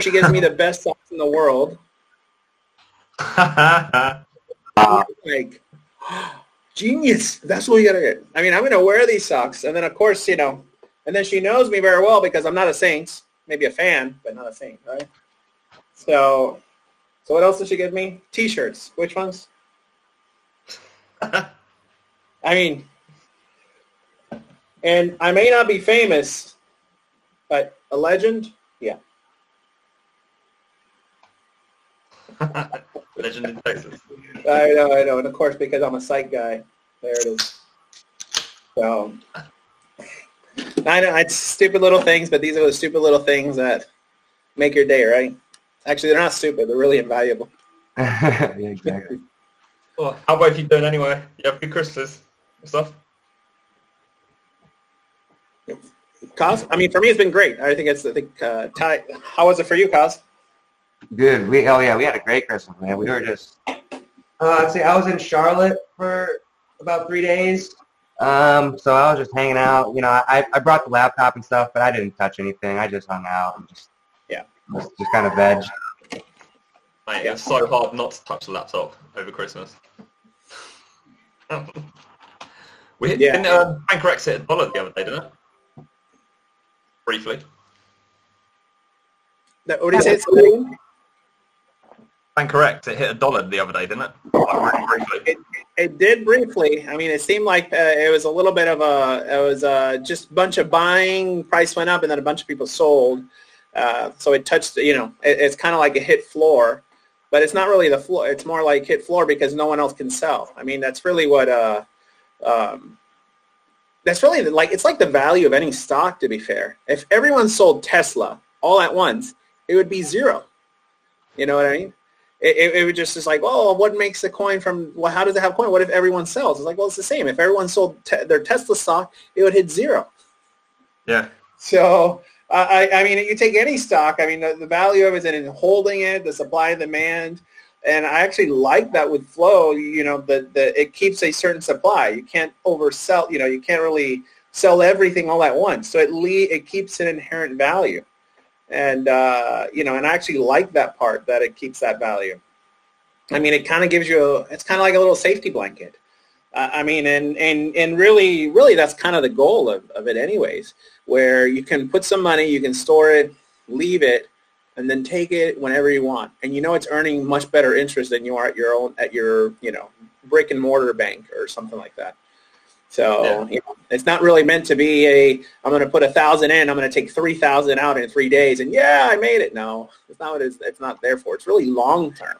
she gives me the best socks in the world. like genius. That's what you gotta get. I mean, I'm gonna wear these socks, and then of course, you know, and then she knows me very well because I'm not a Saints, maybe a fan, but not a Saint, right? So, so what else did she give me? T-shirts. Which ones? I mean, and I may not be famous, but a legend, yeah. Legend in Texas. I know, I know, and of course because I'm a psych guy, there it is. So I know it's stupid little things, but these are the stupid little things that make your day, right? Actually, they're not stupid; they're really invaluable. yeah, exactly. Well, how about if you doing anyway? You have good Christmas and stuff. Cos, I mean, for me, it's been great. I think it's, I think, uh, Ty, how was it for you, Cos? Good. We oh yeah, we had a great Christmas, man. We were just uh, I'd say I was in Charlotte for about three days. Um, so I was just hanging out. You know, I I brought the laptop and stuff, but I didn't touch anything. I just hung out and just Yeah. just, just kind of veg. Mate, it's so hard not to touch the laptop over Christmas. we hit, Yeah. didn't uh, Banker X hit a dollar the other day, didn't it? Briefly. That- What did you say? Banker X, it hit a dollar the other day, didn't it? Like, really briefly. It, it did briefly. I mean, it seemed like uh, it was a little bit of a, it was uh, just a bunch of buying, price went up, and then a bunch of people sold. Uh, so it touched, you know, it, it's kind of like a hit floor, but it's not really the floor. It's more like hit floor because no one else can sell. I mean, that's really what, uh, um, that's really like, it's like the value of any stock, to be fair. If everyone sold Tesla all at once, it would be zero. You know what I mean? It, it, would just is like, oh, what makes the coin from? Well, how does it have coin? What if everyone sells? It's like, well, it's the same. If everyone sold te- their Tesla stock, it would hit zero. Yeah. So uh, I, I mean, you take any stock. I mean, the, the value of it is in holding it, the supply and demand, and I actually like that with flow. You know, the, the it keeps a certain supply. You can't oversell. You know, you can't really sell everything all at once. So it le- it keeps an inherent value and uh, you know, and I actually like that part that it keeps that value. I mean, it kind of gives you a, it's kind of like a little safety blanket. Uh, I mean, and and and really, really, that's kind of the goal of, of it, anyways. Where you can put some money, you can store it, leave it, and then take it whenever you want, and you know it's earning much better interest than you are at your own at your you know brick and mortar bank or something like that. So Yeah. you know, it's not really meant to be a I'm going to put a thousand in, I'm going to take three thousand out in three days, and yeah, I made it. No, it's not what it's, it's not there for. It's really long term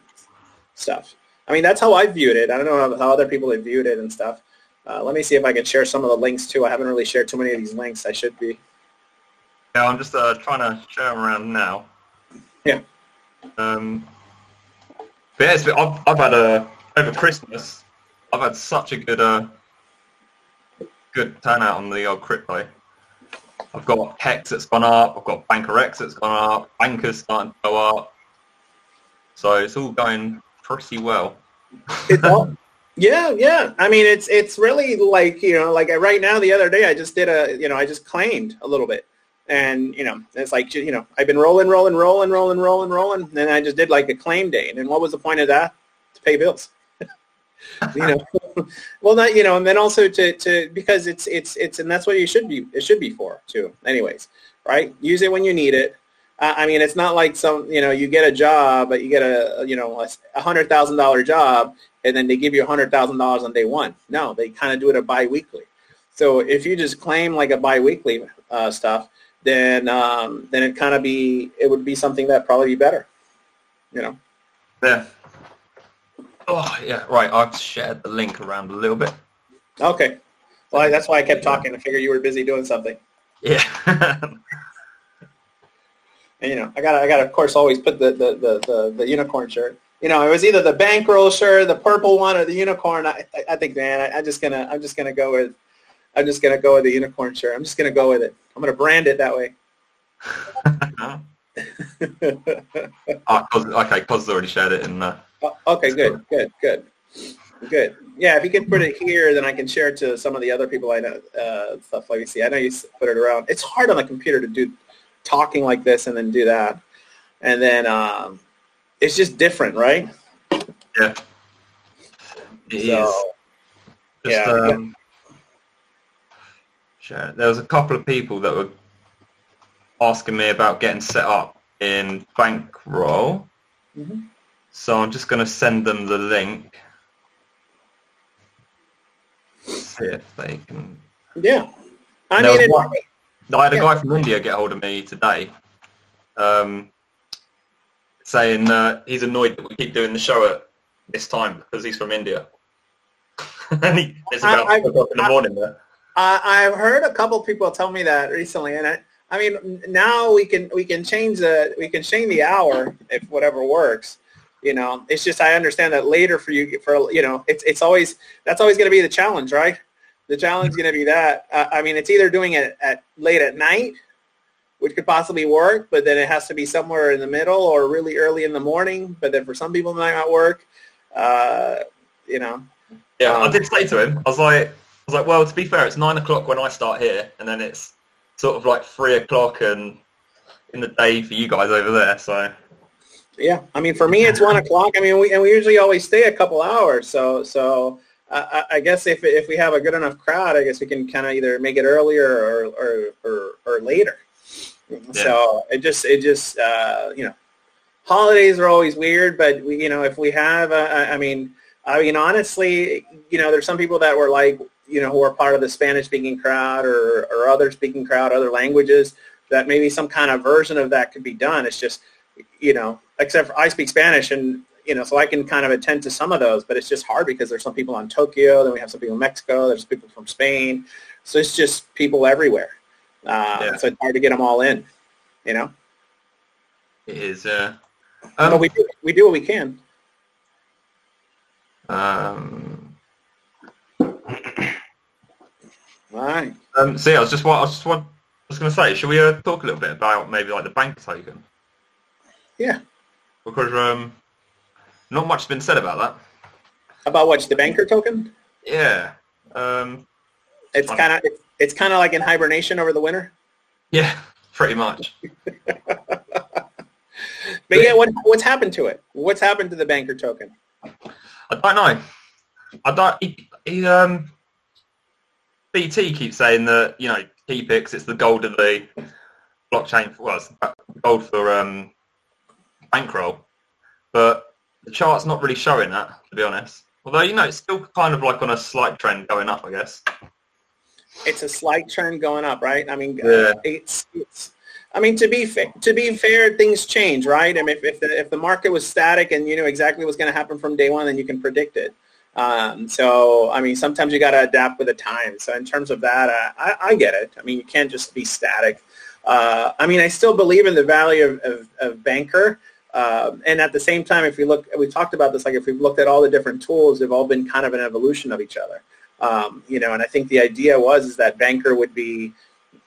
stuff. I mean, that's how I viewed it. I don't know how, how other people have viewed it and stuff. Uh, let me see if I can share some of the links too. I haven't really shared too many of these links. I should be. Yeah, I'm just uh, trying to share them around now. Yeah. Um, but yeah, I've, I've had a over Christmas. I've had such a good uh, good turnout on the old crypto. I've got Hex that's gone up. I've got Banker X that's gone up. Banker's starting to go up. So it's all going pretty well. Yeah, yeah. I mean, it's it's really like you know, like right now. The other day, I just did a you know, I just claimed a little bit, and you know, it's like you know, I've been rolling, rolling, rolling, rolling, rolling, rolling. And then I just did like a claim date, and what was the point of that? To pay bills. you know, well, not you know, and then also to to because it's it's it's and that's what you should be. It should be for too. Anyways, right? Use it when you need it. Uh, I mean, it's not like some, you know, you get a job, but you get a, you know, a hundred thousand dollar job, and then they give you a hundred thousand dollars on day one. No, they kind of do it a biweekly. So if you just claim like a biweekly uh, stuff, then um, then it kind of be it would be something that probably be better. You know. Yeah. Oh yeah, right. I've shared the link around a little bit. Okay. Well, that's why I kept talking. I figured you were busy doing something. Yeah. And you know, I got I got of course always put the the, the, the the unicorn shirt. You know, it was either the bankroll shirt, the purple one, or the unicorn. I I, I think, man, I, I'm just gonna I'm just gonna go with I'm just gonna go with the unicorn shirt. I'm just gonna go with it. I'm gonna brand it that way. Ah, Cos, okay, Cos already shared it in. Uh, Oh, okay, good, good, good, good. Yeah, if you can put it here, then I can share it to some of the other people I know. Uh, stuff like you see. I know you put it around. It's hard on the computer to do talking like this and then do that. and then um, it's just different, right? Yeah. It is. So, Just, yeah. um, share- There was a couple of people that were asking me about getting set up in Bankroll. Mhm. So I'm just going to send them the link. See if they can. yeah. I mean, it, one- I had a Yeah. guy from India get hold of me today, um, saying that he's annoyed that we keep doing the show at this time because he's from India. and he, it's about I- o'clock in the I- morning there. I, I've heard a couple people tell me that recently, and I, I mean, now we can we can change the we can change the hour if whatever works. You know, it's just I understand that later for you for you know it's it's always that's always going to be the challenge, right? The challenge is going to be that. Uh, I mean, it's either doing it at late at night, which could possibly work, but then it has to be somewhere in the middle or really early in the morning. But then for some people, it might not work. Uh, you know, Yeah, I Um, did say to him, I was like, I was like, well, to be fair, it's nine o'clock when I start here, and then it's sort of like three o'clock and in the day for you guys over there. So Yeah, I mean, for me, it's one o'clock. I mean, we and we usually always stay a couple hours. So, so I, I guess if if we have a good enough crowd, I guess we can kind of either make it earlier or or or, or later. So it just it just uh, you know, holidays are always weird, but we you know if we have, uh, I mean, I mean honestly, you know, there's some people that were like you know who are part of the Spanish speaking crowd or or other speaking crowd, other languages that maybe some kind of version of that could be done. It's just you know, except for I speak Spanish and, you know, so I can kind of attend to some of those, but it's just hard because there's some people in Tokyo, then we have some people in Mexico, there's people from Spain. So it's just people everywhere. Uh, Yeah. So it's hard to get them all in, you know, it is. Uh, but um, we do, we do what we can. um, right. um, so yeah, I was just what I was just what I was going to say. Should we uh, talk a little bit about maybe like the bank token? Yeah. Because um, not much has been said about that. About what's the banker token? Yeah. Um, It's kind of, it's, it's kind of like in hibernation over the winter. yeah, pretty much. But yeah, what, what's happened to it? What's happened to the banker token? I don't know. I don't. He, he, um, BT keeps saying that you know T-Pix it's the gold of the blockchain. Well, it's gold for um, bankroll, but the chart's not really showing that to be honest. Although you know it's still kind of like on a slight trend going up, I guess. it's a slight trend going up, right? I mean, Yeah. uh, it's, it's. I mean, to be fa- to be fair, things change, right? I mean, if if the, if the market was static and you knew exactly what's going to happen from day one, then you can predict it. Um, so, I mean, sometimes you got to adapt with the times. So, in terms of that, uh, I, I get it. I mean, you can't just be static. Uh, I mean, I still believe in the value of, of, of banker. Um, and at the same time, if we look, we talked about this, like if we've looked at all the different tools, they've all been kind of an evolution of each other. Um, you know, and I think the idea was is that banker would be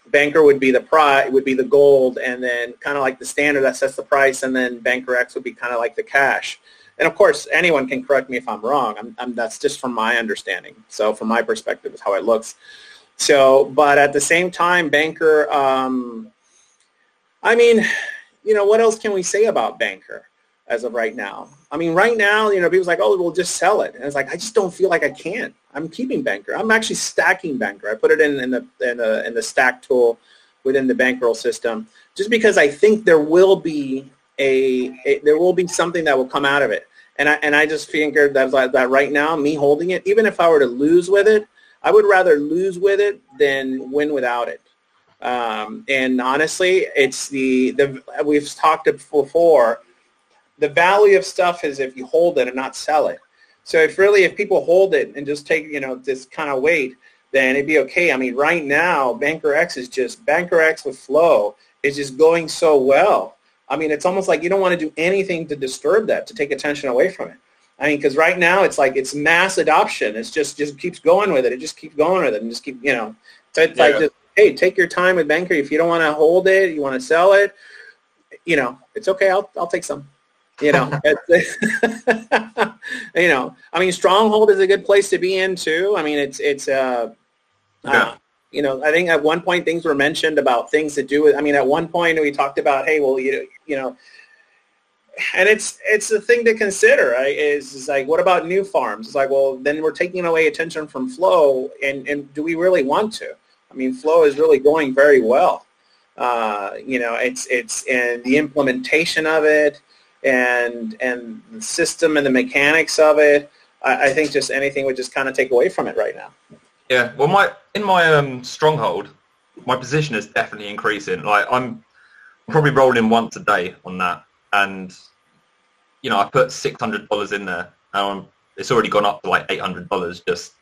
banker would be the price would be the gold, and then kind of like the standard that sets the price, and then banker X would be kind of like the cash. And of course, anyone can correct me if I'm wrong. I'm, I'm, that's just from my understanding. So from my perspective, is how it looks. So, but at the same time, banker. Um, I mean, you know, what else can we say about banker as of right now? I mean, right now, you know, people's like, oh, we'll just sell it. And it's like, I just don't feel like I can. I'm keeping banker. I'm actually stacking banker. I put it in, in the in the in the stack tool within the bankroll system, just because I think there will be a, a there will be something that will come out of it. And I and I just figured that that right now, me holding it, even if I were to lose with it, I would rather lose with it than win without it. Um, and honestly, it's the the we've talked before. The value of stuff is if you hold it and not sell it. So if really if people hold it and just take you know this kind of weight, then it'd be okay. I mean, right now Banker X is just Banker X with Flow is just going so well. I mean, it's almost like you don't want to do anything to disturb that, to take attention away from it. I mean, because right now it's like it's mass adoption. It's just just keeps going with it. It just keeps going with it and just keep you know. So it's like Yeah. just hey, take your time with Banker. If you don't want to hold it, you want to sell it, you know, it's okay. I'll I'll take some. You know, you know. I mean, Stronghold is a good place to be in too. I mean, it's it's uh, Yeah. uh you know, I think at one point things were mentioned about things to do with. I mean, at one point we talked about, hey, well, you you know, and it's it's the thing to consider. Right? Is, is like, what about new farms? It's like, well, then we're taking away attention from flow, and and do we really want to? I mean, flow is really going very well. Uh, you know, it's it's and the implementation of it, and and the system and the mechanics of it. I, I think just anything would just kind of take away from it right now. Yeah. Well, my in my um, stronghold, my position is definitely increasing. Like I'm probably rolling once a day on that, and you know I put six hundred dollars in there, and it's already gone up to like eight hundred dollars just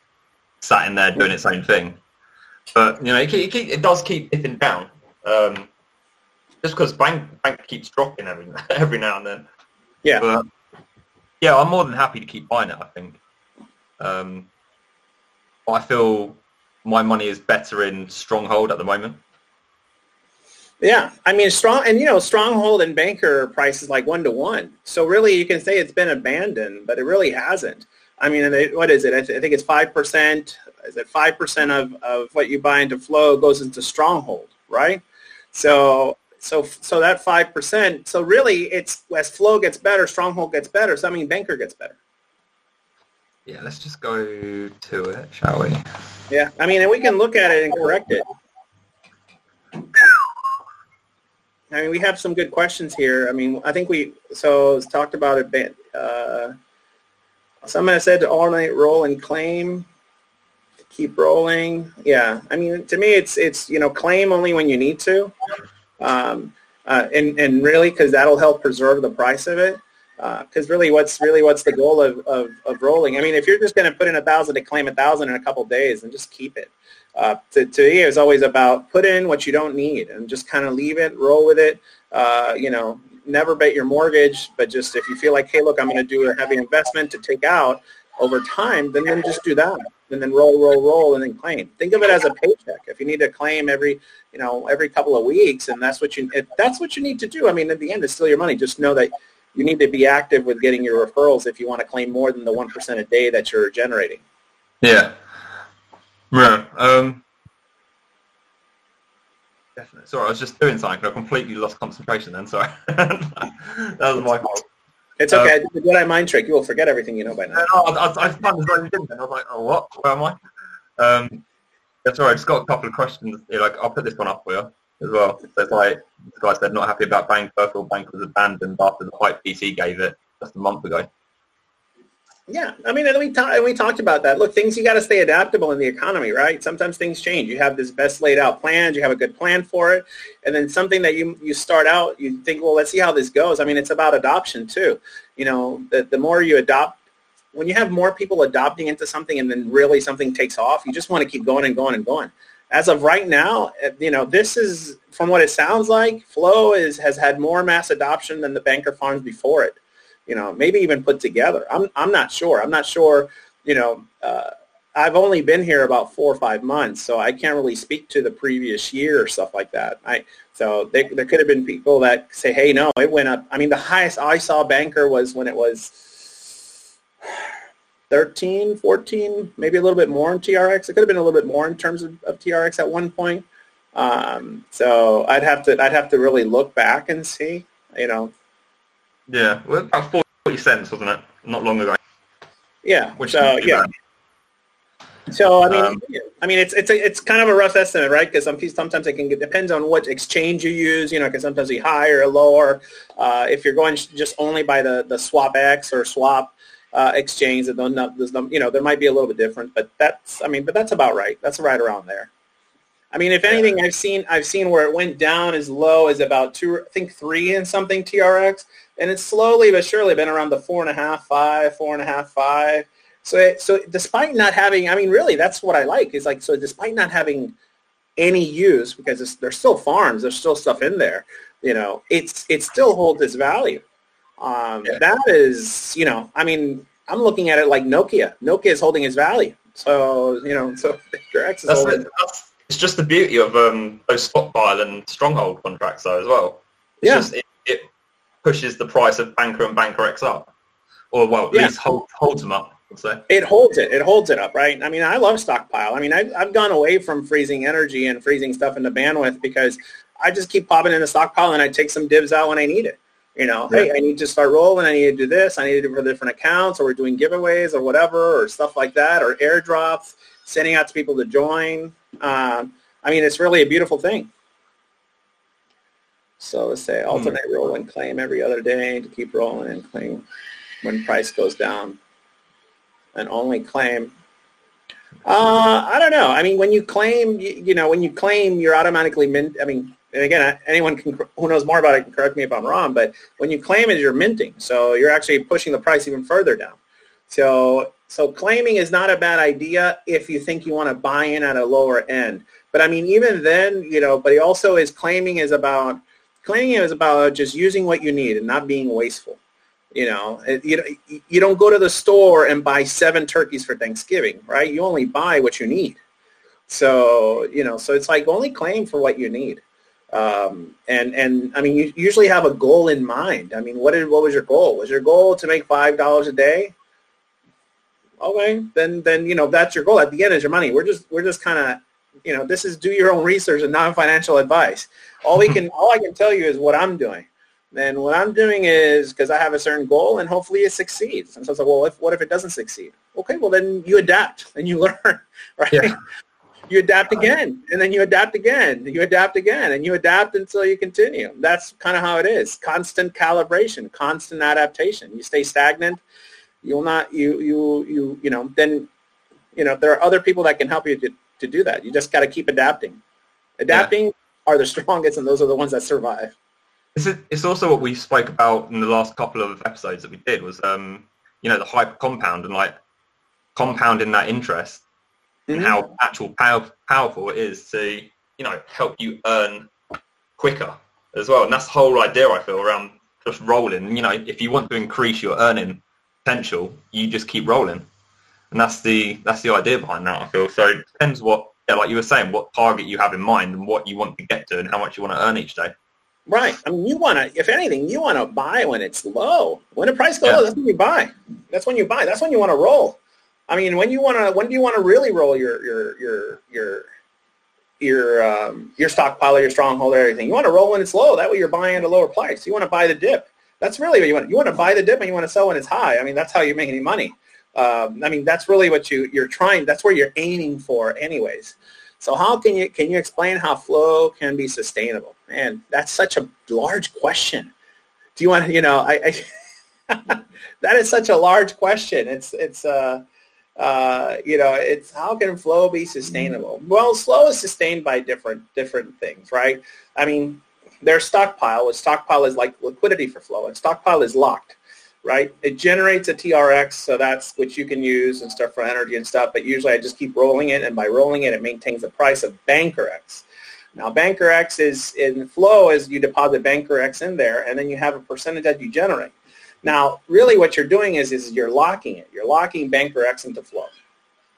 sat in there doing its own thing. But you know it, it, it does keep dipping down, um, just because bank bank keeps dropping every every now and then. Yeah. But, yeah, I'm more than happy to keep buying it. I think. Um, I feel my money is better in Stronghold at the moment. Yeah, I mean strong, and you know, stronghold and banker price is like one to one. So really, you can say it's been abandoned, but it really hasn't. I mean, what is it? I, th- I think it's five percent. Is it five percent of, of what you buy into flow goes into stronghold, right? So so so that five percent. So really, it's as flow gets better, stronghold gets better. So I mean, banker gets better. Yeah, let's just go to it, shall we? Yeah, I mean, and we can look at it and correct it. I mean, we have some good questions here. I mean, I think we so it's talked about it. Uh, someone said to alternate roll and claim, to keep rolling. Yeah, I mean, to me, it's it's you know claim only when you need to, um, uh, and and really because that'll help preserve the price of it. Because uh, really, what's really what's the goal of, of, of rolling? I mean, if you're just going to put in a thousand to claim a thousand in a couple days, then just keep it. Uh, to, to me, it's always about put in what you don't need and just kind of leave it, roll with it. Uh, you know, never bet your mortgage, but just if you feel like, hey, look, I'm going to do a heavy investment to take out over time, then then just do that, and then roll, roll, roll, and then claim. Think of it as a paycheck. If you need to claim every, you know, every couple of weeks, and that's what you, that's what you need to do. I mean, at the end, it's still your money. Just know that you need to be active with getting your referrals if you want to claim more than the one percent a day that you're generating. Yeah. Yeah. Um, definitely. Sorry, I was just doing something. I completely lost concentration then. Sorry. that was my fault. It's okay. Um, I did a mind trick. You will forget everything you know by now. No, I, I, I found as I didn't. I was like, oh, what? Where am I? Um, that's all right. I just got a couple of questions. Like, I'll put this one up for you as well. So it's like, the guy said, not happy about Bank. Purple Bank was abandoned after the hype PC gave it just a month ago. Yeah, I mean, and we talked we talked about that. Look, things you got to stay adaptable in the economy, right? Sometimes things change. You have this best laid out plan, you have a good plan for it, and then something that you you start out, you think, well, let's see how this goes. I mean, it's about adoption too. You know, the the more you adopt, when you have more people adopting into something, and then really something takes off, you just want to keep going and going and going. As of right now, eh, you know, this is from what it sounds like, Flow is has had more mass adoption than the banker farms before it you know, maybe even put together. I'm, I'm not sure. I'm not sure, you know, uh, I've only been here about four or five months, so I can't really speak to the previous year or stuff like that. I, so they, there could have been people that say, hey, no, it went up. I mean, the highest I saw banker was when it was 13, 14, maybe a little bit more in TRX. It could have been a little bit more in terms of, of TRX at one point. Um, so I'd have to I'd have to really look back and see, you know, yeah, well, about forty cents, wasn't it? Not long ago. Yeah. Which so yeah. So I mean, um, I mean, it's it's a, it's kind of a rough estimate, right? Because some sometimes it can get depends on what exchange you use. You know, because sometimes be higher or lower. Uh, if you're going just only by the the swap X or swap uh, exchange, then you know there might be a little bit different, but that's I mean, but that's about right. That's right around there. I mean, if anything, I've seen I've seen where it went down as low as about two, I think three and something TRX, and it's slowly but surely been around the four and a half, five, four and a half, five. So, it, so despite not having, I mean, really, that's what I like. Is like, so despite not having any use, because there's still farms, there's still stuff in there. You know, it's it still holds its value. Um, yeah. That is, you know, I mean, I'm looking at it like Nokia. Nokia is holding its value. So, you know, so X is that's holding. It. It's just the beauty of um, those stockpile and stronghold contracts though as well. It's yeah. Just, it, it, pushes the price of Banker and Banker X up. Or well, at yeah. least hold, holds them up. It holds it. It holds it up, right? I mean, I love stockpile. I mean, I've, I've gone away from freezing energy and freezing stuff into bandwidth because I just keep popping in the stockpile and I take some divs out when I need it You know, yeah. hey, I need to start rolling. I need to do this. I need to do for different accounts, or we're doing giveaways or whatever, or stuff like that, or airdrops, sending out to people to join. Um, I mean, it's really a beautiful thing. So let's say hmm. alternate mm. roll and claim every other day to keep rolling and claim when price goes down, and only claim uh, I don't know. I mean, when you claim, you, you, know, when you claim, you're automatically mint. I mean, and again, anyone can who knows more about it can correct me if I'm wrong. But when you claim it, you're minting, so you're actually pushing the price even further down. So, so claiming is not a bad idea if you think you want to buy in at a lower end. But I mean, even then, you know, but also is claiming is about claiming is about just using what you need and not being wasteful. You know, you you don't go to the store and buy seven turkeys for Thanksgiving, right? You only buy what you need. So you know, so it's like only claim for what you need. Um, and and I mean, you usually have a goal in mind. I mean, what did what was your goal? Was your goal to make five dollars a day? Okay, then then you know that's your goal. At the end is your money. We're just we're just kind of you know this is do your own research and non-financial advice. All we can all I can tell you is what I'm doing And what I'm doing is because I have a certain goal and hopefully it succeeds. And so it's like, well, if, what if it doesn't succeed? Okay, well then you adapt and you learn, right? Yeah. You adapt again and then you adapt again. You adapt again and you adapt until you continue. That's kind of how it is. Constant calibration, constant adaptation. You stay stagnant, you'll not, you, you, you, you know, then, you know, there are other people that can help you to, to do that. You just got to keep adapting. Adapting yeah. are the strongest and those are the ones that survive. It's, it's also what we spoke about in the last couple of episodes that we did was, um, you know, the hyper compound and like compounding that interest. And how actual power, powerful it is to, you know, help you earn quicker as well. And that's the whole idea, I feel, around just rolling. You know, if you want to increase your earning potential, you just keep rolling. And that's the that's the idea behind that, I feel. So it depends what, yeah, like you were saying, what target you have in mind and what you want to get to and how much you want to earn each day. Right. I mean, you want to, if anything, you want to buy when it's low. When the price goes yeah. low, that's when you buy. That's when you buy. That's when you want to roll. I mean, when you want to, when do you want to really roll your your your your your um, your stockpile, or your stronghold, or everything? You want to roll when it's low. That way, you're buying at a lower price. You want to buy the dip. That's really what you want. You want to buy the dip and you want to sell when it's high. I mean, that's how you make any money. Um, I mean, that's really what you you're trying. That's where you're aiming for, anyways. So how can you can you explain how flow can be sustainable? Man, that's such a large question. Do you want you know, I, I that is such a large question. It's it's uh, uh, you know, it's how can flow be sustainable? Well, flow is sustained by different different things, right? I mean, their stockpile. A stockpile is like liquidity for flow, and stockpile is locked right? It generates a TRX, so that's which you can use and stuff for energy and stuff, but usually I just keep rolling it, and by rolling it, it maintains the price of Banker X. Now, Banker X is in flow as you deposit Banker X in there, and then you have a percentage that you generate. Now, really what you're doing is, is you're locking it. You're locking Banker X into flow.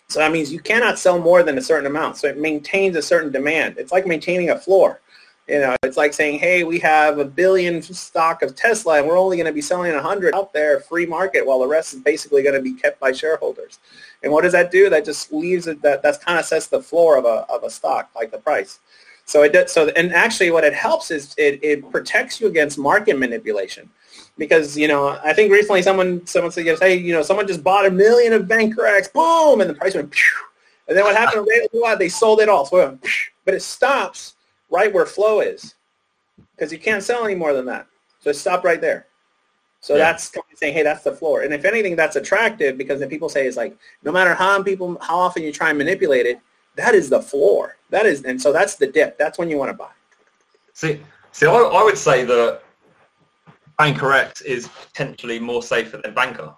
So that means you cannot sell more than a certain amount. So it maintains a certain demand. It's like maintaining a floor. You know, it's like saying, hey, we have a billion stock of Tesla and we're only going to be selling 100 out there free market while the rest is basically going to be kept by shareholders. And what does that do? That just leaves it, that, that kind of sets the floor of a, of a stock, like the price. So it does, so, and actually what it helps is it, it protects you against market manipulation because you know I think recently someone someone said hey you know someone just bought a million of Banker X boom and the price went Pew! and then what happened they sold it all so it went, but it stops right where flow is because you can't sell any more than that. So stop right there. So yeah. that's saying, hey, that's the floor. And if anything, that's attractive because then people say it's like, no matter how people, how often you try and manipulate it, that is the floor. That is, and so that's the dip. That's when you want to buy. See, see, I, I would say that Banker X is potentially more safer than Banker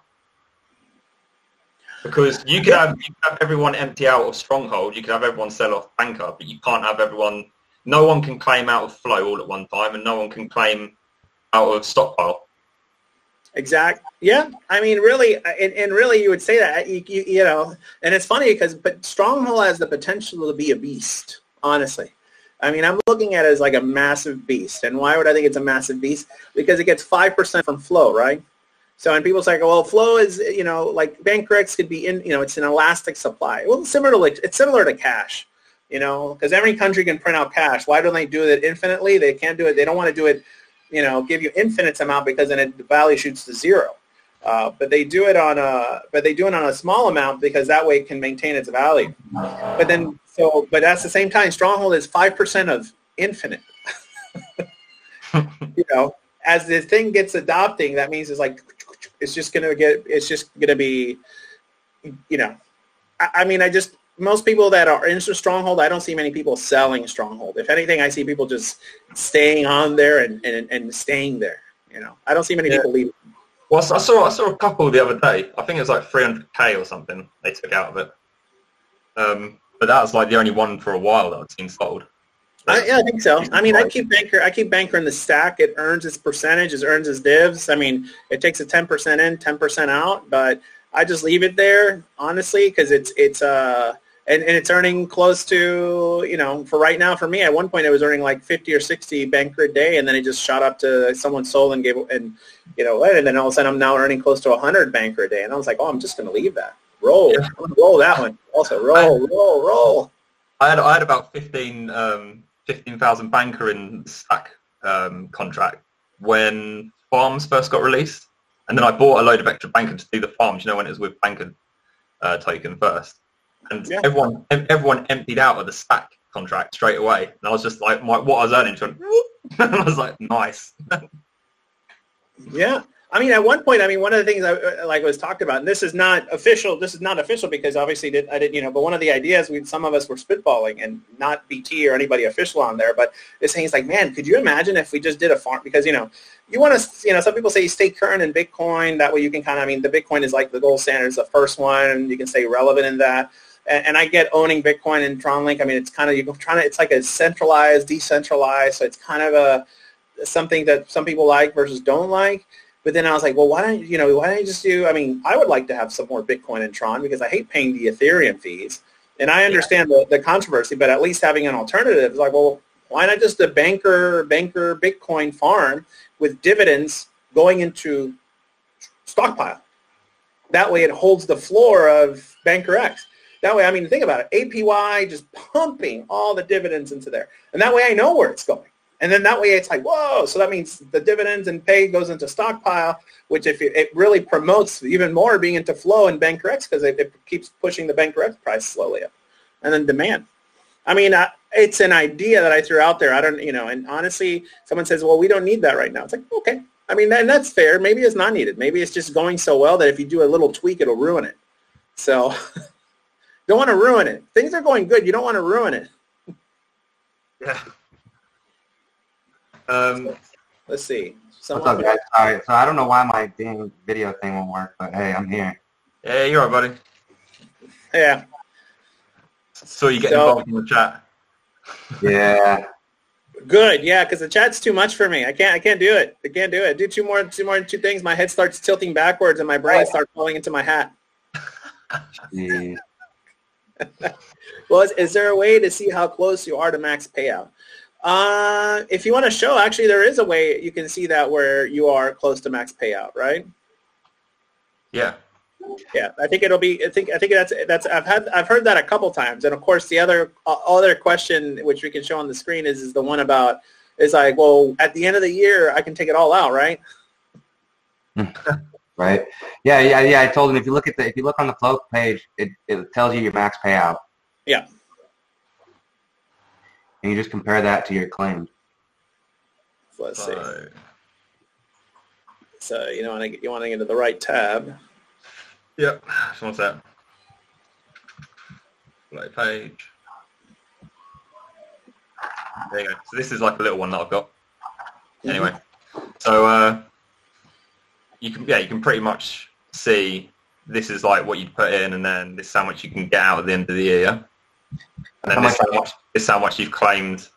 because you could have, you have everyone empty out of Stronghold, you could have everyone sell off Banker, but you can't have everyone no one can claim out of flow all at one time, and no one can claim out of stockpile. Exact. Yeah. I mean, really, and, and really, you would say that you, you, you know, and it's funny because but Stronghold has the potential to be a beast. Honestly, I mean, I'm looking at it as like a massive beast. And why would I think it's a massive beast? Because it gets five percent from flow, right? So when people say, well, flow is, you know, like bank X could be in, you know, it's an elastic supply. Well, similar to like, it's similar to cash you know, because every country can print out cash. Why don't they do it infinitely? They can't do it. They don't want to do it, you know, give you infinite amount because then the value shoots to zero. Uh, but they do it on a but they do it on a small amount because that way it can maintain its value. But then so but at the same time, stronghold is five percent of infinite. you know, as the thing gets adopting, that means it's like it's just gonna get it's just gonna be you know I, I mean I just most people that are into stronghold i don't see many people selling stronghold if anything i see people just staying on there and, and, and staying there you know i don't see many Yeah. people leaving Well, I saw I saw a couple the other day. I think it was like 300k or something they took out of it. Um, but that was like the only one for a while that I'd seen sold. I, yeah, I think so. I mean, I keep banker. I keep banker in the stack. It earns its percentage. It earns its divs. I mean, it takes a ten percent in, ten percent out. But I just leave it there, honestly, because it's it's uh and, and it's earning close to you know for right now for me. At one point, it was earning like fifty or sixty banker a day, and then it just shot up to someone sold and gave and you know and then all of a sudden I'm now earning close to hundred banker a day, and I was like, oh, I'm just going to leave that. Roll, Yeah. Roll that one. Also, roll, roll, roll. I had I had about 15 um, 15,000 banker in stack um, contract when farms first got released, and then I bought a load of extra banker to do the farms. You know when it was with banker uh, token first, and Yeah. everyone ev- everyone emptied out of the stack contract straight away, and I was just like, my, what I was earning, went, and I was like, nice. Yeah. I mean, at one point, I mean, one of the things I uh, like was talked about, and this is not official. This is not official because obviously did, I didn't, you know. But one of the ideas we, some of us were spitballing, and not BT or anybody official on there, but is saying it's like, man, could you imagine if we just did a farm? Because you know, you want to, you know, some people say stay current in Bitcoin. That way, you can kind of, I mean, the Bitcoin is like the gold standard is the first one, and you can stay relevant in that. And, and I get owning Bitcoin and TronLink. I mean, it's kind of you're trying to, it's like a centralized, decentralized. So it's kind of a something that some people like versus don't like. But then I was like, well, why don't you know? Why don't you just do? I mean, I would like to have some more Bitcoin and Tron because I hate paying the Ethereum fees, and I understand the, the controversy. But at least having an alternative is like, well, why not just a banker banker Bitcoin farm with dividends going into stockpile? That way, it holds the floor of Banker X. That way, I mean, think about it. APY just pumping all the dividends into there, and that way I know where it's going. And then that way it's like, whoa, so that means the dividends and pay goes into stockpile, which if it, it really promotes even more being into flow in bank X because it, it keeps pushing the bank X price slowly up. And then demand. I mean, I, it's an idea that I threw out there. I don't, you know, and honestly, someone says, well, we don't need that right now. It's like, okay. I mean, and that's fair. Maybe it's not needed. Maybe it's just going so well that if you do a little tweak, it'll ruin it. So don't want to ruin it. Things are going good. You don't want to ruin it. Yeah. Um, Let's see. What's up, guys? Sorry. So I don't know why my dang video thing won't work, but hey, I'm here. yeah, you're right, buddy. yeah. So you get So- involved in the chat. Yeah. Good, yeah, because the chat's too much for me. I can't, I can't do it. I can't do it. Do two more, two more, two things. My head starts tilting backwards, and my brain starts falling into my hat. Jeez. Well, is, is there a way to see how close you are to max payout? Uh, if you want to show, actually, there is a way you can see that where you are close to max payout, right? Yeah. Yeah, I think it'll be. I think I think that's that's. I've had I've heard that a couple times, and of course, the other uh, other question which we can show on the screen is is the one about is like, well, at the end of the year, I can take it all out, right? Right. Yeah, yeah, yeah. I told him if you look at the if you look on the flow page, it, it tells you your max payout. Yeah. And you just compare that to your claim. So let's see. So, So you know, you want to get into the right tab. yep. Just one sec. Play page. There you go. So this is like a little one that I've got. Anyway, so uh, you can yeah you can pretty much see this is like what you'd put in, and then this is how much you can get out at the end of the year. And then this is how much this is how much you've claimed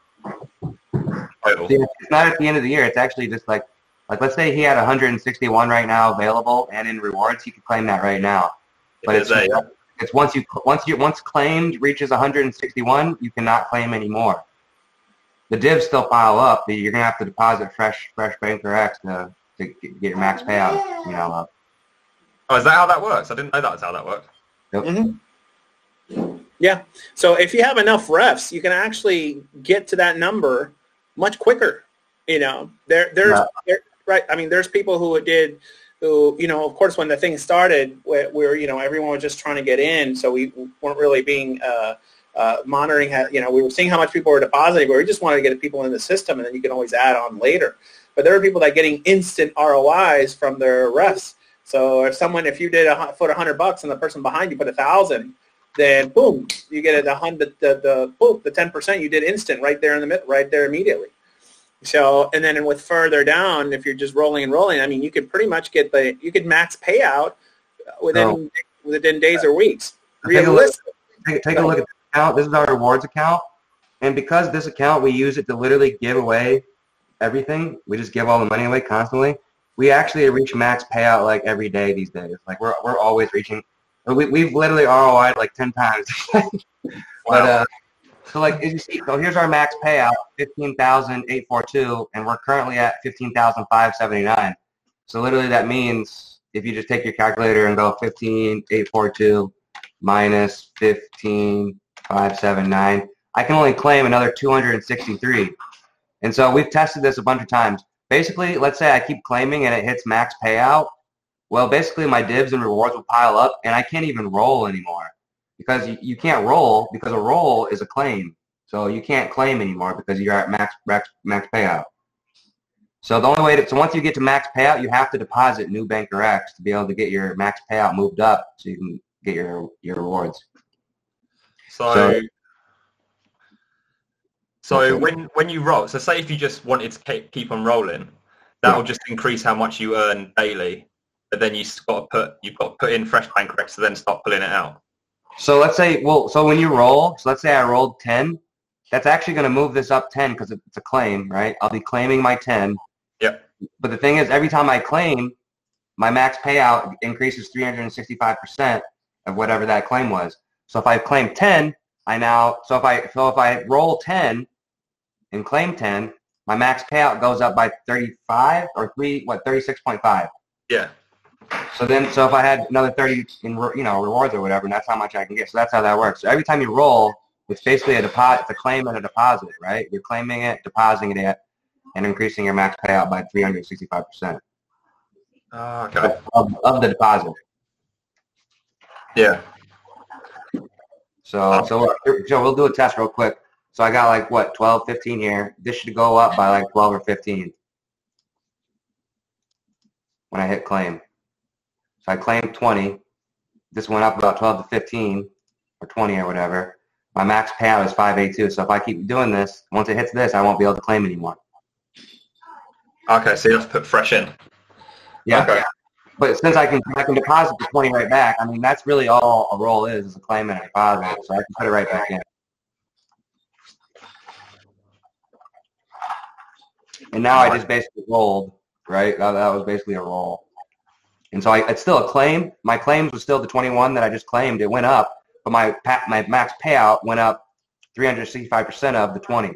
total. It's not at the end of the year. It's actually just like like let's say he had 161 right now available, and in rewards he could claim that right now. But It it's a- it's once you once you once claimed reaches 161, you cannot claim anymore. The divs still pile up. You're gonna have to deposit fresh fresh Banker X to to get your max payout. You know. Up. Oh, is that how that works? I didn't know that's how that worked. Mhm. Yeah. So if you have enough refs, you can actually get to that number much quicker. You know, there there's Yeah. there, right. I mean, there's people who did who you know, of course, when the thing started, where, where you know everyone was just trying to get in, so we weren't really being uh, uh, monitoring. How, you know, we were seeing how much people were depositing, but we just wanted to get people in the system, and then you can always add on later. But there are people that are getting instant ROIs from their refs. So if someone, if you did a put a hundred bucks and the person behind you put a thousand, then boom, you get a hundred, the, the, boom, the 10% you did instant right there in the mid, right there immediately. So, and then with further down, if you're just rolling and rolling, I mean, you could pretty much get the, you could max payout within, Oh. within days or weeks. Take a look- take, take a look at this account. This is our rewards account. And because this account, we use it to literally give away everything. We just give all the money away constantly. We actually reach max payout like every day these days. Like we're, we're always reaching. We, we've literally ROI'd like 10 times. But uh, so like as you see, so here's our max payout, fifteen thousand eight four two, and we're currently at fifteen thousand five seventy nine. So literally that means if you just take your calculator and go fifteen eight four two minus fifteen five seven nine, I can only claim another two hundred and sixty three. And so we've tested this a bunch of times. Basically, let's say I keep claiming and it hits max payout. Well, basically my divs and rewards will pile up, and I can't even roll anymore because you, you can't roll because a roll is a claim. So you can't claim anymore because you're at max max, max payout. So the only way to so once you get to max payout, you have to deposit new Banker X to be able to get your max payout moved up so you can get your your rewards. So, So- so when when you roll, so say if you just wanted to keep, keep on rolling, that'll just increase how much you earn daily. But then you've got to put you've got to put in fresh Banker X to then start pulling it out. So let's say well so when you roll, so let's say I rolled 10, that's actually going to move this up 10 because it's a claim, right? I'll be claiming my 10. Yep. But the thing is every time I claim, my max payout increases 365% of whatever that claim was. So if I claim 10, I now so if I so if I roll 10 and claim 10, my max payout goes up by 35 or 3 what 36.5. Yeah. So then, so if I had another 30 in, you know, rewards or whatever, and that's how much I can get. So that's how that works. So every time you roll, it's basically a deposit, it's a claim and a deposit, right? You're claiming it, depositing it, and increasing your max payout by 365% Ah, okay. of, of the deposit. Yeah. So, so Joe, we'll do a test real quick. So I got like, what, 12, 15 here. This should go up by like 12 or 15 when I hit claim. So I claimed 20. This went up about 12 to 15 or 20 or whatever. My max payout is 582. So if I keep doing this, once it hits this, I won't be able to claim anymore. Okay, so you have to put fresh in. Yeah. Okay. But since I can I can deposit the 20 right back, I mean, that's really all a roll is, is a claim and a deposit. So I can put it right back in. And now I just basically rolled, right? That, that was basically a roll. And so I, it's still a claim. My claims was still the 21 that I just claimed. It went up, but my my max payout went up 365% of the 20.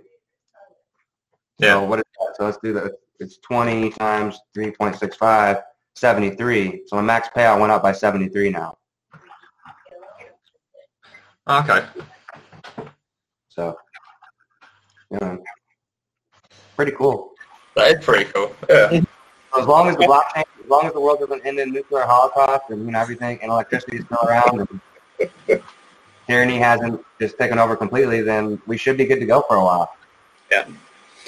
Yeah. So what is that? So let's do that. It's 20 times 3.65, 73. So my max payout went up by 73 now. Okay. So, yeah, pretty cool. That is pretty cool. Yeah. As long as the blockchain, as long as the world doesn't end in nuclear holocaust and you know everything, and electricity is still around, and tyranny hasn't just taken over completely, then we should be good to go for a while. Yeah.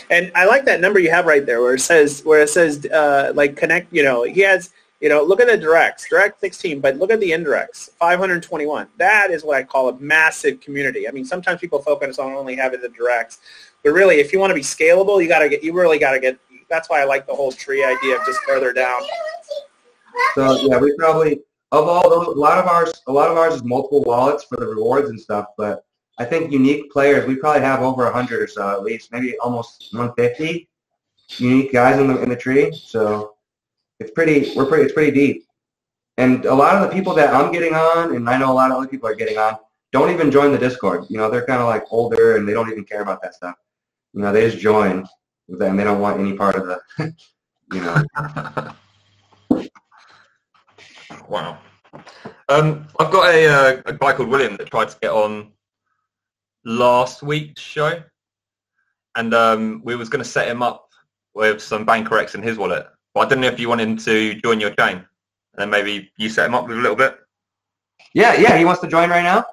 And I like that number you have right there where it says where it says uh, like connect. You know, he has. You know, look at the directs, direct 16, but look at the indirects, 521. That is what I call a massive community. I mean, sometimes people focus on only having the directs, but really, if you want to be scalable, you got to get. You really got to get. That's why I like the whole tree idea of just further down. So yeah, we probably of all a lot of ours, a lot of ours is multiple wallets for the rewards and stuff. But I think unique players, we probably have over hundred or so at least, maybe almost 150 unique guys in the in the tree. So it's pretty, we're pretty, it's pretty deep. And a lot of the people that I'm getting on, and I know a lot of other people are getting on, don't even join the Discord. You know, they're kind of like older and they don't even care about that stuff. You know, they just join with that and they don't want any part of the, you know. Wow. Um, I've got a, uh, a guy called William that tried to get on last week's show, and um, we was going to set him up with some Banker X in his wallet. But I don't know if you want him to join your chain, and then maybe you set him up with a little bit. Yeah, yeah. He wants to join right now.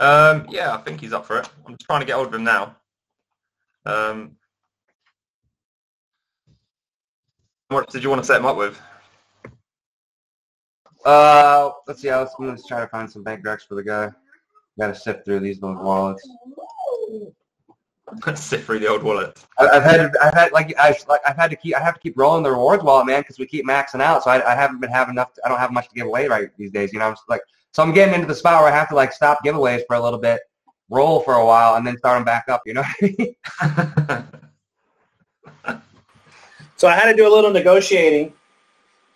Um, yeah, I think he's up for it. I'm just trying to get hold of him now. Um, what did you want to set him up with? Uh, let's see. I was going to try to find some bank X for the guy. Got to sift through these old wallets. Let's sift through the old wallet. I- I've had, I've had like, I like, I've had to keep, I have to keep rolling the rewards wallet, man, because we keep maxing out. So I, I haven't been having enough. I don't have much to give away right these days. You know, I'm just like, so I'm getting into the spot where I have to like stop giveaways for a little bit, roll for a while, and then start them back up. You know what I mean? So I had to do a little negotiating,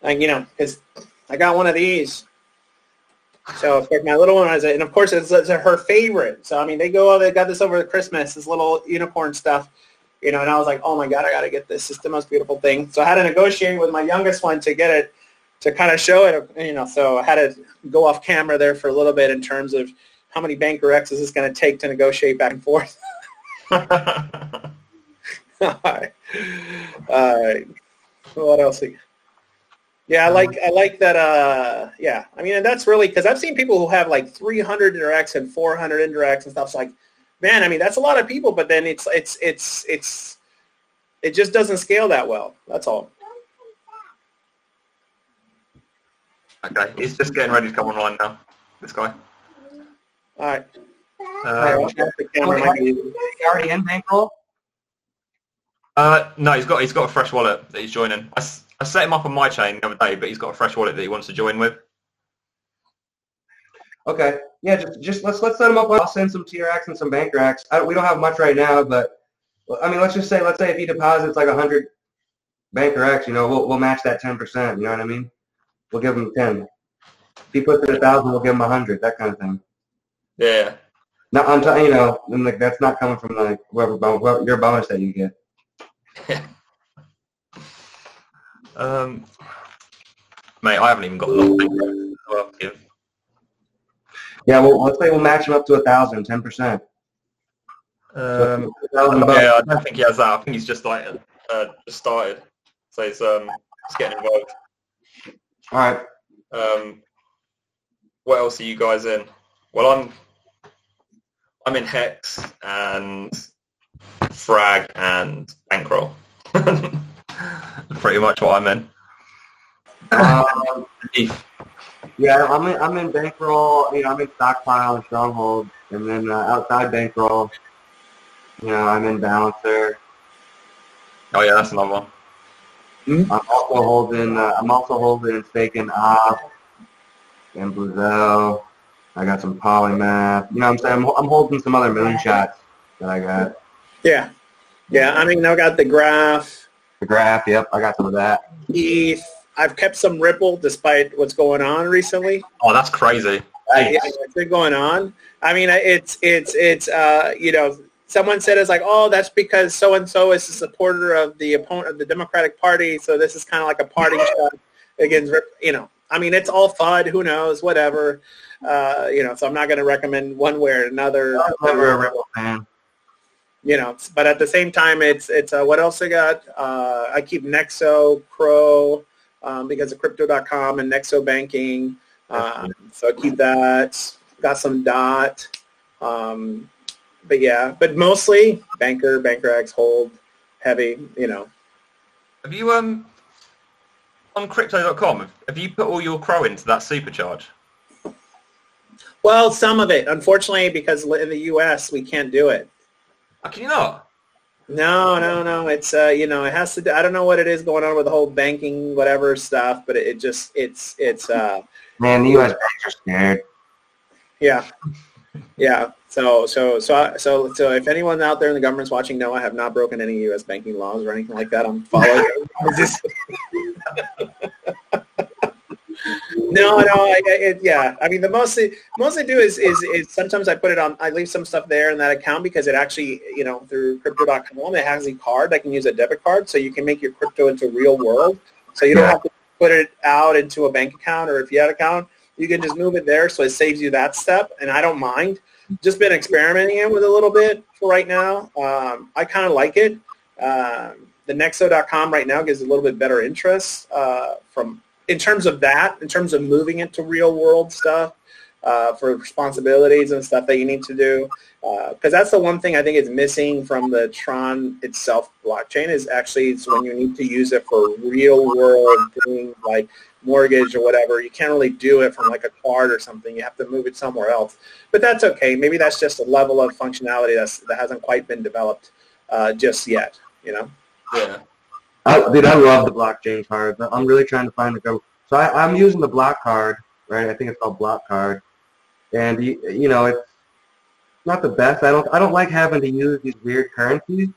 like you know, because I got one of these. So of course my little one has it, and of course it's, it's her favorite. So I mean, they go, oh, they got this over Christmas, this little unicorn stuff, you know. And I was like, oh my god, I got to get this. It's the most beautiful thing. So I had to negotiate with my youngest one to get it, to kind of show it, you know. So I had to go off camera there for a little bit in terms of how many Banker X's is this going to take to negotiate back and forth. All right. All right. What else? Yeah, I like I like that. Uh, yeah, I mean, and that's really because I've seen people who have like 300 indirects and 400 indirects and stuff. It's like, man, I mean, that's a lot of people, but then it's it's it's it's it just doesn't scale that well. That's all. okay, he's just getting ready to come online now. This guy. All right. Um, All right, the camera might be- You already in bankroll? Uh, no, he's got he's got a fresh wallet that he's joining. I, I set him up on my chain the other day, but he's got a fresh wallet that he wants to join with. Okay. Yeah, just just let's let's set him up. I'll send some TRX and some Banker X. I, we don't have much right now, but I mean, let's just say let's say if he deposits like a hundred Banker X, you know, we'll we'll match that ten percent. You know what I mean? We'll give him ten. If he puts in a thousand, we'll give him a hundred. That kind of thing. Yeah. Not on top, you know, and like that's not coming from like whoever, whoever your bonus that you get. Um, mate, I haven't even got a lot of things as well to give. Yeah, well, let's say we'll match him up to a thousand, ten percent. Um, yeah, I don't think he has that. I think he's just like uh, just started, so he's um he's getting involved. All right. Um, what else are you guys in? Well, I'm I'm in Hex and Frag and Bankroll. Pretty much what I'm in. Um, Yeah, I'm in, I'm in bankroll. You know, I'm in stockpile and stronghold, and then uh, outside bankroll. You know, I'm in balancer. Oh yeah, that's another one. I'm also holding. Uh, I'm also holding and staking op and Bluzelle. I got some polymath. You know, what I'm saying I'm, I'm holding some other moonshots that I got. Yeah, yeah. I mean, I got the graph. The graph. Yep, I got some of that. ETH. I've kept some Ripple despite what's going on recently. Oh, that's crazy. yeah, what's been going on. I mean, it's it's it's uh, you know, someone said it's like, oh, that's because so and so is a supporter of the opponent of the Democratic Party, so this is kind of like a party shot against, you know. I mean, it's all FUD. Who knows? Whatever. Uh, you know, so I'm not going to recommend one way or another. I'm never a Ripple fan. You know, but at the same time, it's it's uh, what else I got? Uh, I keep Nexo, Crow, um, because of Crypto.com and Nexo Banking. Um, so I keep that. Got some Dot. Um, but yeah, but mostly Banker, Banker X, Hold, Heavy. You know. Have you um on crypto.com? Have you put all your crow into that supercharge? Well, some of it, unfortunately, because in the U.S. we can't do it. How can you not? No, no, no. It's uh, you know, it has to. Do, I don't know what it is going on with the whole banking whatever stuff, but it, it just it's it's uh, Man, the U.S. banks are scared. yeah, yeah. So so so so so if anyone out there in the government's watching, no, I have not broken any U.S. banking laws or anything like that. I'm following. No, no, I, I, it, yeah. I mean, the most most I do is, is is sometimes I put it on. I leave some stuff there in that account because it actually, you know, through Crypto.com, it has a card that can use a debit card, so you can make your crypto into real world. So you don't Yeah. have to put it out into a bank account or if you had an account, you can just move it there. So it saves you that step, and I don't mind. Just been experimenting it with a little bit for right now. Um, I kind of like it. Um, the Nexo.com right now gives a little bit better interest uh, from in terms of that, in terms of moving it to real world stuff uh, for responsibilities and stuff that you need to do. Because uh, that's the one thing I think is missing from the Tron itself blockchain is actually it's when you need to use it for real world things like mortgage or whatever. You can't really do it from like a card or something. You have to move it somewhere else. But that's okay. Maybe that's just a level of functionality that's, that hasn't quite been developed uh, just yet, you know? Yeah. I, dude, I love the blockchain card. I'm really trying to find the go. So I, I'm using the block card, right? I think it's called block card, and you, you know it's not the best. I don't I don't like having to use these weird currencies.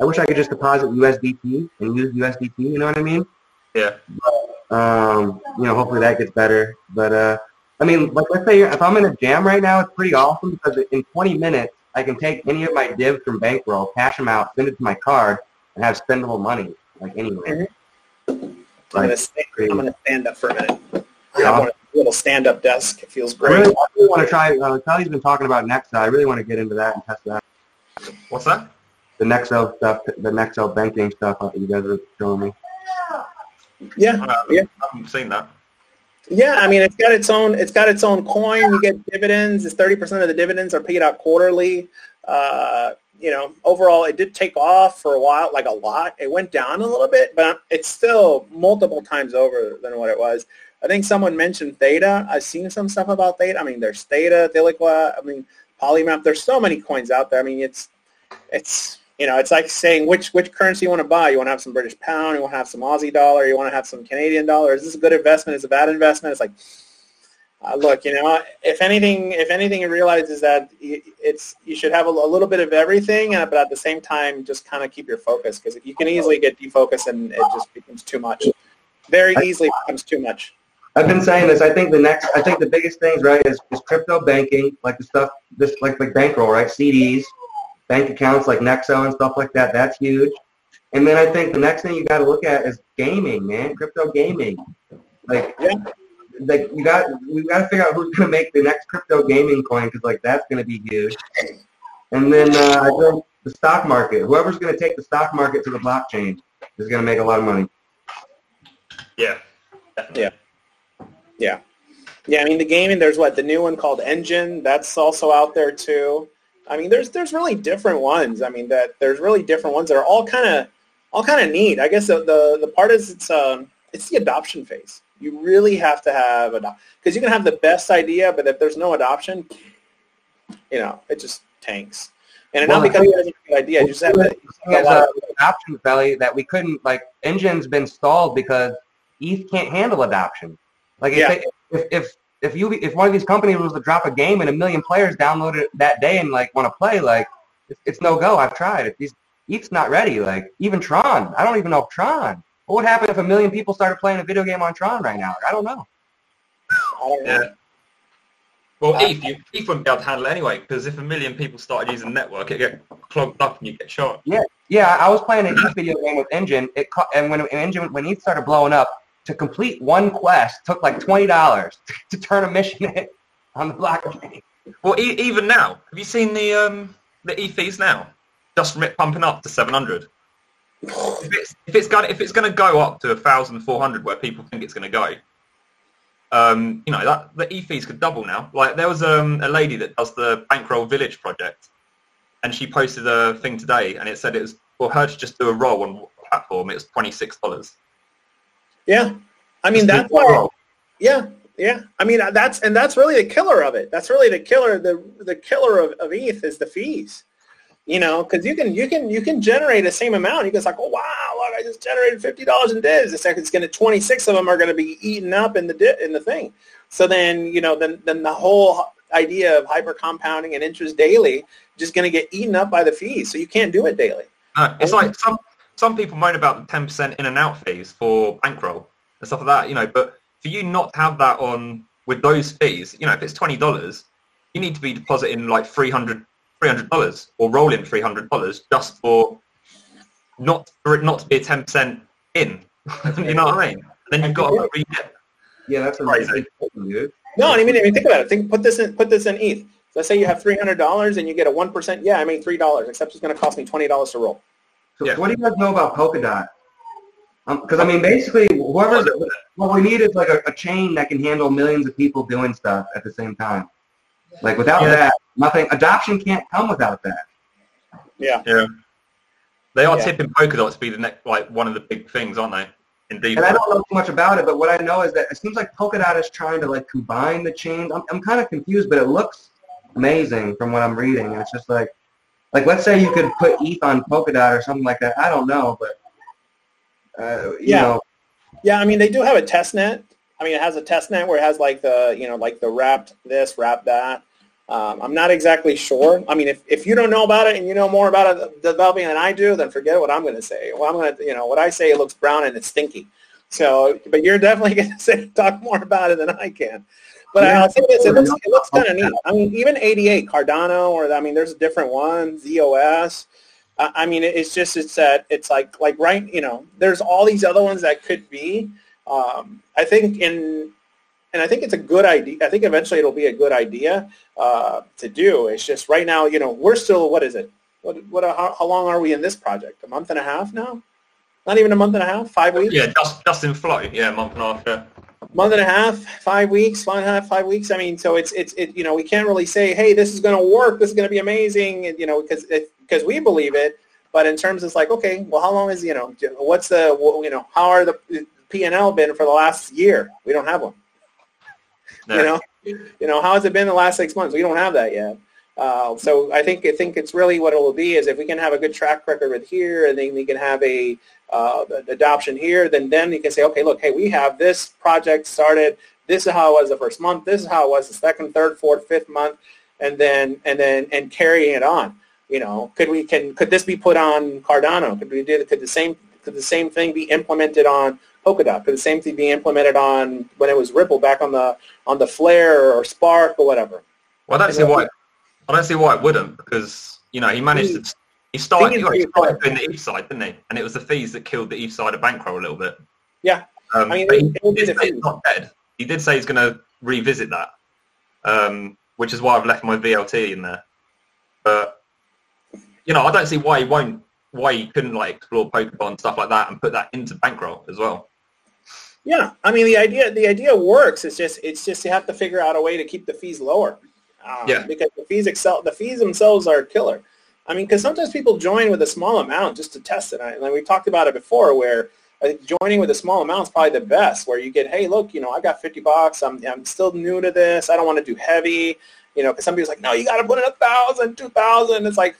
I wish I could just deposit USDT and use USDT. You know what I mean? Yeah. But, um, you know, hopefully that gets better. But uh, I mean, like let's say if I'm in a jam right now, it's pretty awesome because in 20 minutes I can take any of my divs from Bankroll, cash them out, send it to my card, and have spendable money like anywhere. Mm-hmm. I'm gonna stand, I'm gonna stand up for a minute. Yeah. I want a little stand-up desk. It feels great. I really, I really want to try. Uh, Kelly's been talking about Nexo. I really want to get into that and test that. What's that? The Nexo stuff, the Nexo banking stuff that you guys are showing me. Yeah, uh, yeah. I haven't seen that. Yeah, I mean, it's got its own. It's got its own coin. You get dividends. It's thirty percent of the dividends are paid out quarterly. Uh, you know, overall, it did take off for a while, like a lot. It went down a little bit, but it's still multiple times over than what it was. I think someone mentioned Theta. I've seen some stuff about Theta. I mean, there's Theta, Theliqua. I mean, Polymath. There's so many coins out there. I mean, it's it's you know, it's like saying which which currency you want to buy. You want to have some British pound. You want to have some Aussie dollar. You want to have some Canadian dollar. Is this a good investment? Is it a bad investment? It's like uh, look, you know, if anything, if anything, you realize is that it's you should have a, a little bit of everything, uh, but at the same time, just kind of keep your focus because you can easily get defocused and it just becomes too much. Very easily becomes too much. I've been saying this. I think the next, I think the biggest things, right, is, is crypto banking, like the stuff, this like like bankroll, right, CDs, bank accounts like Nexo and stuff like that. That's huge. And then I think the next thing you got to look at is gaming, man, crypto gaming. Like, yeah like you got we got to figure out who's going to make the next crypto gaming coin because like that's going to be huge. And then uh, I think the stock market. Whoever's going to take the stock market to the blockchain is going to make a lot of money. Yeah. Yeah. Yeah. Yeah, I mean the gaming. There's what the new one called Enjin. That's also out there too. I mean, there's there's really different ones. I mean that there's really different ones that are all kind of all kind of neat. I guess the, the the part is it's um it's the adoption phase. You really have to have adoption because you can have the best idea, but if there's no adoption, you know, it just tanks. And well, not because it wasn't a good idea. You just have to. Have a adoption belly that we couldn't like. Enjin's been stalled because ETH can't handle adoption. Like if, yeah. they, if if if you if one of these companies was to drop a game and a million players download it that day and like want to play, like it's, it's no go. I've tried. If these ETH's not ready. Like even Tron, I don't even know if Tron what would happen if a million people started playing a video game on Tron right now? I don't know. Yeah. Well, uh, ETH, you, ETH wouldn't be able to handle it anyway, because if a million people started using the network, it get clogged up and you get shot. Yeah, yeah. I was playing an ETH video game with Enjin, It and when Enjin when ETH started blowing up, to complete one quest took like twenty dollars to, to, turn a mission in on the blockchain. Well, e- even now, have you seen the um the ETH fees now? Just from it pumping up to seven hundred if it's if it's going if it's going to go up to thousand four hundred where people think it's going to go, um, you know that the e fees could double now. Like there was um, a lady that does the Bankroll Village project, and she posted a thing today, and it said it was for her to just do a roll on platform. It was twenty six dollars. Yeah, I mean just that's why. Yeah, yeah. I mean that's and that's really the killer of it. That's really the killer. The the killer of, of ETH is the fees you know, because you can you can you can generate the same amount. You can like, oh wow, look, I just generated fifty dollars in divs. It's like it's going to twenty six of them are going to be eaten up in the di- in the thing. So then you know then then the whole idea of hyper compounding and interest daily just going to get eaten up by the fees. So you can't do it daily. Uh, it's like some some people moan about the ten percent in and out fees for bankroll and stuff like that. You know, but for you not to have that on with those fees, you know, if it's twenty dollars, you need to be depositing like three hundred $300 or roll in $300 just for not for it not to be a 10% in. you know what I mean? then you've got to read it. Yeah, that's crazy. No, I mean, I mean, think about it. Think, put this in, put this in ETH. let's say you have three hundred dollars and you get a one percent. Yeah, I mean three dollars, except it's going to cost me twenty dollars to roll. So, Yeah. what do you guys know about Polkadot? Um, because I mean, basically, whoever's what we need is like a, a chain that can handle millions of people doing stuff at the same time. Like without Yeah. that, nothing. Adoption can't come without that. Yeah. Yeah. They are Yeah. tipping Polkadot to be the next, like one of the big things, aren't they? In DeFi. And I don't know too much about it, but what I know is that it seems like Polkadot is trying to like combine the chains. I'm, I'm kind of confused, but it looks amazing from what I'm reading. And it's just like, like let's say you could put ETH on Polkadot or something like that. I don't know, but uh, you Yeah. know, Yeah, I mean they do have a test net. I mean it has a test net where it has like the you know like the wrapped this, wrapped that. Um, I'm not exactly sure. I mean, if, if you don't know about it and you know more about it developing than I do, then forget what I'm going to say. Well, I'm going to, you know, what I say it looks brown and it's stinky. So, but you're definitely going to say talk more about it than I can. But Yeah, I think it's, it looks it looks kind of neat. I mean, even 88 Cardano, or I mean, there's a different one, ZOS. I mean, it's just it's that it's like like right, you know, there's all these other ones that could be. Um, I think in and I think it's a good idea. I think eventually it'll be a good idea uh, to do. It's just right now, you know, we're still what is it? What what? How, how long are we in this project? A month and a half now? Not even a month and a half. Five weeks. Yeah, just, just in flow. Yeah, a month and a half. Yeah. month and a half, five weeks, five and a half, five weeks. I mean, so it's it's it. You know, we can't really say, hey, this is going to work. This is going to be amazing. You know, because because we believe it. But in terms, it's like, okay, well, how long is you know, what's the you know, how are the P and L been for the last year? We don't have one. No. You know, you know, how has it been the last six months? We don't have that yet. Uh, so I think I think it's really what it will be is if we can have a good track record with here, and then we can have a uh, adoption here, then then you can say, okay, look, hey, we have this project started. This is how it was the first month. This is how it was the second, third, fourth, fifth month, and then and then and carrying it on. You know, could we can could this be put on Cardano? Could we do could the same could the same thing be implemented on Polkadot? Could the same thing be implemented on when it was Ripple back on the on the Flare or Spark or whatever? Well, I don't see why. I don't see why it wouldn't because you know he managed to. He started, he started doing the ETH side, didn't he? And it was the fees that killed the ETH side of bankroll a little bit. Yeah. Um, I mean, it- he, did say fees. not dead. He did say he's going to revisit that, um, which is why I've left my VLT in there. But you know, I don't see why he won't, why he couldn't like explore Pokemon and stuff like that and put that into bankroll as well. Yeah, I mean the idea the idea works. It's just it's just you have to figure out a way to keep the fees lower. Um, Yeah. Because the fees excel the fees themselves are a killer. I mean, because sometimes people join with a small amount just to test it. And we talked about it before, where I joining with a small amount is probably the best. Where you get, hey, look, you know, I got fifty bucks. I'm I'm still new to this. I don't want to do heavy. You know, because somebody's like, no, you got to put in a thousand, two thousand. It's like,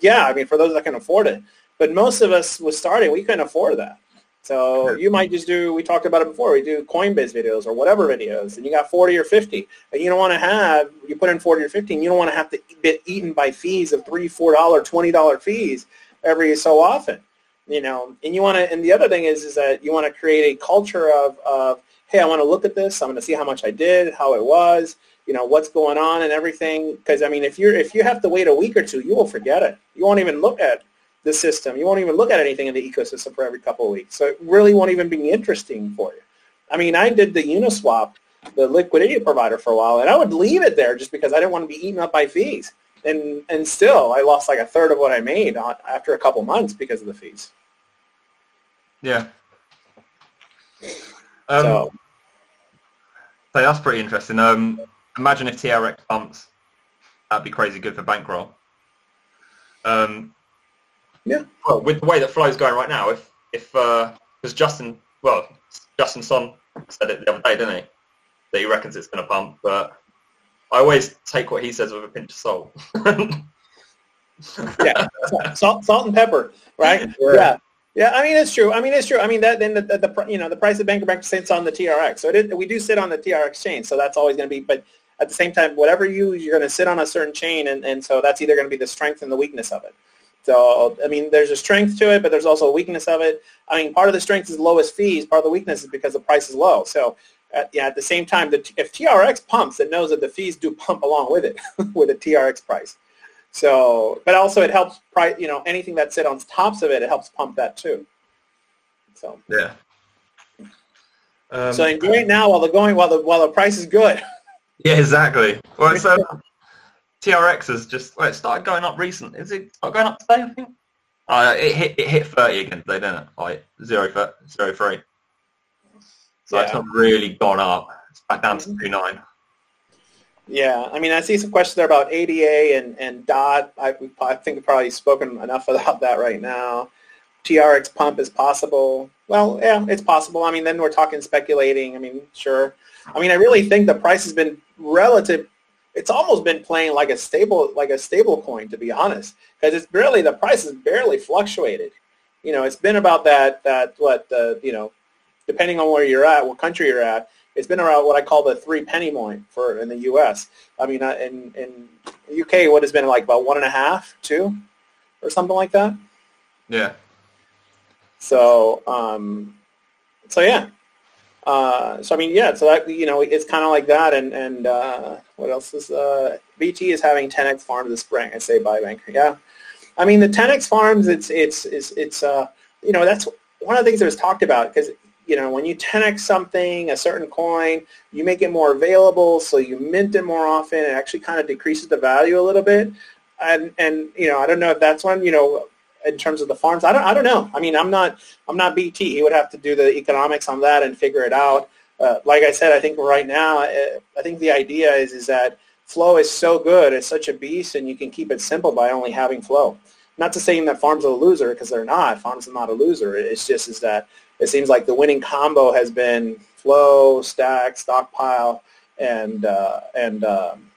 yeah, I mean, for those that can afford it. But most of us was starting, we couldn't afford that. So you might just do, we talked about it before, we do Coinbase videos or whatever videos, and you got 40 or 50. And you don't want to have, you put in 40 or 50, and you don't want to have to get eaten by fees of 3, $4, $20 fees every so often. You know, and you want to, and the other thing is, is that you want to create a culture of, of, hey, I want to look at this, I'm going to see how much I did, how it was, you know, what's going on and everything. Because, I mean, if you're, if you have to wait a week or two, you will forget it. You won't even look at the system. You won't even look at anything in the ecosystem for every couple of weeks. So it really won't even be interesting for you. I mean, I did the Uniswap, the liquidity provider for a while, and I would leave it there just because I didn't want to be eaten up by fees. And and still, I lost like a third of what I made on, after a couple months because of the fees. Yeah. Um, so So that's pretty interesting. Um, imagine if TRX pumps. That'd be crazy good for bankroll. Um, Yeah. Well, with the way that flow's going right now, if if uh, because Justin, well, Justin Sun said it the other day, didn't he? That he reckons it's going to pump, but I always take what he says with a pinch of salt. yeah, salt, salt and pepper, right? Yeah. Yeah. yeah. I mean, it's true. I mean, it's true. I mean, that then the, the, you know the price of Banker Bank sits on the TRX, so is, we do sit on the TRX chain, so that's always going to be. But at the same time, whatever you you're going to sit on a certain chain, and, and so that's either going to be the strength and the weakness of it. So I mean, there's a strength to it, but there's also a weakness of it. I mean, part of the strength is lowest fees. Part of the weakness is because the price is low. So at, yeah, at the same time, the, if TRX pumps, it knows that the fees do pump along with it with a TRX price. So, but also it helps, pri- you know, anything that sits on tops of it, it helps pump that too. So, yeah. Um, so enjoy it now while the going while the while the price is good. yeah, exactly. Well, so TRX has just well, it started going up recently. Is it going up today? I think. Uh, it hit it hit 30 again today, didn't it? Like zero for zero three. So it's not really gone up. It's back down to two nine. Yeah, I mean, I see some questions there about ADA and, and DOT. I, I think we've probably spoken enough about that right now. TRX pump is possible. Well, yeah, it's possible. I mean, then we're talking speculating. I mean, sure. I mean, I really think the price has been relative. It's almost been playing like a stable, like a stable coin, to be honest, because it's barely the price has barely fluctuated. You know, it's been about that that what the you know, depending on where you're at, what country you're at, it's been around what I call the three penny point for in the U.S. I mean, uh, in in the UK, what has been like about one and a half, two, or something like that. Yeah. So, um, so yeah. Uh, so I mean, yeah. So that you know, it's kind of like that. And and uh, what else is uh, BT is having 10x farms this spring. I say buy banker. Yeah. I mean, the 10x farms. It's it's it's it's uh, you know that's one of the things that was talked about because you know when you 10x something, a certain coin, you make it more available, so you mint it more often. It actually kind of decreases the value a little bit. And and you know, I don't know if that's one. You know, in terms of the farms. I don't, I don't know. I mean, I'm not, I'm not BT. He would have to do the economics on that and figure it out. Uh, like I said, I think right now, uh, I think the idea is, is that flow is so good. It's such a beast and you can keep it simple by only having flow. Not to saying that farms are a loser because they're not. Farms are not a loser. It's just is that it seems like the winning combo has been flow, stack, stockpile, and, uh, and, um,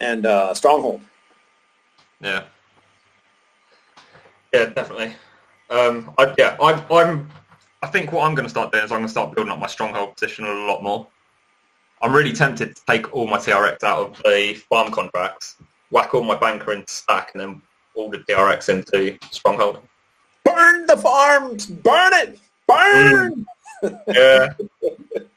and uh, stronghold. Yeah. Yeah, definitely. Um, I, yeah, I'm, I'm. I think what I'm going to start doing is I'm going to start building up my stronghold position a lot more. I'm really tempted to take all my TRX out of the farm contracts, whack all my banker into stack, and then all the TRX into stronghold. Burn the farms! Burn it! Burn! Yeah,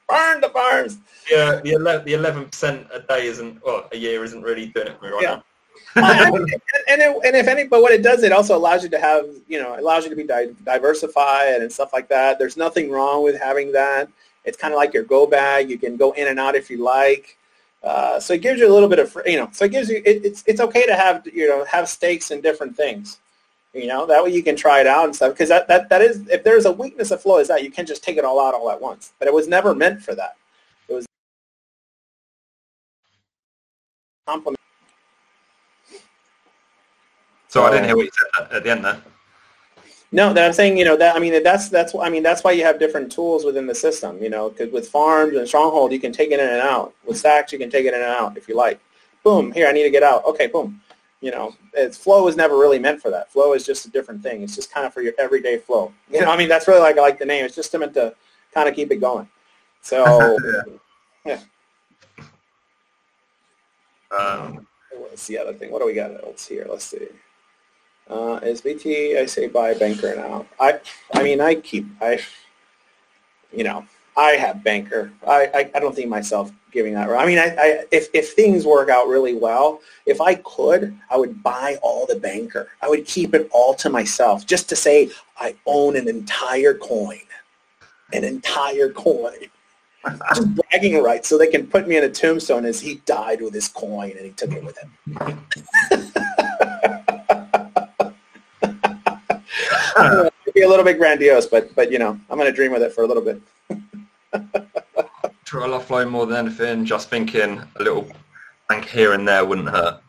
Burn the farms! yeah. The the eleven percent a day isn't, well, a year isn't really doing it for me right Yeah. now. I mean, and, it, and if any, but what it does, it also allows you to have, you know, allows you to be di- diversified and stuff like that. There's nothing wrong with having that. It's kind of like your go bag. You can go in and out if you like. Uh, so it gives you a little bit of, you know, so it gives you, it, it's, it's okay to have, you know, have stakes in different things. You know, that way you can try it out and stuff. Because that, that, that is, if there's a weakness of flow, is that you can just take it all out all at once. But it was never meant for that. It was complement. So I didn't hear what you said at- the end there. No, that I'm saying, you know, that I mean, that's that's I mean, that's why you have different tools within the system, you know, because with farms and stronghold, you can take it in and out. With stacks, you can take it in and out if you like. Boom, here I need to get out. Okay, boom. You know, it's flow is never really meant for that. Flow is just a different thing. It's just kind of for your everyday flow. You know, I mean, that's really like I like the name. It's just meant to kind of keep it going. So, yeah. Um, what's the other thing? What do we got else here? Let's see. Uh, SBT, I say buy banker now. I, I mean, I keep, I, you know, I have banker. I, I, I don't think myself giving that. I mean, I, I, if, if things work out really well, if I could, I would buy all the banker. I would keep it all to myself just to say I own an entire coin, an entire coin. Just bragging rights so they can put me in a tombstone as he died with his coin and he took it with him. It'd be a little bit grandiose, but but you know, I'm gonna dream with it for a little bit. True, I love flow more than anything. Just thinking a little bank here and there wouldn't hurt.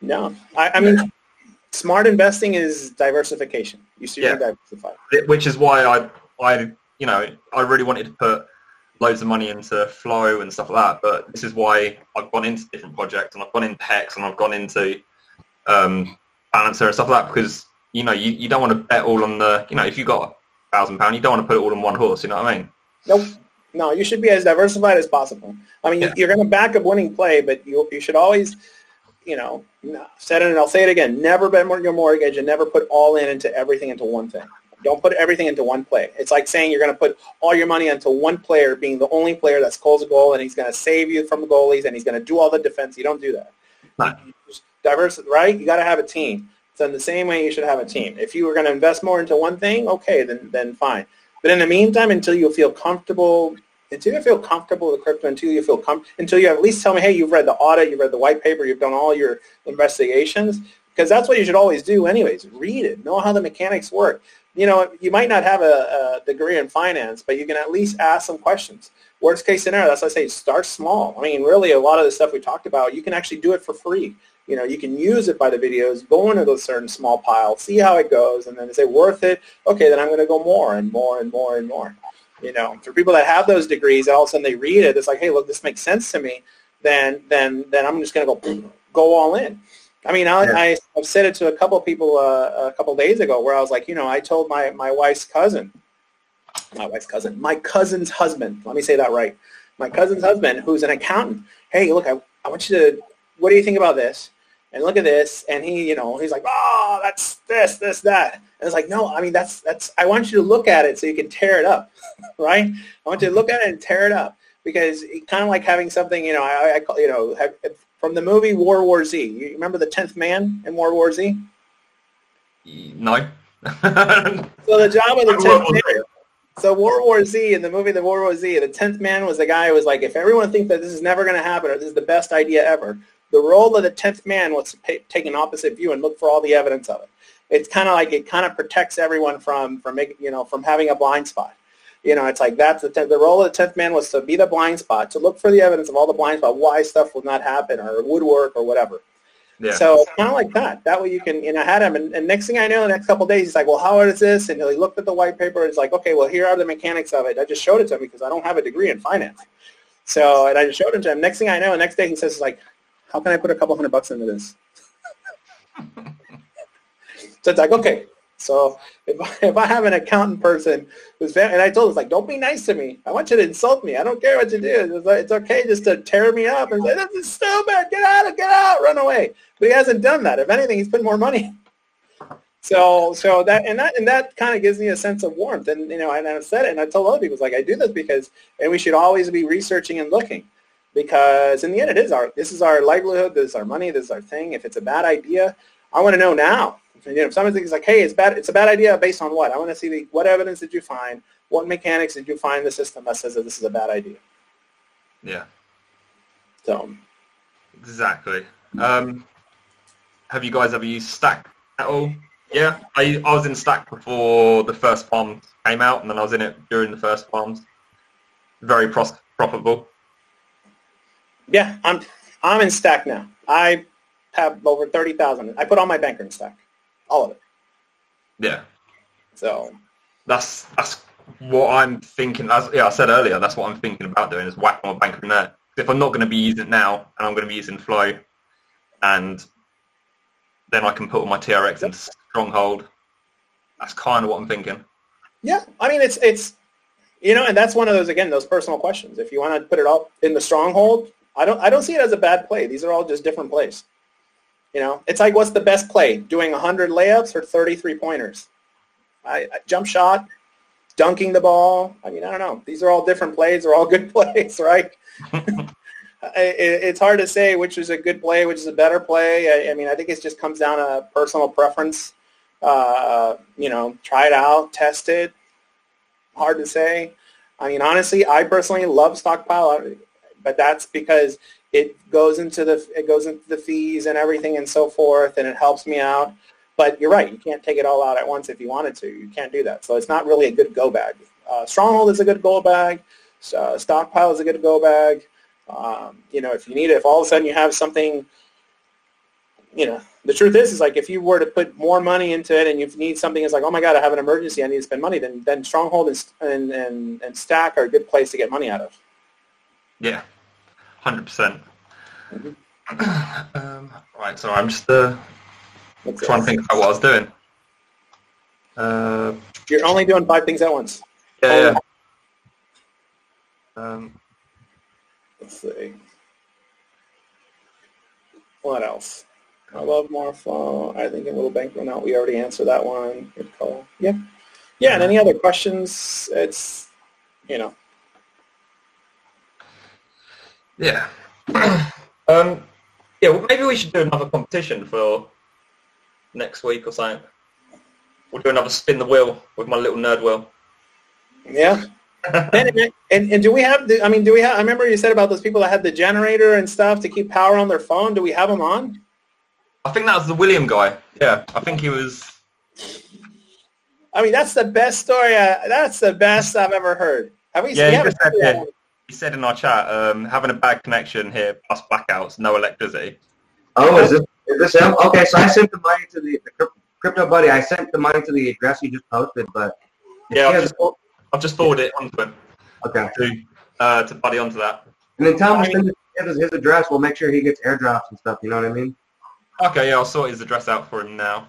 No, I, I mean, smart investing is diversification. You should Yeah. diversify. Which is why I, I, you know, I really wanted to put loads of money into flow and stuff like that. But this is why I've gone into different projects and I've gone into Hex and I've gone into um, Balancer and stuff like that because you know you, you don't want to bet all on the, you know, if you got a thousand pound, you don't want to put it all on one horse. You know what I mean? Nope. No, you should be as diversified as possible. I mean, Yeah. you're going to back a winning play, but you you should always, you know, no, said it and I'll say it again. Never bet more your mortgage and never put all in into everything into one thing. Don't put everything into one play. It's like saying you're going to put all your money into one player being the only player that scores a goal and he's going to save you from the goalies and he's going to do all the defense. You don't do that. No. Diverse, right? You got to have a team. So in the same way, you should have a team. If you were going to invest more into one thing, okay, then then fine. But in the meantime, until you feel comfortable, until you feel comfortable with crypto, until you feel com- until you at least tell me, hey, you've read the audit, you've read the white paper, you've done all your investigations, because that's what you should always do anyways. Read it. Know how the mechanics work. You know, you might not have a, a degree in finance, but you can at least ask some questions. Worst case scenario, that's why I say start small. I mean, really, a lot of the stuff we talked about, you can actually do it for free. You know, you can use it by the videos, go into those certain small piles, see how it goes, and then say worth it. Okay, then I'm going to go more and more and more and more. You know, for people that have those degrees, all of a sudden they read it, it's like, hey, look, this makes sense to me. Then, then, then I'm just going to go go all in. I mean, I, I, have said it to a couple of people uh, a couple of days ago where I was like, you know, I told my, my wife's cousin, my wife's cousin, my cousin's husband, let me say that right, my cousin's husband, who's an accountant, hey, look, I, I want you to, what do you think about this? And look at this, and he, you know, he's like, oh, that's this, this, that. And it's like, no, I mean, that's, that's, I want you to look at it so you can tear it up, right? I want you to look at it and tear it up because it's kind of like having something, you know, I, I call, you know, have, from the movie World War Z. You remember the tenth man in World War Z? No. so the job of the tenth man. So World War Z in the movie The World War Z, the tenth man was the guy who was like, if everyone thinks that this is never going to happen or this is the best idea ever, the role of the tenth man was to pay, take an opposite view and look for all the evidence of it. It's kind of like it kind of protects everyone from from making you know from having a blind spot. You know, it's like that's the, the role of the tenth man was to be the blind spot, to look for the evidence of all the blind spot, why stuff will not happen or would work or whatever. Yeah. So kind of like that. That way you can, you know, had him, and, and next thing I know, the next couple of days, he's like, "Well, how is this?" And he looked at the white paper. and It's like, "Okay, well, here are the mechanics of it." I just showed it to him because I don't have a degree in finance. So, and I just showed it to him. Next thing I know, the next day he says, "Like, how can I put a couple hundred bucks into this?" so it's like, okay, so if I, if I have an accountant person who's and I told him like, don't be nice to me. I want you to insult me. I don't care what you do. It's, like, it's okay just to tear me up and say this is stupid. Get out! Of get out! Run away. But he hasn't done that. If anything, he's put more money. So so that and that and that kind of gives me a sense of warmth. And you know, and I said it, and I told other people like I do this because and we should always be researching and looking because in the end, it is our this is our livelihood. This is our money. This is our thing. If it's a bad idea, I want to know now you know, if someone thinks like, hey, it's bad, it's a bad idea based on what? I want to see the, what evidence did you find? What mechanics did you find in the system that says that this is a bad idea? Yeah. So. Exactly. Um, have you guys ever used Stack at all? Yeah, I, I was in Stack before the first bomb came out, and then I was in it during the first bombs. Very pros- profitable. Yeah, I'm I'm in Stack now. I have over thirty thousand. I put all my banker in Stack all of it. Yeah. So that's that's what I'm thinking. As yeah, I said earlier, that's what I'm thinking about doing is whack my bank in there. If I'm not going to be using it now, and I'm going to be using Flow, and then I can put all my TRX into Stronghold. That's kind of what I'm thinking. Yeah, I mean it's it's you know, and that's one of those again those personal questions. If you want to put it all in the Stronghold, I don't I don't see it as a bad play. These are all just different plays. You know, it's like what's the best play? Doing 100 layups or 33 pointers? I, I, jump shot, dunking the ball. I mean, I don't know. These are all different plays. They're all good plays, right? it, it's hard to say which is a good play, which is a better play. I, I mean, I think it just comes down to personal preference. Uh, you know, try it out, test it. Hard to say. I mean, honestly, I personally love stockpile, but that's because it goes into the it goes into the fees and everything and so forth, and it helps me out. But you're right, you can't take it all out at once if you wanted to. You can't do that. So it's not really a good go bag. Uh, Stronghold is a good go bag. Uh, stockpile is a good go bag. Um, you know, if you need it, if all of a sudden you have something, you know, the truth is, is like if you were to put more money into it and you need something, it's like, oh my God, I have an emergency, I need to spend money. Then, then Stronghold and, and, and, and Stack are a good place to get money out of. Yeah, hundred percent. Um, right, so I'm just uh, trying to think about what I was doing. Uh, You're only doing five things at once. Yeah. yeah. Um, Let's see. What else? I love more flow. I think a little bank run out. We already answered that one. Good call. Yeah. Yeah, and any other questions? It's, you know, yeah. um, yeah, well, maybe we should do another competition for next week or something. We'll do another spin the wheel with my little nerd wheel. Yeah. and, and, and do we have the, I mean, do we have, I remember you said about those people that had the generator and stuff to keep power on their phone. Do we have them on? I think that was the William guy. Yeah, I think he was. I mean, that's the best story. I, that's the best I've ever heard. Have we? Yeah, we he haven't just said, seen that yeah, he said in our chat, um, having a bad connection here, plus blackouts, no electricity. Oh, is this is this him? Okay, so I sent the money to the, the crypto buddy. I sent the money to the address you just posted, but Yeah, I've just, I've just forwarded it onto him okay. to uh, to buddy onto that. And then tell him I to send his, his address. We'll make sure he gets airdrops and stuff. You know what I mean? Okay, yeah, I'll sort his address out for him now.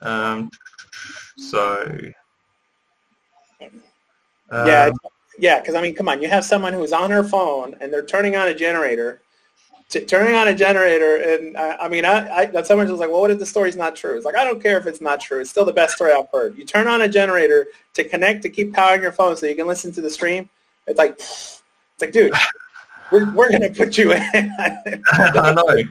Um, so. Um, Yeah, it's- yeah. Because I mean, come on, you have someone who's on her phone and they're turning on a generator, t- turning on a generator, and I, I mean, I, I that someone's just like, well, what if the story's not true? It's like I don't care if it's not true. It's still the best story I've heard. You turn on a generator to connect to keep powering your phone so you can listen to the stream. It's like, it's like, dude, we're we're gonna put you in. I know.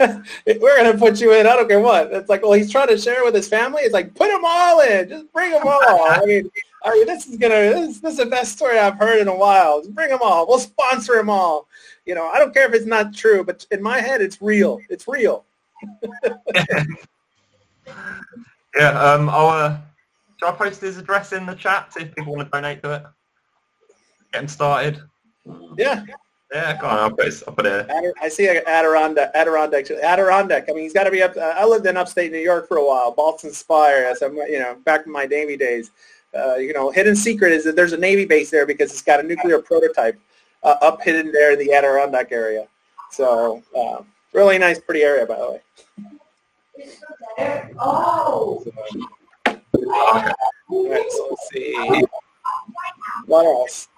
we're gonna put you in. I don't care what. It's like, well, he's trying to share with his family. It's like, put them all in. Just bring them all. I mean, I mean, this is gonna. This, this is the best story I've heard in a while. Just bring them all. We'll sponsor them all. You know, I don't care if it's not true, but in my head, it's real. It's real. Yeah, um, I'll. Uh, I post his address in the chat see if people want to donate to it? Get him started. Yeah, Yeah, go on. I'll put, his, I'll put it. Adder- I see a Adirondack. Adirondack. Adirondack. I mean, he's got to be up. I lived in upstate New York for a while, Ballston Spa. As I'm, you know, back in my Navy days. Uh, you know, hidden secret is that there's a Navy base there because it's got a nuclear prototype uh, up hidden there in the Adirondack area. So, uh, really nice, pretty area, by the way. Oh. Right, so let's see. What else?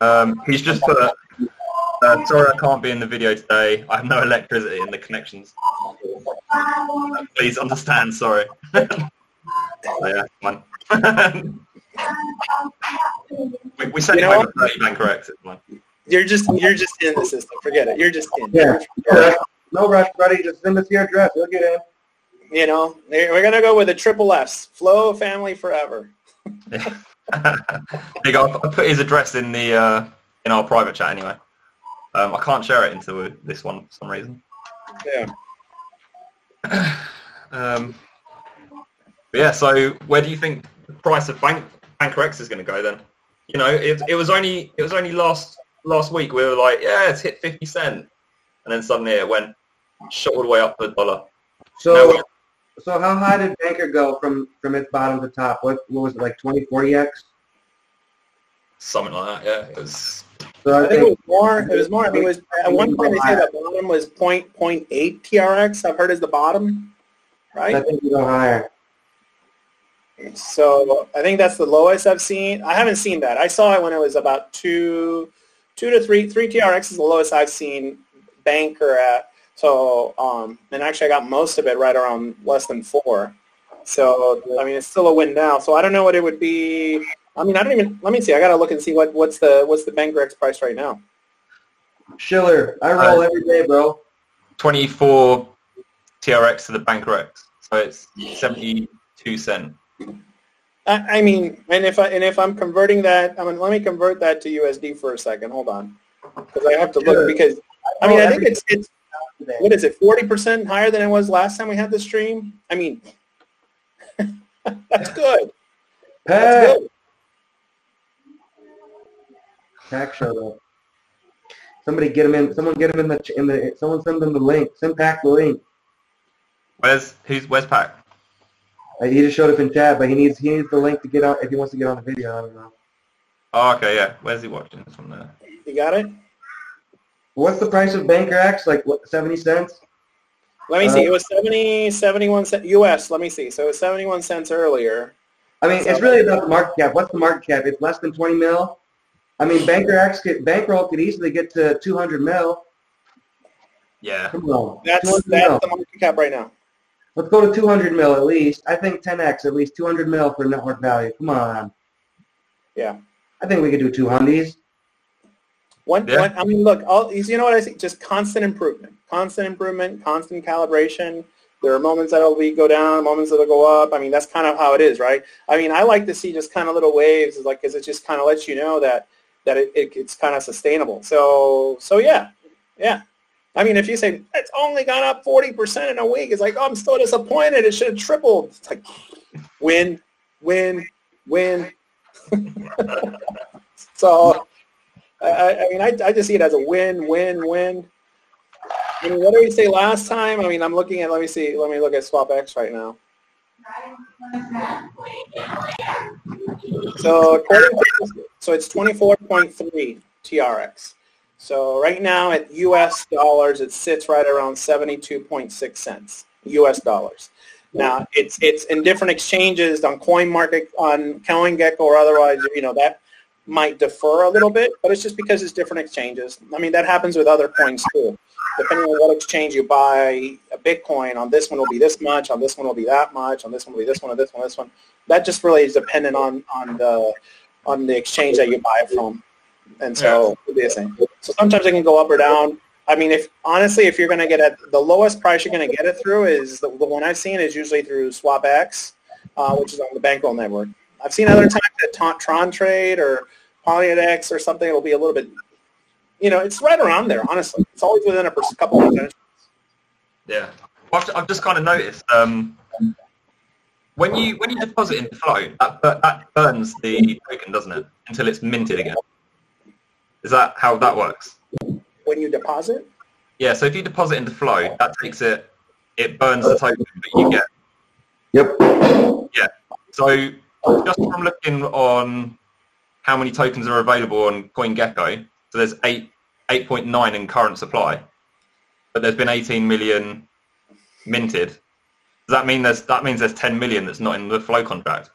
Um, he's just put. Uh, sorry, I can't be in the video today. I have no electricity in the connections. Please understand. Sorry. oh, yeah, fine. We, we sent You him know over 30 man correct. You're just you're just in the system. Forget it. You're just in. Yeah. No rush, no rush, buddy. Just send us your address. We'll get in. You know, we're gonna go with the triple S. Flow family forever. there you go. I put his address in the uh, in our private chat anyway. Um, I can't share it into this one for some reason. Yeah. Um, yeah. So where do you think the price of Bank Banker X is going to go then? You know, it, it was only it was only last last week we were like, yeah, it's hit fifty cent, and then suddenly it went shot all the way up to a dollar. So, No, so how high did Banker go from from its bottom to top? What what was it like 20, 40 x? Something like that. Yeah, it was. So I I think it was more. It was more. I mean, it was at one point they say the bottom was point point eight TRX. I've heard is the bottom, right? I think you go higher. So I think that's the lowest I've seen. I haven't seen that. I saw it when it was about two, two to three. Three TRX is the lowest I've seen Banker at. So um, and actually I got most of it right around less than four. So I mean it's still a win now. So I don't know what it would be. I mean I don't even. Let me see. I gotta look and see what what's the what's the Banker X price right now. Schiller, I roll Uh, every day, bro. 24 TRX to the Banker X. So it's 72 cent. I, I mean, and if I and if I'm converting that, I mean, let me convert that to USD for a second. Hold on, because I have to look because I mean, I think it's it's what is it, forty percent higher than it was last time we had the stream. I mean, that's good. That's Pack, good. Pack showed up. Somebody get him in. Someone get him in the in the. Someone send them the link. Send Pack the link. Where's who's where's Pac? Uh, he just showed up in chat, but he needs he needs the link to get on if he wants to get on the video. I don't know. Oh, okay, yeah. Where's he watching this one there? You got it. What's the price of Banker X? Like what? Seventy cents. Let me see. Uh, It was 70, 71 cents US. Let me see. So it was seventy-one cents earlier. I mean, it's really about the market cap. What's the market cap? It's less than 20 mil. I mean, Banker X could, bankroll could easily get to 200 mil. Yeah. Come on. That's that's mil. the market cap right now. Let's go to 200 mil at least. I think 10x, at least 200 mil for network value. Come on. Yeah. I think we could do two hundies. One, Yeah. one, I mean, look, all, you know what I see? Just constant improvement, constant improvement, constant calibration. There are moments that'll be go down, moments that'll go up. I mean, that's kind of how it is, right? I mean, I like to see just kind of little waves, like because it just kind of lets you know that that it, it it's kind of sustainable. So, so yeah, yeah. I mean, if you say it's only gone up 40% in a week, it's like, oh, I'm still disappointed. It should have tripled. It's like win, win, win. so, I, I mean, I, I just see it as a win, win, win. I mean, what did we say last time? I mean, I'm looking at, let me see, let me look at SwapX right now. So so it's 24.3 TRX. So right now at US dollars, it sits right around 72.6 cents US dollars. Now it's it's in different exchanges on Coin Market, on CoinGecko or otherwise. You know that might defer a little bit, but it's just because it's different exchanges. I mean that happens with other coins too. Depending on what exchange you buy a Bitcoin on, this one will be this much, on this one will be that much, on this one will be this one, on this one, this one. That just really is dependent on on the on the exchange that you buy it from and so it'll be the same. So sometimes it can go up or down. I mean, if honestly, if you're going to get it, the lowest price you're going to get it through is the, the one I've seen is usually through SwapX, uh, which is on the Bankroll network. I've seen other times at Tron Trade or Poloniex or something. It'll be a little bit, you know, it's right around there. Honestly, it's always within a couple of percentage. Yeah, I've, I've just kind of noticed um, when you when you deposit in flow, that, that burns the token, doesn't it, until it's minted again. Is that how that works? When you deposit? Yeah, so if you deposit into Flow, that takes it, it burns the token that you get. Yep. Yeah. So just from looking on how many tokens are available on CoinGecko, so there's eight, 8.9 in current supply, but there's been 18 million minted. Does that mean there's that means there's 10 million that's not in the flow contract?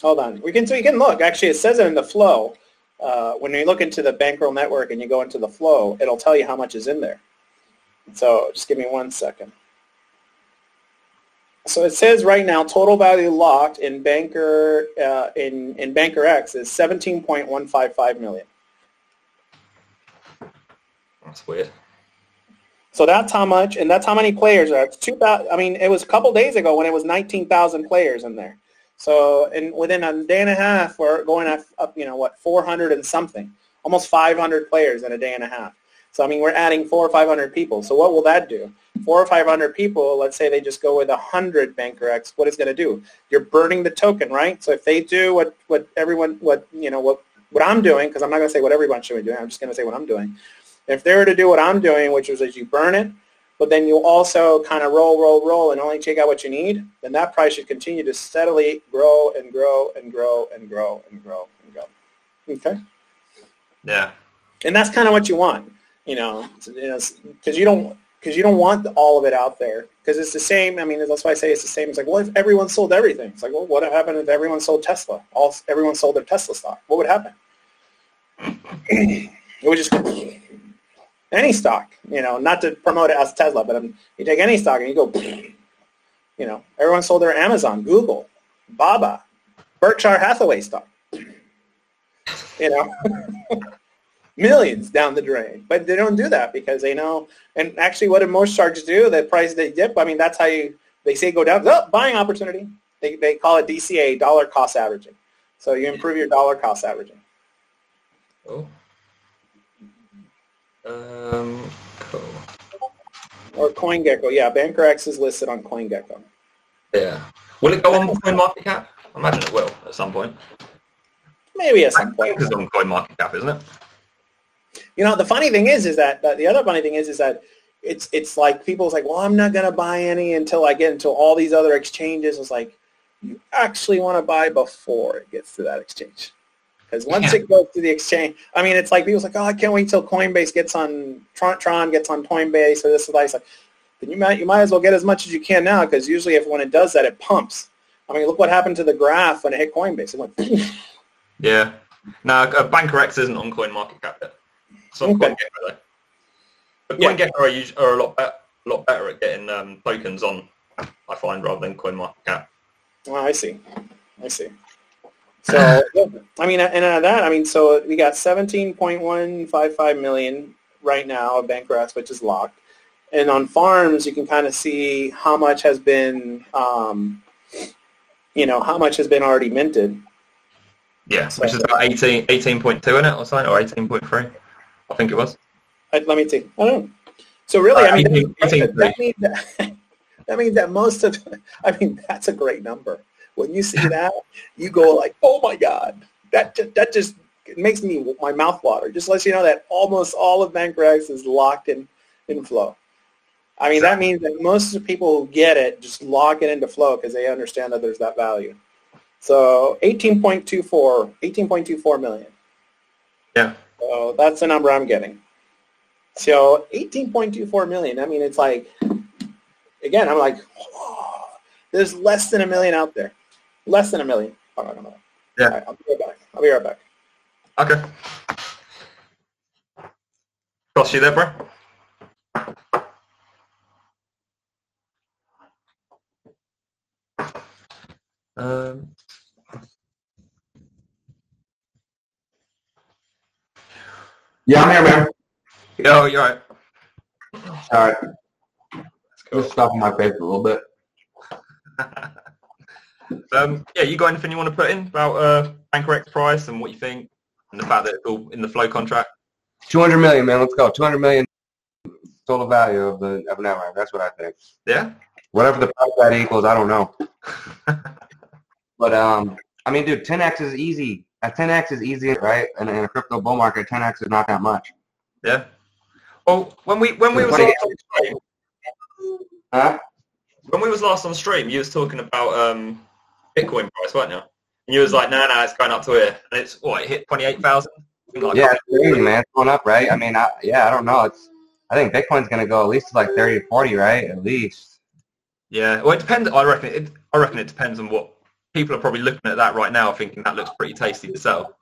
Hold on, we can so you can look. Actually, it says it in the flow uh, when you look into the bankroll network and you go into the flow, it'll tell you how much is in there. So just give me one second. So it says right now total value locked in banker uh, in in banker X is 17.155 million. That's weird. So that's how much, and that's how many players are. It's two. I mean, it was a couple days ago when it was 19,000 players in there. So in within a day and a half, we're going up, up, you know, what, 400 and something, almost 500 players in a day and a half. So I mean, we're adding four or 500 people. So what will that do? Four or 500 people, let's say they just go with 100 Banker X, what is going to do? You're burning the token, right? So if they do what, what everyone, what, you know, what, what I'm doing, because I'm not going to say what everyone should be doing, I'm just going to say what I'm doing. If they were to do what I'm doing, which is as you burn it, but then you also kind of roll, roll, roll and only take out what you need, then that price should continue to steadily grow and grow and grow and grow and grow and grow. Okay? Yeah. And that's kind of what you want, you know, because you don't because you don't want all of it out there because it's the same. I mean, that's why I say it's the same. It's like, what if everyone sold everything? It's like, well, what would happen if everyone sold Tesla? All everyone sold their Tesla stock. What would happen? it would just any stock, you know, not to promote it as Tesla, but um, you take any stock and you go, you know, everyone sold their Amazon, Google, Baba, Berkshire Hathaway stock, you know, millions down the drain. But they don't do that because they know, and actually what do most sharks do? The price they dip, I mean, that's how you, they say go down, oh, buying opportunity. They, they call it DCA, dollar cost averaging. So you improve your dollar cost averaging. Oh. Um, cool. Or CoinGecko. Yeah, Banker X is listed on CoinGecko. Yeah. Will it go on CoinMarketCap? I imagine it will at some point. Maybe at some point. It's on CoinMarketCap, isn't it? You know, the funny thing is, is that the other funny thing is, is that it's it's like people's like, well, I'm not gonna buy any until I get into all these other exchanges. It's like you actually want to buy before it gets to that exchange. Because once yeah. it goes to the exchange, I mean, it's like people's like, oh, I can't wait till Coinbase gets on Tron, Tron gets on Coinbase or this or that. It's like, then you might you might as well get as much as you can now because usually if when it does that, it pumps. I mean, look what happened to the graph when it hit Coinbase. It went. yeah. No, uh, Banker X isn't on CoinMarketCap yet. It's on okay. CoinGecko though. But CoinGecko yeah. are, are a lot better, a lot better at getting um, tokens on. I find rather than CoinMarketCap. Oh, I see. I see. So, I mean, and uh, that, I mean, so we got 17.155 million right now of Banker X, which is locked. And on farms, you can kind of see how much has been, um, you know, how much has been already minted. Yeah, so, which is about 18, 18.2 in it or something, or 18.3, I think it was. I, let me see. I don't know. So really, Uh, I mean, 18 that, 18 that means that, that means that most of, I mean, that's a great number. When you see that, you go like, oh my god, that just, that just it makes me my mouth water. Just lets you know that almost all of Banker X is locked in in flow. I mean, that means that most of the people who get it just lock it into flow because they understand that there's that value. So 18.24, 18.24 million. Yeah. So that's the number I'm getting. So 18.24 million. I mean, it's like, again, I'm like, oh, there's less than a million out there. Less than a million. Hold on, hold on. Yeah. All right, I'll be right back. I'll be right back. Okay. Cost you there, bro? Um, Yeah, I'm here, man. yo, you're right. All right. Let's go. Just stuffing my face a little bit. um, yeah, you got anything you want to put in about uh, Banker X price and what you think, and the fact that it's all in the flow contract? 200 million, man. Let's go. 200 million total value of the of network. That's what I think. Yeah. Whatever the price that equals, I don't know. but um, I mean, dude, 10x is easy. At 10x is easy, right? And in a crypto bull market, 10x is not that much. Yeah. Well, when we when we was last on stream, Huh? when we was last on stream, you was talking about um, Bitcoin price, weren't you? And you was like, no, no, it's going up to here, and it's what it hit twenty eight thousand. Like Yeah, it's crazy, man. It's going up, right? I mean, I, yeah, I don't know. It's I think Bitcoin's gonna go at least to like 30 to 40, right? At least. Yeah. Well, it depends. I reckon it. I reckon it depends on what people are probably looking at that right now, thinking that looks pretty tasty to sell.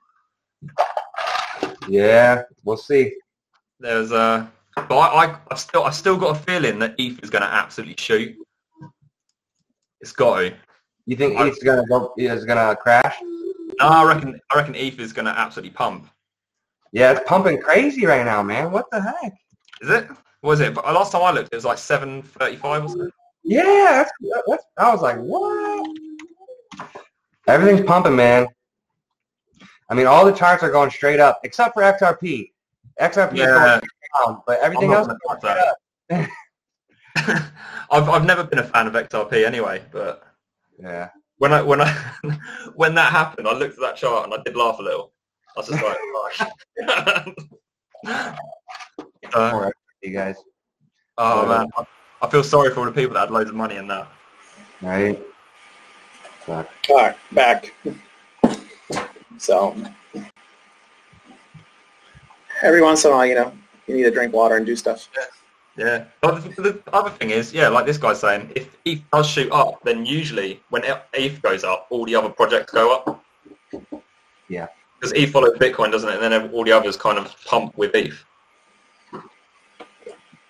Yeah, we'll see. There's uh, but I, I I've still I've still got a feeling that ETH is going to absolutely shoot. It's got to. You think I- ETH's gonna go? Is gonna crash? No, I reckon I reckon ETH is going to absolutely pump. Yeah, it's pumping crazy right now, man. What the heck? Is it? What was it? But last time I looked, it was like seven thirty-five or something. Yeah, that's, that's, I was like, what? Everything's pumping, man. I mean, all the charts are going straight up, except for XRP. XRP is Yeah, going down, but everything else is going straight up. I've I've never been a fan of XRP anyway, but Yeah. when I when I when that happened, I looked at that chart and I did laugh a little. I was just like, gosh. uh, Poor you guys, oh man, I, I feel sorry for all the people that had loads of money in that. right? Fuck. All right, back. So every once in a while, you know, you need to drink water and do stuff. Yeah. But the, the other thing is, yeah, like this guy's saying, if ETH does shoot up, then usually when ETH goes up, all the other projects go up. Yeah. Because ETH follows Bitcoin, doesn't it? And then all the others kind of pump with ETH.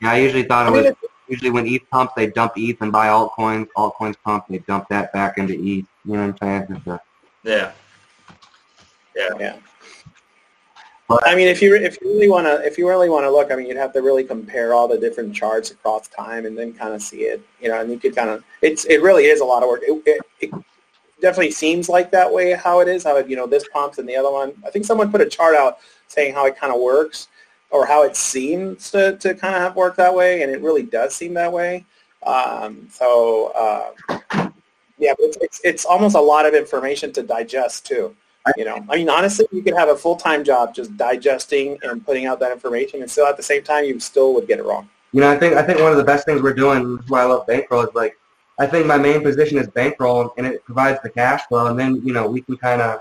Yeah, I usually thought I it mean, was it- usually when ETH pumps, they dump ETH and buy altcoins. Altcoins pump, they dump that back into ETH. You know what I'm saying? It's a- Yeah. yeah. I mean, if you if you really want to if you really want to look, I mean, you'd have to really compare all the different charts across time and then kind of see it, you know, and you could kind of it's it really is a lot of work. It, it, it definitely seems like that way how it is, how it, you know this pumps and the other one. I think someone put a chart out saying how it kind of works or how it seems to, to kind of have worked that way, and it really does seem that way. Um, so uh, yeah, it's, it's it's almost a lot of information to digest too. You know, I mean, honestly, you could have a full-time job just digesting and putting out that information, and still at the same time, you still would get it wrong. You know, I think I think one of the best things we're doing, is why I love bankroll, is like I think my main position is bankroll, and it provides the cash flow, and then you know we can kind of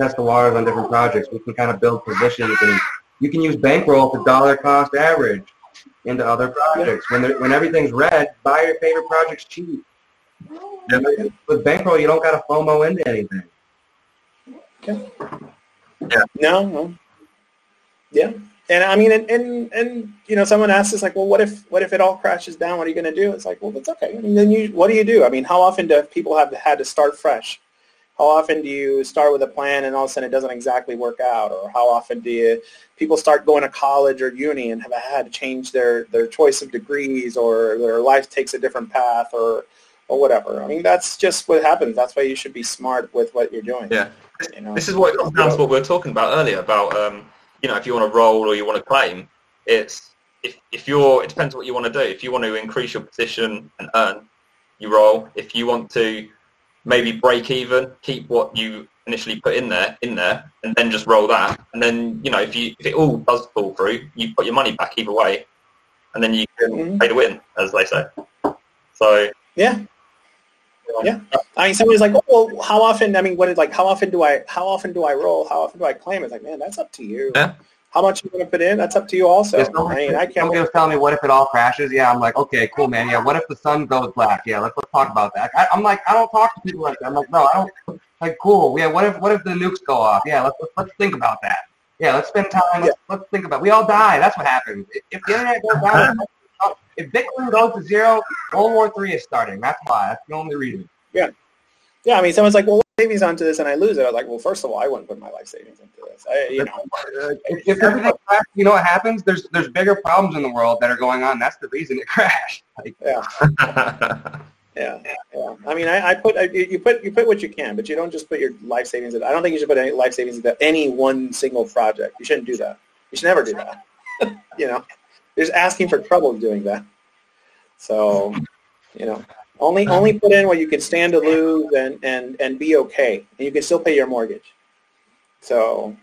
test the waters on different projects. We can kind of build positions, and you can use bankroll to dollar cost average into other projects. When there, when everything's red, buy your favorite projects cheap. With bankroll, you don't got to FOMO into anything. No, no. Yeah. And I mean, and, and, and, you know, someone asks us like, well, what if, what if it all crashes down? What are you going to do? It's like, well, it's okay. Mean, then you, what do you do? I mean, how often do people have had to start fresh? How often do you start with a plan and all of a sudden it doesn't exactly work out? Or how often do you, people start going to college or uni and have had to change their, their choice of degrees or their life takes a different path or, or whatever. I mean, that's just what happens. That's why you should be smart with what you're doing. Yeah. You know? This is what it comes down to what we were talking about earlier about, um, you know, if you want to roll or you want to claim, it's if, if you're, it depends what you want to do. If you want to increase your position and earn, you roll. If you want to maybe break even, keep what you initially put in there in there, and then just roll that. And then you know if you if it all does fall through, you put your money back either way, and then you can Mhm. pay to win, as they say. So Yeah. Yeah. I mean, somebody's like, oh, well, how often? I mean, what is like? How often do I? How often do I roll? How often do I claim? It's like, man, that's up to you. Yeah. How much you want to put in? That's up to you. Also, Yeah, I mean, I can't. somebody was telling me, what if it all crashes? Yeah, I'm like, okay, cool, man. Yeah, what if the sun goes black? Yeah, let's, let's talk about that. I, I'm like, I don't talk to people like that. I'm like, no, I don't. Like, cool. Yeah, what if what if the nukes go off? Yeah, let's let's, let's think about that. Yeah, let's spend time. Let's, let's think about. It. We all die. That's what happens. If, if the internet goes down, if Bitcoin goes to zero, World War Three is starting. That's why. That's the only reason. Yeah, Yeah, I mean, someone's like, well, what savings onto this, and I lose it. I was like, well, first of all, I wouldn't put my life savings into this. I, you know, If, if everything crashes, you know what happens? There's there's bigger problems in the world that are going on. That's the reason it crashed. Like, yeah, yeah, yeah. I mean, I, I put I, you put you put what you can, but you don't just put your life savings. In, I don't think you should put any life savings into any one single project. You shouldn't do that. You should never do that. you know, you're just asking for trouble doing that. So, you know, only only put in what you can stand to lose and and and be okay, and you can still pay your mortgage. So,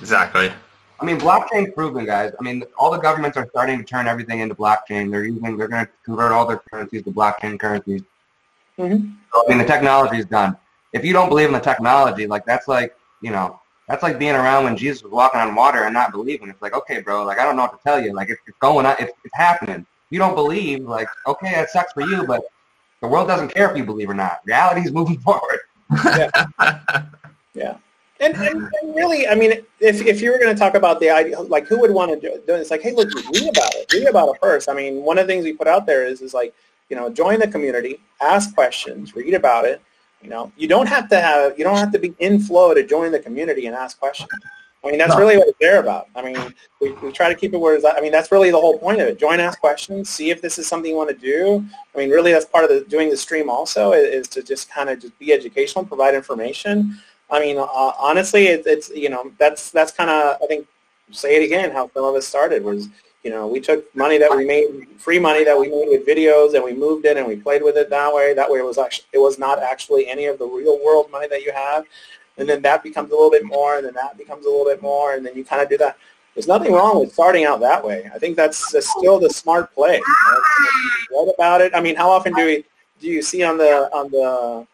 exactly. I mean, blockchain's proven, guys. I mean, all the governments are starting to turn everything into blockchain. They're using, they're going to convert all their currencies to blockchain currencies. mhm. So, I mean, the technology is done. If you don't believe in the technology, like that's like, you know, that's like being around when Jesus was walking on water and not believing. It's like, okay, bro, like I don't know what to tell you. Like it's, it's going on, it's, it's happening. You don't believe, like, okay, that sucks for you, but the world doesn't care if you believe or not. Reality's moving forward. yeah And, and, and really, I mean, if, if you were going to talk about the idea, like who would want to do it? It's like, hey, look, read about it. Read about it first. I mean, one of the things we put out there is, is like, you know, join the community, ask questions, read about it. You know, you don't have to have, you don't have to be in flow to join the community and ask questions. I mean, that's No. really what it's there about. I mean, we, we try to keep it where it's, I mean, that's really the whole point of it. Join, ask questions, see if this is something you want to do. I mean, really, that's part of the, doing the stream also is, is to just kind of just be educational, provide information. I mean, uh, honestly, it, it's you know that's that's kind of I think say it again how some of us started was you know we took money that we made free money that we made with videos and we moved it and we played with it that way. That way it was actually it was not actually any of the real world money that you have, and then that becomes a little bit more, and then that becomes a little bit more, and then you kind of do that. There's nothing wrong with starting out that way. I think that's, still the smart play. What about it? I mean, how often do we do you see on the on the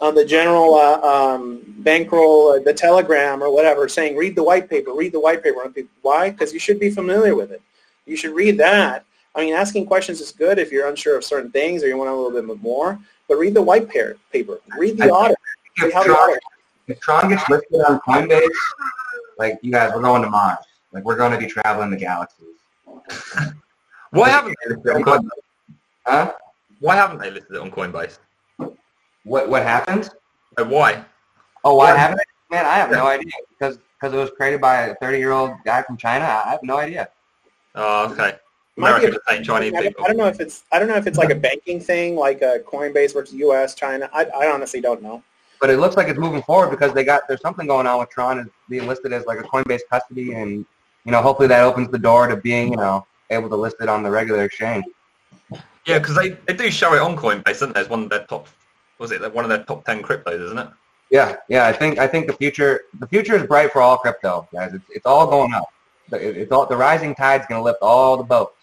on the general uh, um, bankroll, uh, the telegram or whatever, saying read the white paper, read the white paper. Why? Because you should be familiar with it. You should read that. I mean, asking questions is good if you're unsure of certain things or you want a little bit more. But read the white pa- paper. Read the I- audit. If See how the Tron, audit. if Tron gets listed on Coinbase, like you guys, we're going to Mars. Like we're going to be traveling the galaxies. Why haven't they listed it on Coinbase? Huh? Why haven't they listed it on Coinbase? What what happened? Uh, why? Oh, why Yeah. haven't? Man, I have no idea because because it was created by a 30 year old guy from China. I have no idea. Oh, okay. America just ain't Chinese I don't, people. I don't know if it's I don't know if it's like a banking thing, like a Coinbase versus U.S. China. I, I honestly don't know. But it looks like it's moving forward because they got there's something going on with Tron is being listed as like a Coinbase custody, and you know hopefully that opens the door to being you know able to list it on the regular exchange. Yeah, because they, they do show it on Coinbase, isn't they? As one of their top, was it one of their top ten cryptos, isn't it? Yeah, yeah. I think I think the future the future is bright for all crypto guys. It's it's all going up. It- It's all the rising tide's going to lift all the boats.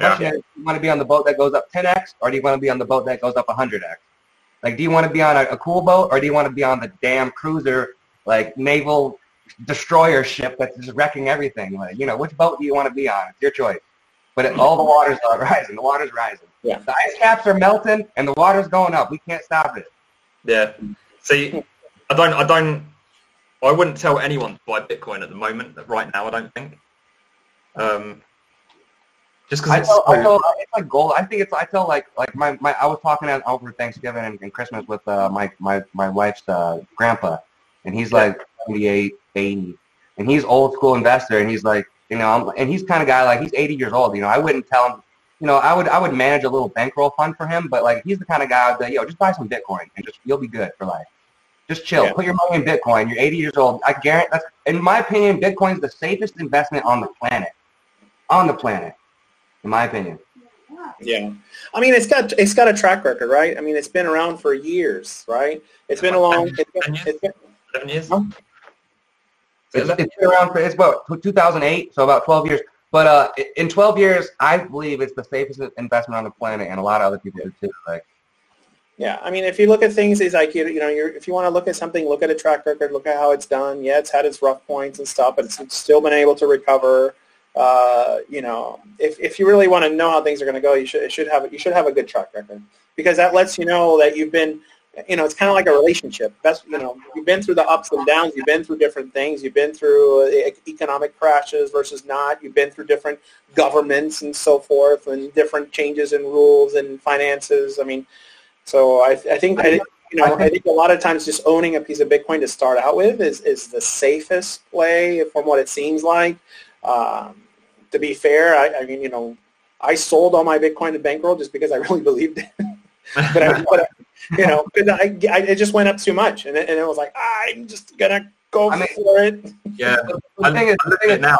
Yeah. Question is, do you want to be on the boat that goes up 10x, or do you want to be on the boat that goes up 100x? Like, do you want to be on a, a cool boat, or do you want to be on the damn cruiser, like naval destroyer ship that's just wrecking everything? Like, you know, which boat do you want to be on? It's your choice. But it, all the waters are rising. The water's rising. Yeah. The ice caps are melting, and the water's going up. We can't stop it. Yeah. See, I don't, I don't, I wouldn't tell anyone to buy Bitcoin at the moment. Right now, I don't think. Um, just I because it's tell, I tell, it's like gold. I think it's. I tell like like my, my I was talking at, over Thanksgiving and, and Christmas with uh, my my my wife's uh, grandpa, and he's like 78, 80, and he's old school investor, and he's like you know, I'm, and he's kind of guy like he's 80 years old. You know, I wouldn't tell him. You know, I would I would manage a little bankroll fund for him, but like he's the kind of guy that you know just buy some Bitcoin and just you'll be good for life. Just chill. Yeah. Put your money in Bitcoin. You're 80 years old. I guarantee. That's, in my opinion, Bitcoin's the safest investment on the planet. On the planet, in my opinion. Yeah, I mean it's got it's got a track record, right? I mean it's been around for years, right? It's been a long. It's been, it's been, Seven years. Huh? It's, it's been around for it's about 2008, so about 12 years. But uh, in 12 years, I believe it's the safest investment on the planet, and a lot of other people do too. Like, yeah, I mean if you look at things, it's like you you know if you want to look at something, look at a track record, look at how it's done. Yeah, it's had its rough points and stuff, but it's, still been able to recover. Uh, you know, if, if you really want to know how things are going to go, you should it should have you should have a good track record because that lets you know that you've been you know, it's kind of like a relationship. That's you know, you've been through the ups and downs. You've been through different things. You've been through uh, economic crashes versus not. You've been through different governments and so forth, and different changes in rules and finances. I mean, so I, I think I, you know, I think a lot of times just owning a piece of Bitcoin to start out with is is the safest play from what it seems like. Um, to be fair, I, I mean, you know, I sold all my Bitcoin to bankroll just because I really believed it. but, I, but you know, because I, I, it just went up too much, and it, and it was like I'm just gonna go I mean, for it. Yeah, the thing is, the thing is now.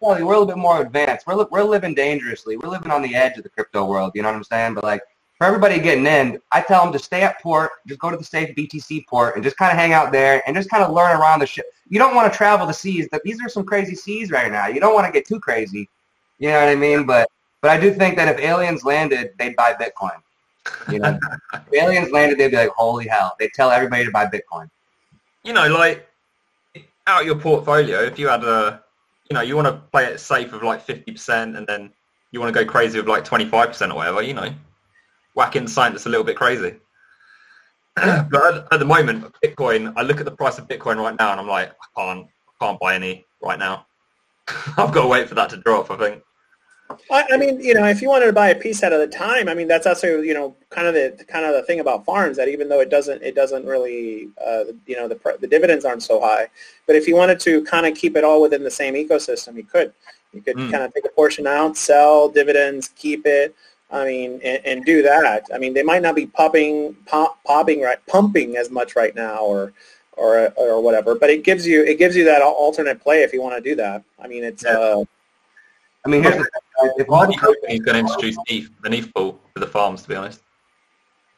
Well, we're a little bit more advanced. We're, li- we're living dangerously. We're living on the edge of the crypto world. You know what I'm saying? But like for everybody getting in, I tell them to stay at port, just go to the safe BTC port, and just kind of hang out there and just kind of learn around the ship. You don't want to travel the seas. That these are some crazy seas right now. You don't want to get too crazy. You know what I mean? But but I do think that if aliens landed, they'd buy Bitcoin. You know, if aliens landed, they'd be like, "Holy hell!" They'd tell everybody to buy Bitcoin. you know, like out of your portfolio, if you had a, you know, you want to play it safe of like 50% and then you want to go crazy with like 25% or whatever, you know, whack in something that's a little bit crazy. but at, at the moment, Bitcoin, I look at the price of Bitcoin right now and I'm like, I can't, I can't buy any right now. I've got to wait for that to drop, I think. I, I mean, you know, if you wanted to buy a piece at a time, I mean, that's also, you know, kind of the kind of the thing about farms that even though it doesn't, it doesn't really, uh, you know, the the dividends aren't so high. But if you wanted to kind of keep it all within the same ecosystem, you could. You could Mm. kind of take a portion out, sell dividends, keep it. I mean, and, and do that. I mean, they might not be popping, pop, popping, right, pumping as much right now, or or or whatever. But it gives you it gives you that alternate play if you want to do that. I mean, it's Yeah. uh, I mean, here's the thing. If all Why the do he's going to introduce ETH, an ETH pool for the farms, to be honest?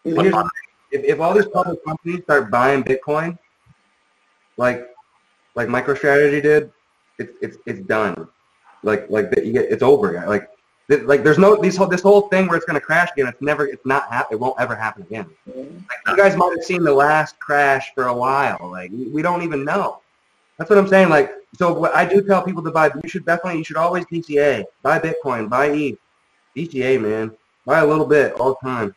If, if all these public companies start buying Bitcoin, like like MicroStrategy did, it's it's it's done. Like like the- you get, it's over. Like th- like there's no these whole this whole thing where it's gonna crash again. It's never it's not hap- It won't ever happen again. Like, you guys might have seen the last crash for a while. Like we we don't even know. That's what I'm saying. Like so, what I do tell people to buy. You should definitely you should always DCA, buy Bitcoin, buy ETH, DCA, man, buy a little bit all the time.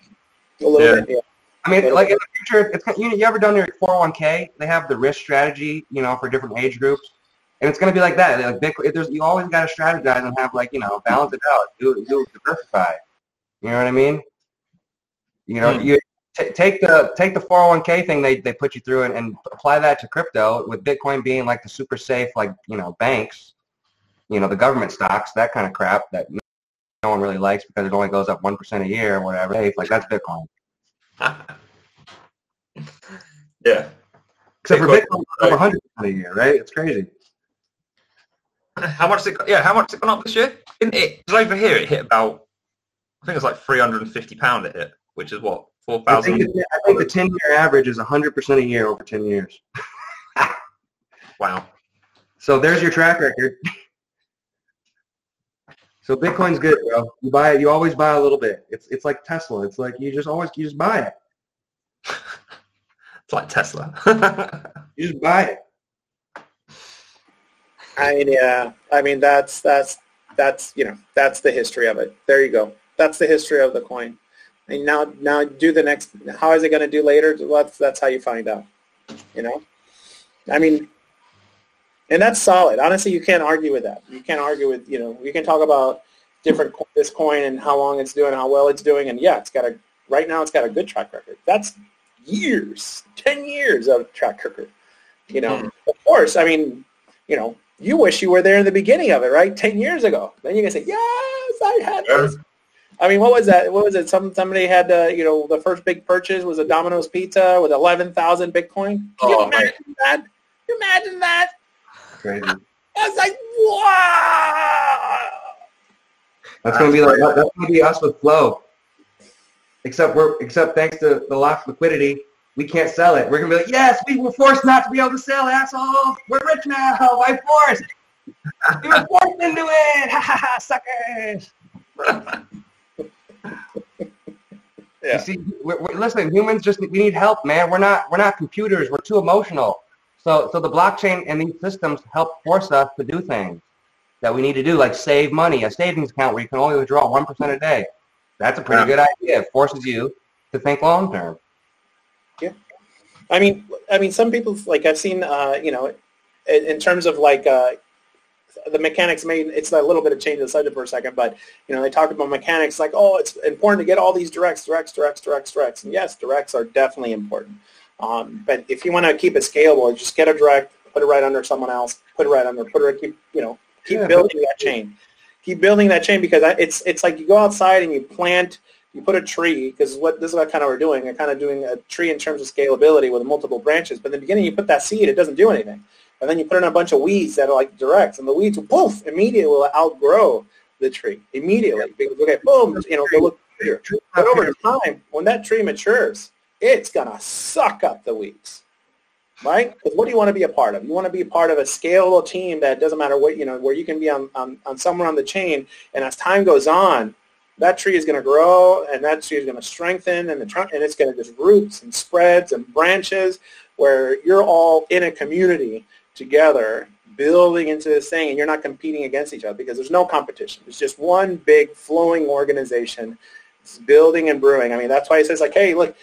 a little Yeah. bit. Yeah. I mean, like in the future, it's you, you ever done your 401k? They have the risk strategy, you know, for different age groups, and it's going to be like that. Like Bitcoin, there's, you always got to strategize and have like you know balance it out, do do diversify. You know what I mean? You know, Hmm. you t- take the take the 401k thing they, they put you through and, and apply that to crypto with Bitcoin being like the super safe, like you know banks, you know the government stocks, that kind of crap that no one really likes because it only goes up one percent a year or whatever. Hey, like that's Bitcoin. yeah. Except for Bitcoin. Bitcoin, it's over 100 percent a year, right? It's crazy. How much? It, yeah, how much has it gone up this year? Didn't it? Because over here it hit about, I think it was like three hundred and fifty pound. It hit, which is what four thousand. I think, I think the 10 year average is 100 percent a year over 10 years. Wow. So there's your track record. So Bitcoin's good, bro. You buy it. You always buy a little bit. It's it's like Tesla. It's like you just always you just buy it. It's like Tesla. You just buy it. I mean, yeah. I mean, that's that's that's you know that's the history of it. There you go. That's the history of the coin. And now now do the next. How is it going to do later? Well, that's that's how you find out. You know. I mean, and that's solid. Honestly, you can't argue with that. You can't argue with you know. You can talk about different this coin and how long it's doing, how well it's doing, and yeah, it's got a right now it's got a good track record. That's years, ten years of track record. You know, Hmm. of course. I mean, you know, you wish you were there in the beginning of it, right? Ten years ago. Then you can say, yes, I had this. I mean, what was that? What was it? Some somebody had uh, you know the first big purchase was a Domino's pizza with eleven thousand Bitcoin. Can Oh, you imagine that? Can you imagine that? Crazy. I was like, wow. That's gonna be like that's gonna be us with Flow. Except we're except thanks to the lack of liquidity, we can't sell it. We're gonna be like, yes, we were forced not to be able to sell, assholes. We're rich now. Why forced? We were forced into it. Ha ha ha, suckers. Yeah. You see, we're, we're, listen, humans just we need help, man. We're not we're not computers. We're too emotional. So so the blockchain and these systems help force us to do things that we need to do, like save money, a savings account where you can only withdraw one percent a day. That's a pretty Yeah. good idea. It forces you to think long term. I mean, I mean, some people like I've seen, uh, you know, in, in terms of like uh, the mechanics made. It's a little bit of change of subject for a second, but you know, they talk about mechanics like, oh, it's important to get all these directs, directs, directs, directs, directs, and yes, directs are definitely important. Um, but if you want to keep it scalable, just get a direct, put it right under someone else, put it right under, put it, keep, you know, keep Yeah, building that chain, keep building that chain because it's it's like you go outside and you plant you put a tree because what this is what kind of we're doing. We're kind of doing a tree in terms of scalability with multiple branches. But in the beginning, you put that seed, it doesn't do anything, and then you put in a bunch of weeds that are like directs, and the weeds will poof immediately will outgrow the tree immediately because okay, boom, you know, they look bigger. But over time, when that tree matures, it's gonna suck up the weeds, right? Because what do you want to be a part of? You want to be a part of a scalable team that doesn't matter what you know, where you can be on on, on somewhere on the chain, and as time goes on, that tree is going to grow and that tree is going to strengthen and the trunk and it's going to just roots and spreads and branches where you're all in a community together building into this thing and you're not competing against each other because there's no competition. It's just one big flowing organization. It's building and brewing. I mean, that's why he says like, hey, look,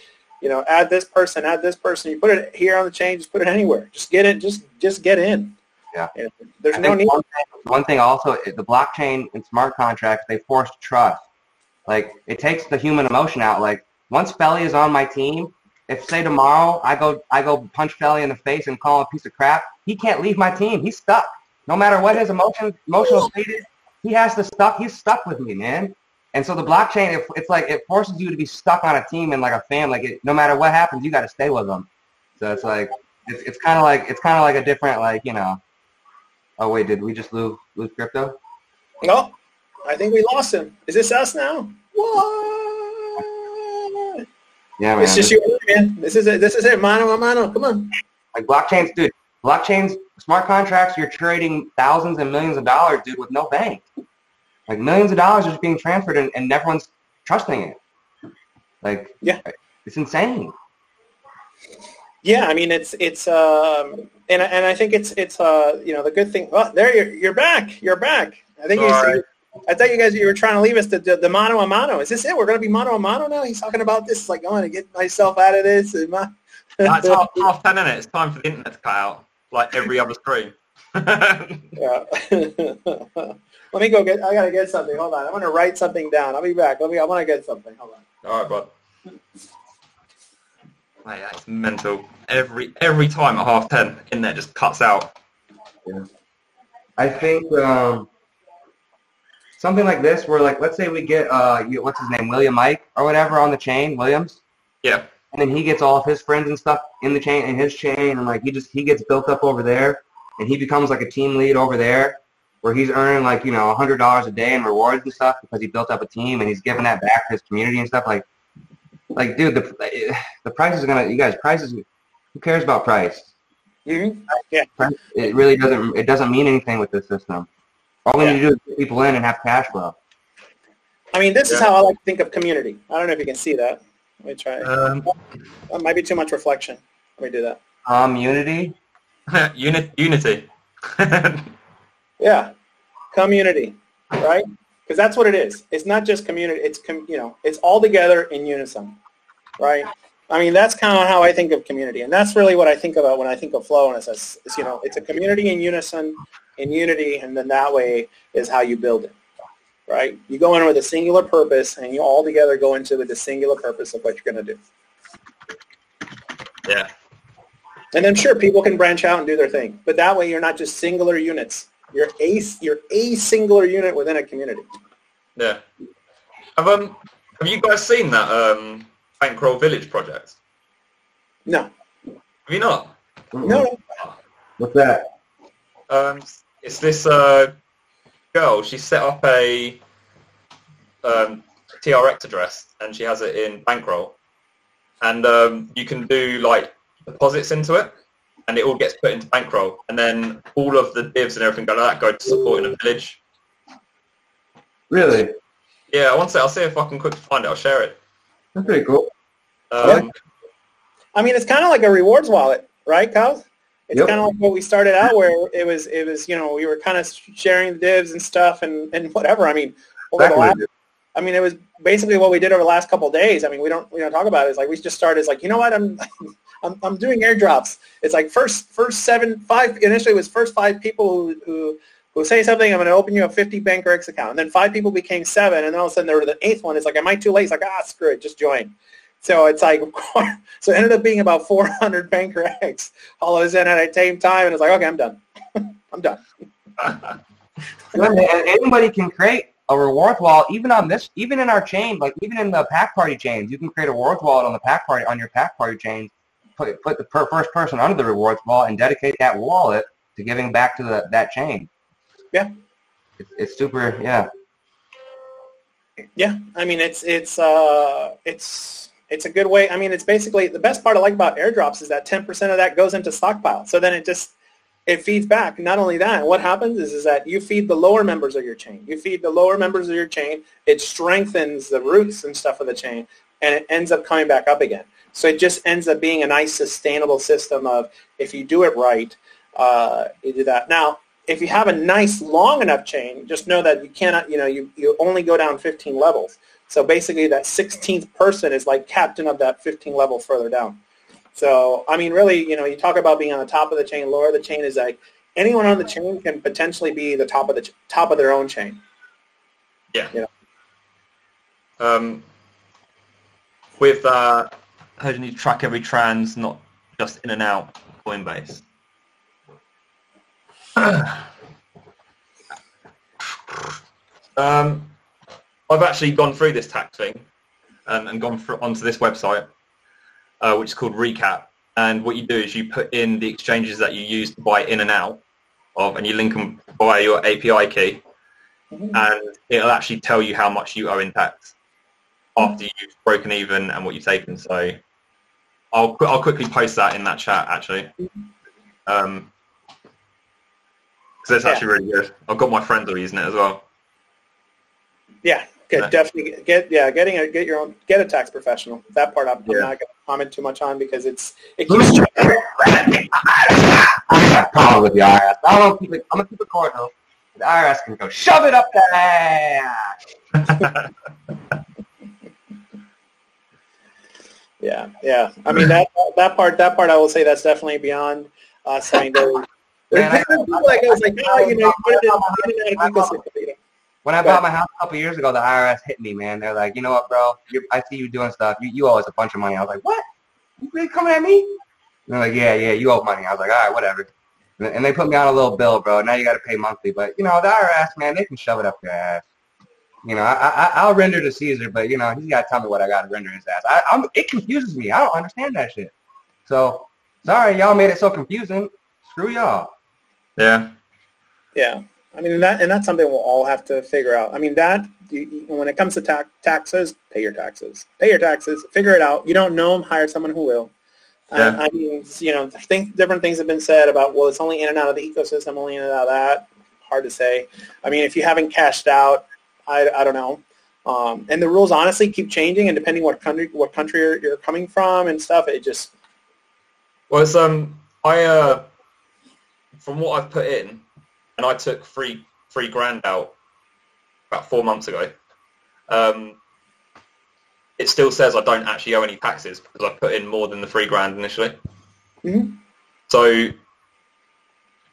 you know, add this person, add this person. You put it here on the chain, just put it anywhere. Just get it, just just get in. Yeah. You know, there's I no need. One thing, one thing also, the blockchain and smart contracts, they force trust. Like it takes the human emotion out. Like once Felly is on my team, if say tomorrow I go I go punch Felly in the face and call him a piece of crap, he can't leave my team. He's stuck. No matter what his emotion emotional state is, he has to stuck. He's stuck with me, man. And so the blockchain, it, it's like it forces you to be stuck on a team and like a fan. Like it, no matter what happens, you got to stay with them. So it's like it's, it's kind of like it's kind of like a different like you know. Oh wait, did we just lose lose crypto? No, I think we lost him. Is this us now? What? Yeah, man. It's just you, man. This is it. This is it. Mano a mano. Come on. like blockchains, dude. Blockchains, smart contracts. You're trading thousands and millions of dollars, dude, with no bank. Like millions of dollars are just being transferred, and, and everyone's trusting it. Like, Yeah. it's insane. Yeah, I mean it's it's um and and I think it's it's uh you know the good thing. Oh, there you're you're back. You're back. I think you. Sorry. I thought you guys you were trying to leave us to the, the mano a mano. Is this it? We're going to be mano a mano now. He's talking about this. It's Like I want to get myself out of this. And my, That's half, half ten in it. It's time for the internet to cut out, like every other screen. Yeah. Let me go get. I gotta get something. Hold on. I'm gonna write something down. I'll be back. Let me. I want to get something. Hold on. All right, bud. Mate, that's mental. Every every time at half ten, in there just cuts out. Yeah. I think um, something like this, where like, let's say we get uh, you, what's his name, William Mike or whatever on the chain, Williams. Yeah. and then he gets all of his friends and stuff in the chain in his chain and like he just he gets built up over there and he becomes like a team lead over there where he's earning like you know a hundred dollars a day in rewards and stuff because he built up a team and he's giving that back to his community and stuff like like dude the the price is gonna you guys prices who cares about price Mm-hmm. Price- it really doesn't it doesn't mean anything with this system all we Yeah. need to do is get people in and have cash flow I mean, this is how I like to think of community. I don't know if you can see that. Let me try. Um, That might be too much reflection. Let me do that. community unit, unity. Yeah, community, right? Because that's what it is. It's not just community. It's com- you know, it's all together in unison, right? I mean, that's kind of how I think of community, and that's really what I think about when I think of flow. And it's, it's, it's you know, it's a community in unison, in unity, and then that way is how you build it, right? You go in with a singular purpose, and you all together go into with the singular purpose of what you're going to do. yeah. And then sure, people can branch out and do their thing, but that way you're not just singular units. You're a you're a singular unit within a community. Yeah. Have um have you guys seen that um Bankroll Village project? No, Have you not? No, What's that? Um, it's this uh, girl. She set up a um, TRX address and she has it in Bankroll, and um, you can do like deposits into it, and it all gets put into Bankroll, and then all of the divs and everything like that go to supporting a village. Really? Yeah, I want to. I'll see if I can quickly find it. I'll share it. That's pretty cool. Um, I mean, it's kind of like a rewards wallet, right, Kyle? It's Yep. kind of like what we started out where it was, it was, you know, we were kind of sharing the divs and stuff and, and whatever. I mean, over the Exactly. last, I mean, it was basically what we did over the last couple of days. I mean, we don't, we don't talk about it. It's like we just started as like, you know what, I'm, I'm, I'm doing airdrops. It's like first, first seven, five. Initially, it was first five people who, who, who say something. I'm going to open you a 50 Banker X account, and then five people became seven, and all of a sudden there was the eighth one. It's like, am I too late? It's like, ah, screw it, just join. So it's like, so it ended up being about 400 Banker X all of a sudden at the same time, and it's like, okay, I'm done. I'm done. And anybody can create a rewards wallet, even on this, even in our chain, like even in the pack party chains, you can create a rewards wallet on the pack party on your pack party chain. Put put the per, first person under the rewards wallet and dedicate that wallet to giving back to the, that chain. Yeah. It's, it's super. Yeah. Yeah, I mean, it's it's uh, it's it's a good way. I mean, it's basically the best part I like about airdrops is that 10% of that goes into stockpile. So then it just it feeds back. Not only that, what happens is, is that you feed the lower members of your chain. You feed the lower members of your chain. It strengthens the roots and stuff of the chain, and it ends up coming back up again. So it just ends up being a nice sustainable system of if you do it right, uh, you do that. Now, if you have a nice long enough chain, just know that you cannot, you know, you, you only go down 15 levels. So basically that 16th person is like captain of that 15 level further down. So, I mean, really, you know, you talk about being on the top of the chain, lower the chain is like anyone on the chain can potentially be the top of the ch- top of their own chain. Yeah. Um, with uh, how do you need to track every trans, not just in and out Coinbase? um, I've actually gone through this tax thing and, and gone through, onto this website, uh, which is called Recap. And what you do is you put in the exchanges that you use to buy in and out of, and you link them via your API key, and it'll actually tell you how much you owe in tax after you've broken even and what you've taken. So I'll I'll quickly post that in that chat actually. Um, because it's Yeah. actually really good. I've got my friends all using it as well. Yeah, good. Yeah. Definitely get yeah, getting a get your own get a tax professional. That part I'm, I'm Yeah. not going to comment too much on because it's it keeps I got a problem with the IRS. I don't keep it. I'm gonna keep it cordial. The IRS can go shove it up the ass. Yeah, yeah. I mean that that part that part I will say that's definitely beyond us. I mean, Man, I- people like I was like, oh, you know, put it in, put it in When I bought my house a couple years ago, the IRS hit me, man. They're like, you know what, bro? you I see you doing stuff. You, you owe us a bunch of money. I was like, what? You really coming at me? And they're like, yeah, yeah, you owe money. I was like, all right, whatever. And and they put me on a little bill, bro. Now you got to pay monthly. But you know, the IRS, man, they can shove it up your ass. You know, I, I, I'll render to Caesar, but you know, he's got to tell me what I got to render his ass. I, I'm, it confuses me. I don't understand that shit. So, sorry, y'all made it so confusing. Screw y'all. yeah. Yeah, I mean and that and that's something we'll all have to figure out. I mean that you, when it comes to tax taxes, pay your taxes. Pay your taxes. Figure it out. You don't know them, hire someone who will. Uh, I mean, you know, think different things have been said about well, it's only in and out of the ecosystem, only in and out of that. Hard to say. I mean, if you haven't cashed out, I, I don't know. Um, and the rules honestly keep changing, and depending what country what country you're, you're coming from and stuff, it just Well, it's, um, I uh, from what I've put in, and I took three three grand out about four months ago. Um, it still says I don't actually owe any taxes because I put in more than the three grand initially. Mhm. So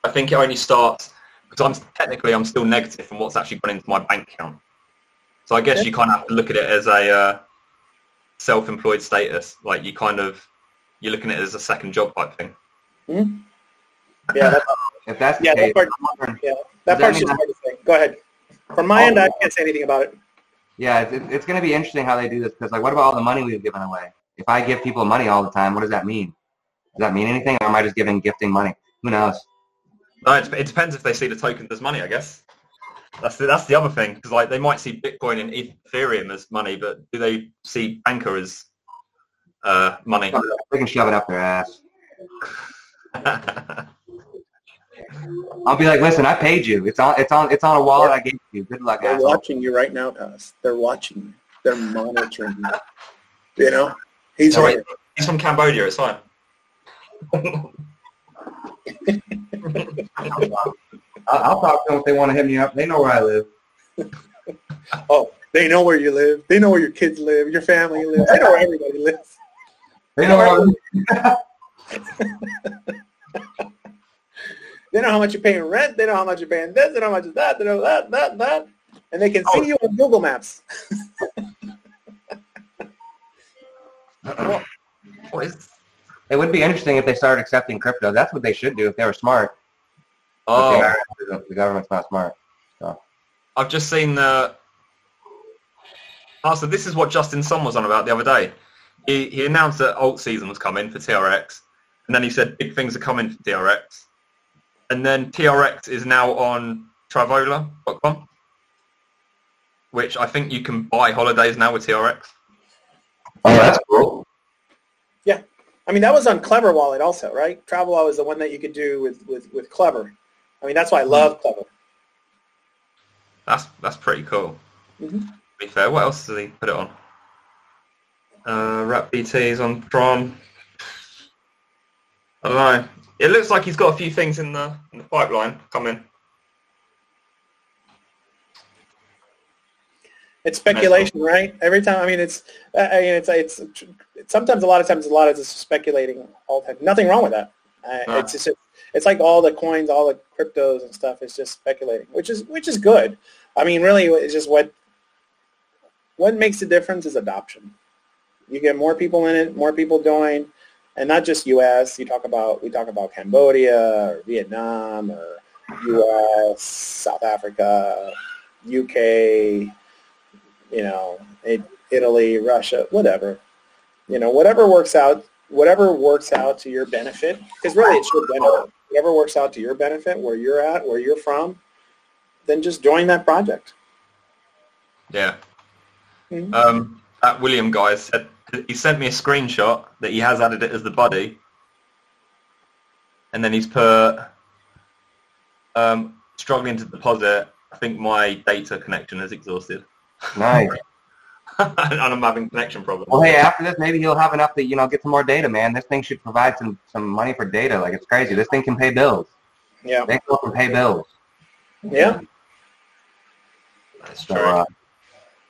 I think it only starts because I'm technically I'm still negative from what's actually gone into my bank account. So I guess Yeah. you kind of have to look at it as a uh, self-employed status. Like you kind of you're looking at it as a second job type thing. yeah, that's, If that's the yeah, case, that part, yeah, that part's mean just hard to say. Go ahead. From my Oh. end, I can't say anything about it. Yeah, it's, it's going to be interesting how they do this because, like, what about all the money we've given away? If I give people money all the time, what does that mean? Does that mean anything, or am I just giving gifting money? Who knows? No, it, it depends if they see the token as money, I guess. That's the, that's the other thing because like they might see Bitcoin and Ethereum as money, but do they see Anchor as uh, money? They can shove it up their ass. I'll be like, listen, I paid you. It's on. It's on. It's on a wallet I gave you. Good luck. They're asshole. watching you right now, Thomas. They're watching you. They're monitoring you. You know, he's Sorry. right. He's from Cambodia. It's fine. I'll, I'll talk to them if they want to hit me up. They know where I live. Oh, they know where you live. They know where your kids live. Your family lives. They know where everybody lives. They know where I They know how much you're paying rent. They know how much you're paying this. They know how much is that. They know that, that, that. And they can see Oh. you on Google Maps. what, what is? It would be interesting if they started accepting crypto. That's what they should do if they were smart. But they Oh, aren't. the government's not smart. I've just seen the. Oh, so this is what Justin Sun was on about the other day. He he announced that alt season was coming for TRX, and then he said big things are coming for TRX, and then TRX is now on Travala.com, which I think you can buy holidays now with TRX. Oh, that's cool. Yeah. I mean, that was on Klever Wallet also, right? Travel Wallet was the one that you could do with, with, with Klever. I mean, that's why I love Klever. That's that's pretty cool. Mhm. To be fair, what else did he put it on? Uh, Rap BT's on Tron. I don't know. It looks like he's got a few things in the in the pipeline coming. It's speculation, right? Every time, I mean, it's, I mean, it's, it's, it's sometimes a lot of times, a lot of it's speculating all the time. Nothing wrong with that. Uh, No. It's just, it's like all the coins, all the cryptos and stuff is just speculating, which is, which is good. I mean, really, it's just what, what makes the difference is adoption. You get more people in it, more people join, and not just U.S. You talk about, we talk about Cambodia or Vietnam or U.S., South Africa, UK, you know, it, Italy, Russia, whatever. You know, whatever works out, whatever works out to your benefit, because really it's your benefit. Whatever works out to your benefit, where you're at, where you're from, then just join that project. Yeah. Mhm. Um, that William guy said he sent me a screenshot that he has added it as the buddy, and then he's put um, struggling to deposit. I think my data connection is exhausted, Nice. and I'm having connection problems. Well, hey, after this, maybe he'll have enough to, you know, get some more data, man. This thing should provide some, some money for data. Like, it's crazy. This thing can pay bills. Yeah, Bitcoin can pay bills. yeah. That's So, true. uh,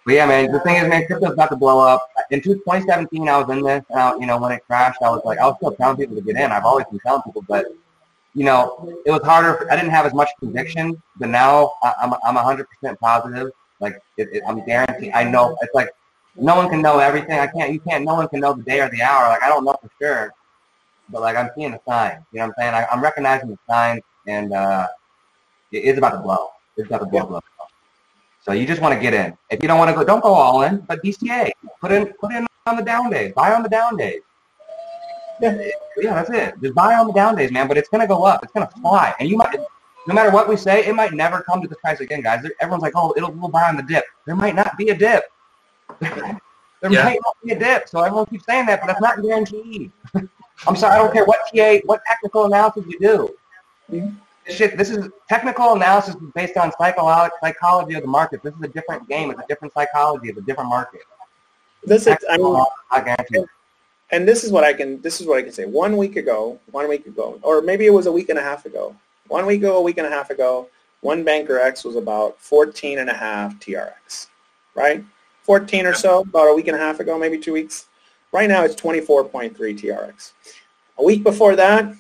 but yeah, man, the thing is, man, crypto's about to blow up. In 2017, I was in this, and I, you know, when it crashed, I was like, I was still telling people to get in. I've always been telling people, but, you know, it was harder. I didn't have as much conviction, but now I, I'm, I'm 100% positive. Like, it, it, I'm guaranteed. I know. It's like, no one can know everything. I can't, you can't, no one can know the day or the hour. Like, I don't know for sure, but, like, I'm seeing the signs. You know what I'm saying? I, I'm recognizing the signs, and uh, it is about to blow. It's about to blow, blow. So you just want to get in. If you don't want to go, don't go all in. But DCA, put in, put in on the down days. Buy on the down days. Yeah. Yeah, that's it. Just buy on the down days, man. But it's gonna go up. It's gonna fly. And you might, no matter what we say, it might never come to this price again, guys. Everyone's like, oh, it'll we'll buy on the dip. There might not be a dip. there Yeah. might not be a dip. So everyone keeps saying that, but that's not guaranteed. I'm sorry. I don't care what TA, what technical analysis you do. Mhm. This shit, this is technical analysis based on psycholo- psychology of the market. This is a different game. It's a different psychology. It's a different market. This is, I mean, analysis, not guaranteed. and this is what I can this is what I can say. One week ago, one week ago, or maybe it was a week and a half ago. One week ago, a week and a half ago, one banker X was about 14 and a half TRX, right? 14 or so, about a week and a half ago, maybe two weeks. Right now, it's 24.3 TRX. A week before that,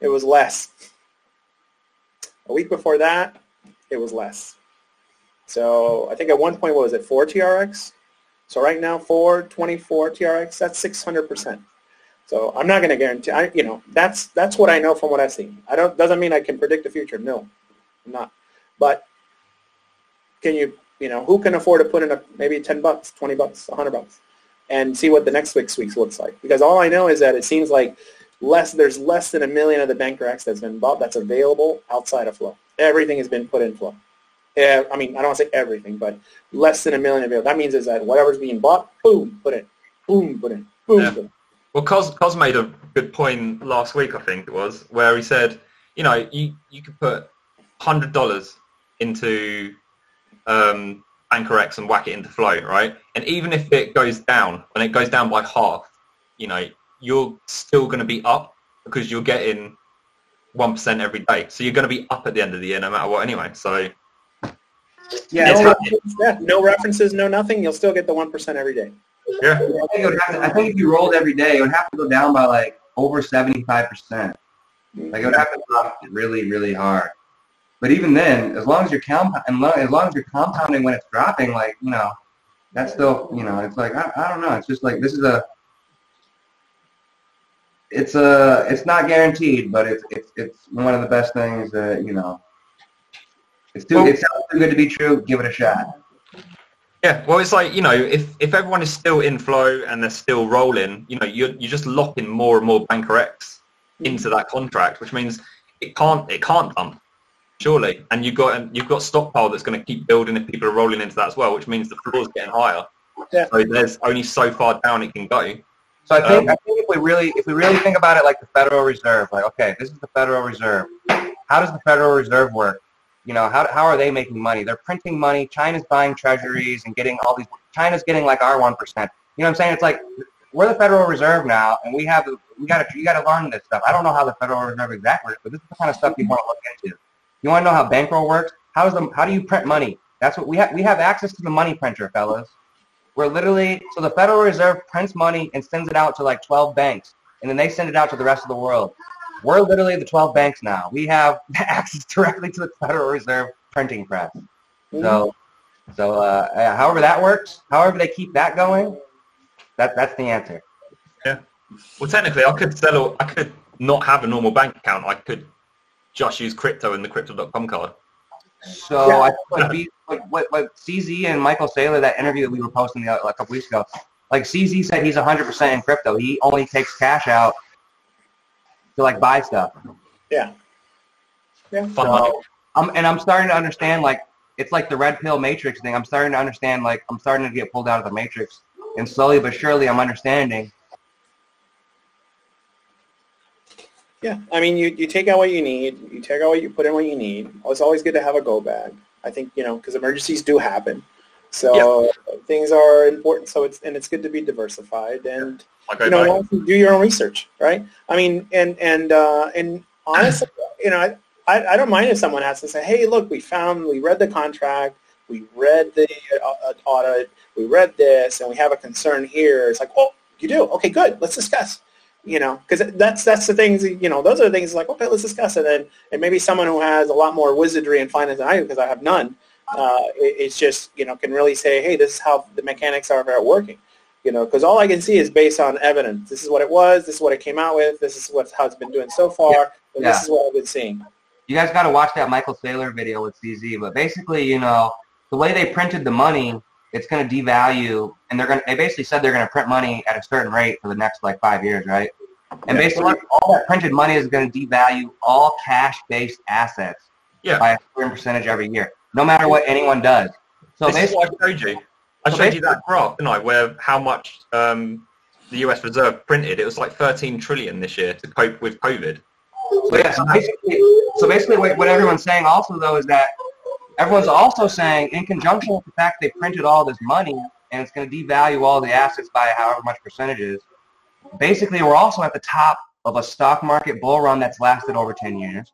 it was less. A week before that, it was less. So I think at one point, what was it, 4 TRX? So right now, 424 TRX, that's 600%. So I'm not going to guarantee, I, you know, that's, that's what I know from what I've seen. I don't, doesn't mean I can predict the future. No, I'm not. But can you, You know, who can afford to put in a maybe 10 bucks, 20 bucks, 100 bucks and see what the next week's week looks like? Because all I know is that it seems like less there's less than a million of the Banker X that's been bought that's available outside of Flow. Everything has been put in Flow. Yeah, I mean, I don't want to say everything, but less than a million available. That means is that whatever's being bought, boom, put in, boom, put in, boom. Yeah. Put in. Well, Cos, Cos made a good point last week, I think it was, where he said, you know, you, you could put hundred dollars into um, Banker X and whack it into Flow, right? And even if it goes down, and it goes down by half, you know, you're still going to be up because you're getting one percent every day. So you're going to be up at the end of the year, no matter what, anyway. So Yeah, no, references, yeah, no references, no nothing. You'll still get the one percent every day. yeah, I think, it would have to, I think if you rolled every day, it would have to go down by like over 75%. Like it would have to drop really, really hard. But even then, as long as you're comp- and lo- as long as you're compounding when it's dropping, like you know, that's still you know, it's like I, I don't know. It's just like this is a, it's a, it's not guaranteed, but it's it's it's one of the best things that you know. It's too Well- it sounds too good to be true. Give it a shot. Yeah, well, it's like you know, if if everyone is still in flow and they're still rolling, you know, you're you're just locking more and more Banker X into that contract, which means it can't it can't dump, surely. And you've got and you've got stockpile that's going to keep building if people are rolling into that as well, which means the floor's getting higher. Yeah. So there's only so far down it can go. So I think Um, I think if we really if we really think about it like the Federal Reserve, like okay, this is the Federal Reserve. How does the Federal Reserve work? You know, how how are they making money? They're printing money. China's buying treasuries and getting all these. China's getting like our one percent. You know what I'm saying? It's like we're the Federal Reserve now, and we have we got to you got to learn this stuff. I don't know how the Federal Reserve exactly works, but this is the kind of stuff you want to look into. You want to know how bankroll works? How is the how do you print money? That's what we have. We have access to the money printer, fellas. We're literally so the Federal Reserve prints money and sends it out to like 12 banks, and then they send it out to the rest of the world. We're literally the 12 banks now. We have access directly to the Federal Reserve printing press. So, so uh, uh, however that works, however they keep that going, that that's the answer. Yeah. Well, technically, I could sell. I could not have a normal bank account. I could just use crypto and the crypto.com card. So Yeah. I like, we, like what, what CZ and Michael Saylor, that interview that we were posting the, like, a couple weeks ago, like CZ said he's 100% in crypto. He only takes cash out to like buy stuff. Yeah. Yeah. So. I'm, and I'm starting to understand like it's like the red pill matrix thing. I'm starting to understand like I'm starting to get pulled out of the matrix, and slowly but surely I'm understanding. Yeah, I mean, you, you take out what you need, you take out what you put in what you need. It's always good to have a go bag. I think you know because emergencies do happen, so things are important. So it's and it's good to be diversified and go you know also do your own research, right? I mean, and and uh, and honestly, you know, I, I I don't mind if someone has to say, hey, look, we found, we read the contract, we read the uh, audit, we read this, and we have a concern here. It's like, oh, you do? Okay, good. Let's discuss you know, because that's that's the things, you know, those are the things like, okay, let's discuss it. And, and maybe someone who has a lot more wizardry in finance than I do, because I have none, uh, it, it's just, you know, can really say, hey, this is how the mechanics are working. You know, because all I can see is based on evidence. This is what it was. This is what it came out with. This is what how it's been doing so far. And Yeah. this is what I've been seeing. You guys got to watch that Michael Saylor video with CZ. But basically, you know, the way they printed the money, it's going to devalue, and they're going. to They basically said they're going to print money at a certain rate for the next like five years, right? And Yeah. basically, all that printed money is going to devalue all cash-based assets Yeah. by a certain percentage every year, no matter what anyone does. So this is basically, what I showed you. I So showed you that graph, didn't I, where how much um, the US Reserve printed. It was like 13 trillion this year to cope with COVID. So yeah, so basically, so basically what, what everyone's saying also though is that everyone's also saying in conjunction with the fact they printed all this money and it's going to devalue all the assets by however much percentages, basically we're also at the top of a stock market bull run that's lasted over 10 years.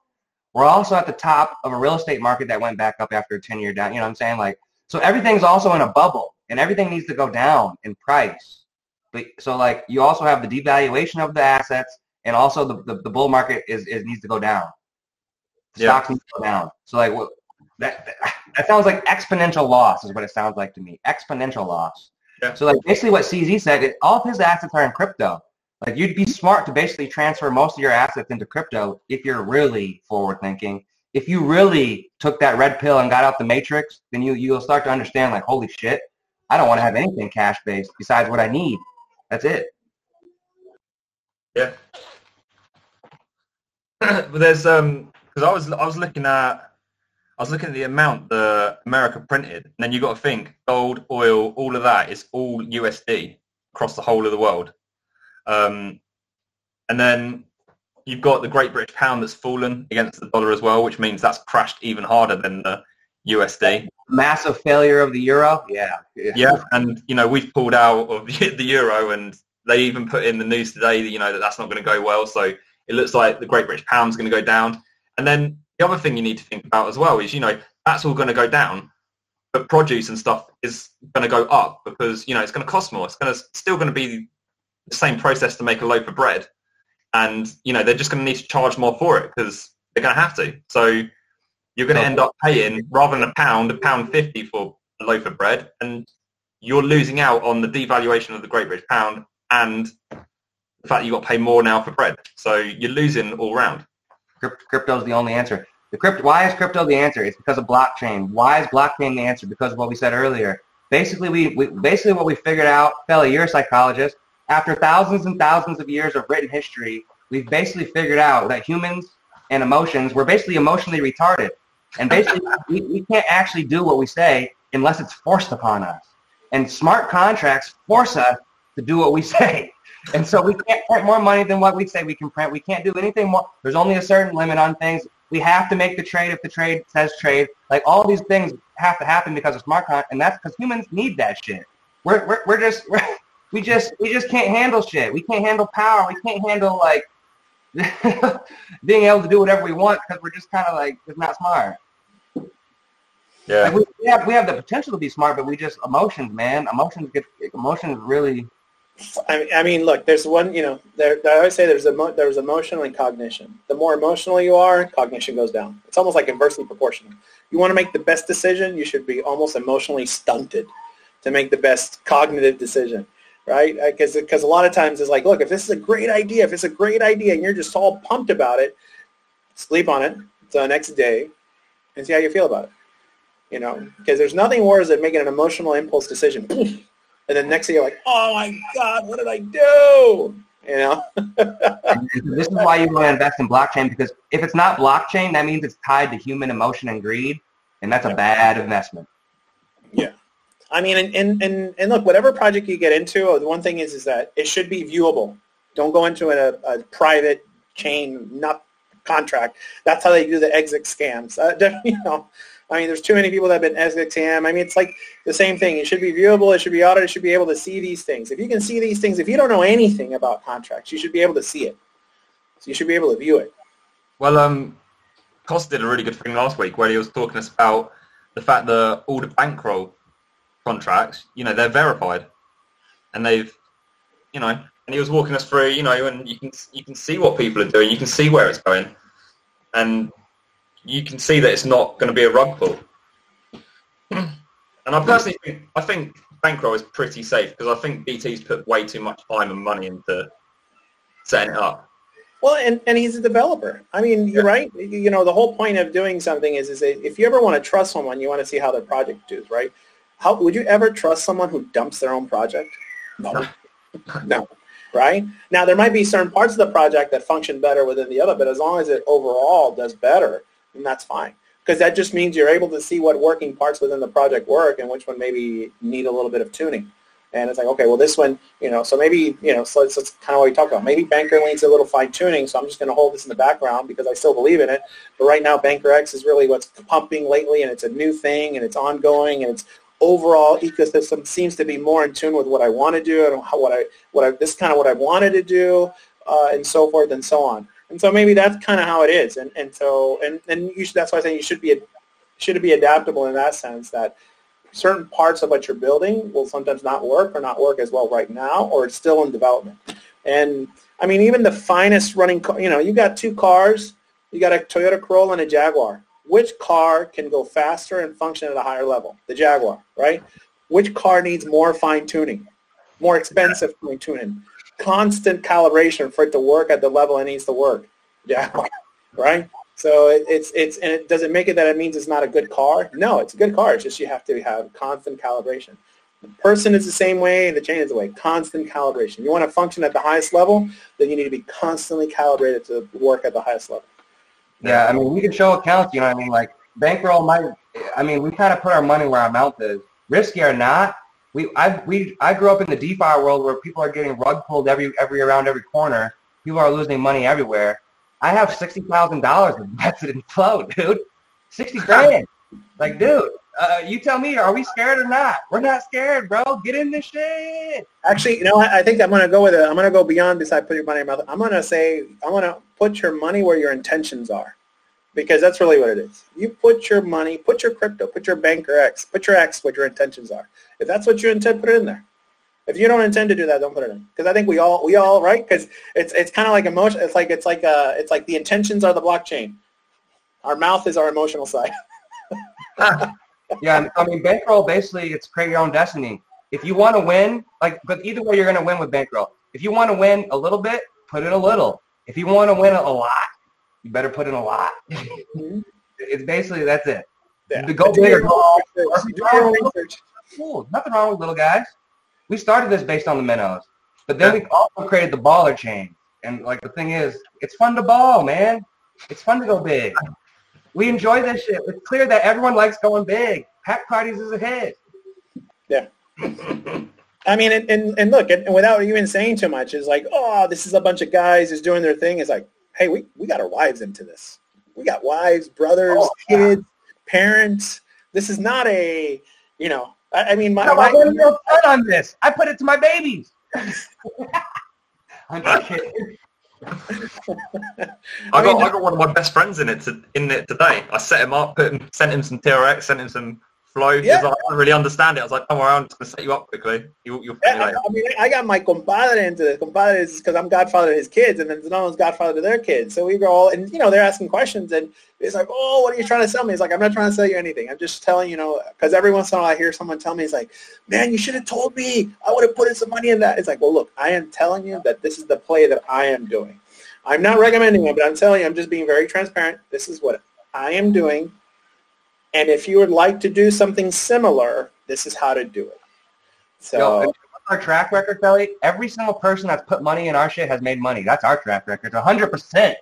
We're also at the top of a real estate market that went back up after a 10 year down. You know what I'm saying? Like, so everything's also in a bubble and everything needs to go down in price. But, so like you also have the devaluation of the assets and also the, the, the bull market is, is needs to go down. Yeah. Stocks need to go down. So like what that, that sounds like exponential loss is what it sounds like to me. Exponential loss. Yeah. So like basically what CZ said, is all of his assets are in crypto. Like you'd be smart to basically transfer most of your assets into crypto if you're really forward thinking. if you really took that red pill and got out the matrix, then you you'll start to understand like, holy shit, I don't want to have anything cash based besides what I need. That's it. Yeah. but there's um because I was I was looking at I was looking at the amount that America printed, and then you got to think gold, oil, all of that is all USD across the whole of the world. Um, and then you've got the Great British Pound that's fallen against the dollar as well, which means that's crashed even harder than the USD. Massive failure of the euro. Yeah. Yeah, and you know we've pulled out of the euro, and they even put in the news today that you know that that's not going to go well. So it looks like the Great British Pound's going to go down. And then the other thing you need to think about as well is you know that's all going to go down, but produce and stuff is going to go up because you know it's going to cost more. It's going to still going to be the same process to make a loaf of bread, and you know they're just going to need to charge more for it because they're going to have to. So you're going to end up paying rather than a pound, a pound fifty for a loaf of bread, and you're losing out on the devaluation of the Great British Pound and the fact that you've got to pay more now for bread. So you're losing all round. Crypto is the only answer. The crypto, why is crypto the answer? It's because of blockchain. Why is blockchain the answer? Because of what we said earlier. Basically, we, we basically what we figured out, Felly, you're a psychologist. After thousands and thousands of years of written history, we've basically figured out that humans and emotions, we're basically emotionally retarded. And basically, we, we can't actually do what we say unless it's forced upon us. And smart contracts force us to do what we say. And so we can't print more money than what we say we can print. We can't do anything more. There's only a certain limit on things. We have to make the trade if the trade says trade. Like all these things have to happen because of smart and that's because humans need that shit. We're, we're, we're just we're, we just we just can't handle shit. We can't handle power. We can't handle like being able to do whatever we want because we're just kind of like it's not smart. Yeah. Like we, we have we have the potential to be smart, but we just emotions, man. Emotions get emotions really. I, I mean, look, there's one, you know, there, I always say there's emo, there's emotional and cognition. The more emotional you are, cognition goes down. It's almost like inversely proportional. You want to make the best decision, you should be almost emotionally stunted to make the best cognitive decision, right? Uh, because because a lot of times it's like, look, if this is a great idea, if it's a great idea, and you're just all pumped about it, sleep on it the next day, and see how you feel about it. You know, because there's nothing worse than making an emotional impulse decision and then next thing you're like, oh my God, what did I do? You know? this is why you want to invest in blockchain because if it's not blockchain, that means it's tied to human emotion and greed, and that's a bad investment. Yeah. I mean, and, and, and, and look, whatever project you get into, the one thing is is that it should be viewable. Don't go into a, a private chain, not contract. That's how they do the exit scams. Uh, you know, I mean, there's too many people that have been SXM. I mean, it's like the same thing. It should be viewable. It should be audited. It should be able to see these things. If you can see these things, if you don't know anything about contracts, you should be able to see it. So you should be able to view it. Well, um, Cost did a really good thing last week where he was talking us about the fact that all the bankroll contracts, you know, they're verified, and they've, you know, and he was walking us through, you know, and you can you can see what people are doing. You can see where it's going, and you can see that it's not going to be a rug pull. And I personally think I think bankroll is pretty safe because I think BT's put way too much time and money into setting it up. Well, and, and he's a developer. I mean, you're right. You know, the whole point of doing something is, is if you ever want to trust someone, you want to see how their project does, right? How would you ever trust someone who dumps their own project? No, no, right? Now there might be certain parts of the project that function better within the other, but as long as it overall does better, then that's fine. Because that just means you're able to see what working parts within the project work and which one maybe need a little bit of tuning. And it's like, okay, well, this one, you know, so maybe, you know, so that's, kind of what we talked about. Maybe Banker needs a little fine tuning, so I'm just going to hold this in the background because I still believe in it. But right now, Banker X is really what's pumping lately, and it's a new thing, and it's ongoing, and its overall ecosystem seems to be more in tune with what I want to do and how, what I, what I, this kind of what I wanted to do, uh, and so forth and so on. And so maybe that's kind of how it is. And, and so, and, and should, that's why I say you should be, should be adaptable in that sense that certain parts of what you're building will sometimes not work or not work as well right now, or it's still in development. And I mean, even the finest running, car, you know, you got two cars, you got a Toyota Corolla and a Jaguar. Which car can go faster and function at a higher level? The Jaguar, right? Which car needs more fine tuning, more expensive fine tuning? Constant calibration for it to work at the level it needs to work. Yeah, right? So it, it's it's and it does it make it that it means it's not a good car? No, it's a good car. It's just you have to have constant calibration. The person is the same way, and the chain is the way. Constant calibration. You want to function at the highest level, then you need to be constantly calibrated to work at the highest level. Yeah, I mean, we can show accounts, you know what I mean? Like, bankroll might, I mean, we kind of put our money where our mouth is. Risky or not, we, I, we, I grew up in the DeFi world where people are getting rug pulled every, every around every corner. People are losing money everywhere. I have $60,000 invested in Flow, dude. 60 grand. Like, dude, uh, you tell me, are we scared or not? We're not scared, bro. Get in this shit. Actually, you know, I, I think I'm gonna go with it. I'm gonna go beyond besides put your money in mouth. I'm gonna say I'm gonna put your money where your intentions are, because that's really what it is. You put your money, put your crypto, put your banker X, put your X what your intentions are. If that's what you intend, put it in there. If you don't intend to do that, don't put it in. Because I think we all we all right. Because it's it's kind of like emotion. It's like it's like uh it's like the intentions are the blockchain. Our mouth is our emotional side. yeah, I mean, bankroll basically it's create your own destiny. If you want to win, like, but either way, you're to win with bankroll. If you want to win a little bit, put in a little. If you want to win a lot, you better put in a lot. Mm-hmm. it's basically that's it. Yeah. To go Do big or your go own home. research. Do your own research. Cool. Nothing wrong with little guys. We started this based on the minnows, but then we also created the baller chain. And like the thing is, it's fun to ball, man. It's fun to go big. We enjoy this shit. It's clear that everyone likes going big. Pack parties is a hit. Yeah. I mean, and, and, and look, and, and without even saying too much, is like, oh, this is a bunch of guys who's doing their thing. It's like, hey, we, we got our wives into this. We got wives, brothers, Oh, yeah. kids, parents. This is not a, you know, I, I mean, my, No, I my want to fun on this. I put it to my babies. I'm just kidding. I got mean- I got one of my best friends in it to, in it today. I set him up, put him, sent him some TRX, sent him some flow. Yeah. I don't really understand it. I was like, don't worry, I'm just gonna set you up quickly. You, you'll Yeah, I. I mean, I got my compadre into this. Compadre is because I'm godfather to his kids, and then Zeno's godfather to their kids. So we go all, and you know, they're asking questions, and it's like, oh, what are you trying to sell me? It's like, I'm not trying to sell you anything. I'm just telling you know, because every once in a while I hear someone tell me, it's like, man, you should have told me. I would have put in some money in that. It's like, well, look, I am telling you that this is the play that I am doing. I'm not recommending it, but I'm telling you, I'm just being very transparent. This is what I am doing. And if you would like to do something similar, this is how to do it. So. Yo, and what's our track record, Kelly? Every single person that's put money in our shit has made money. That's our track record. It's 100%.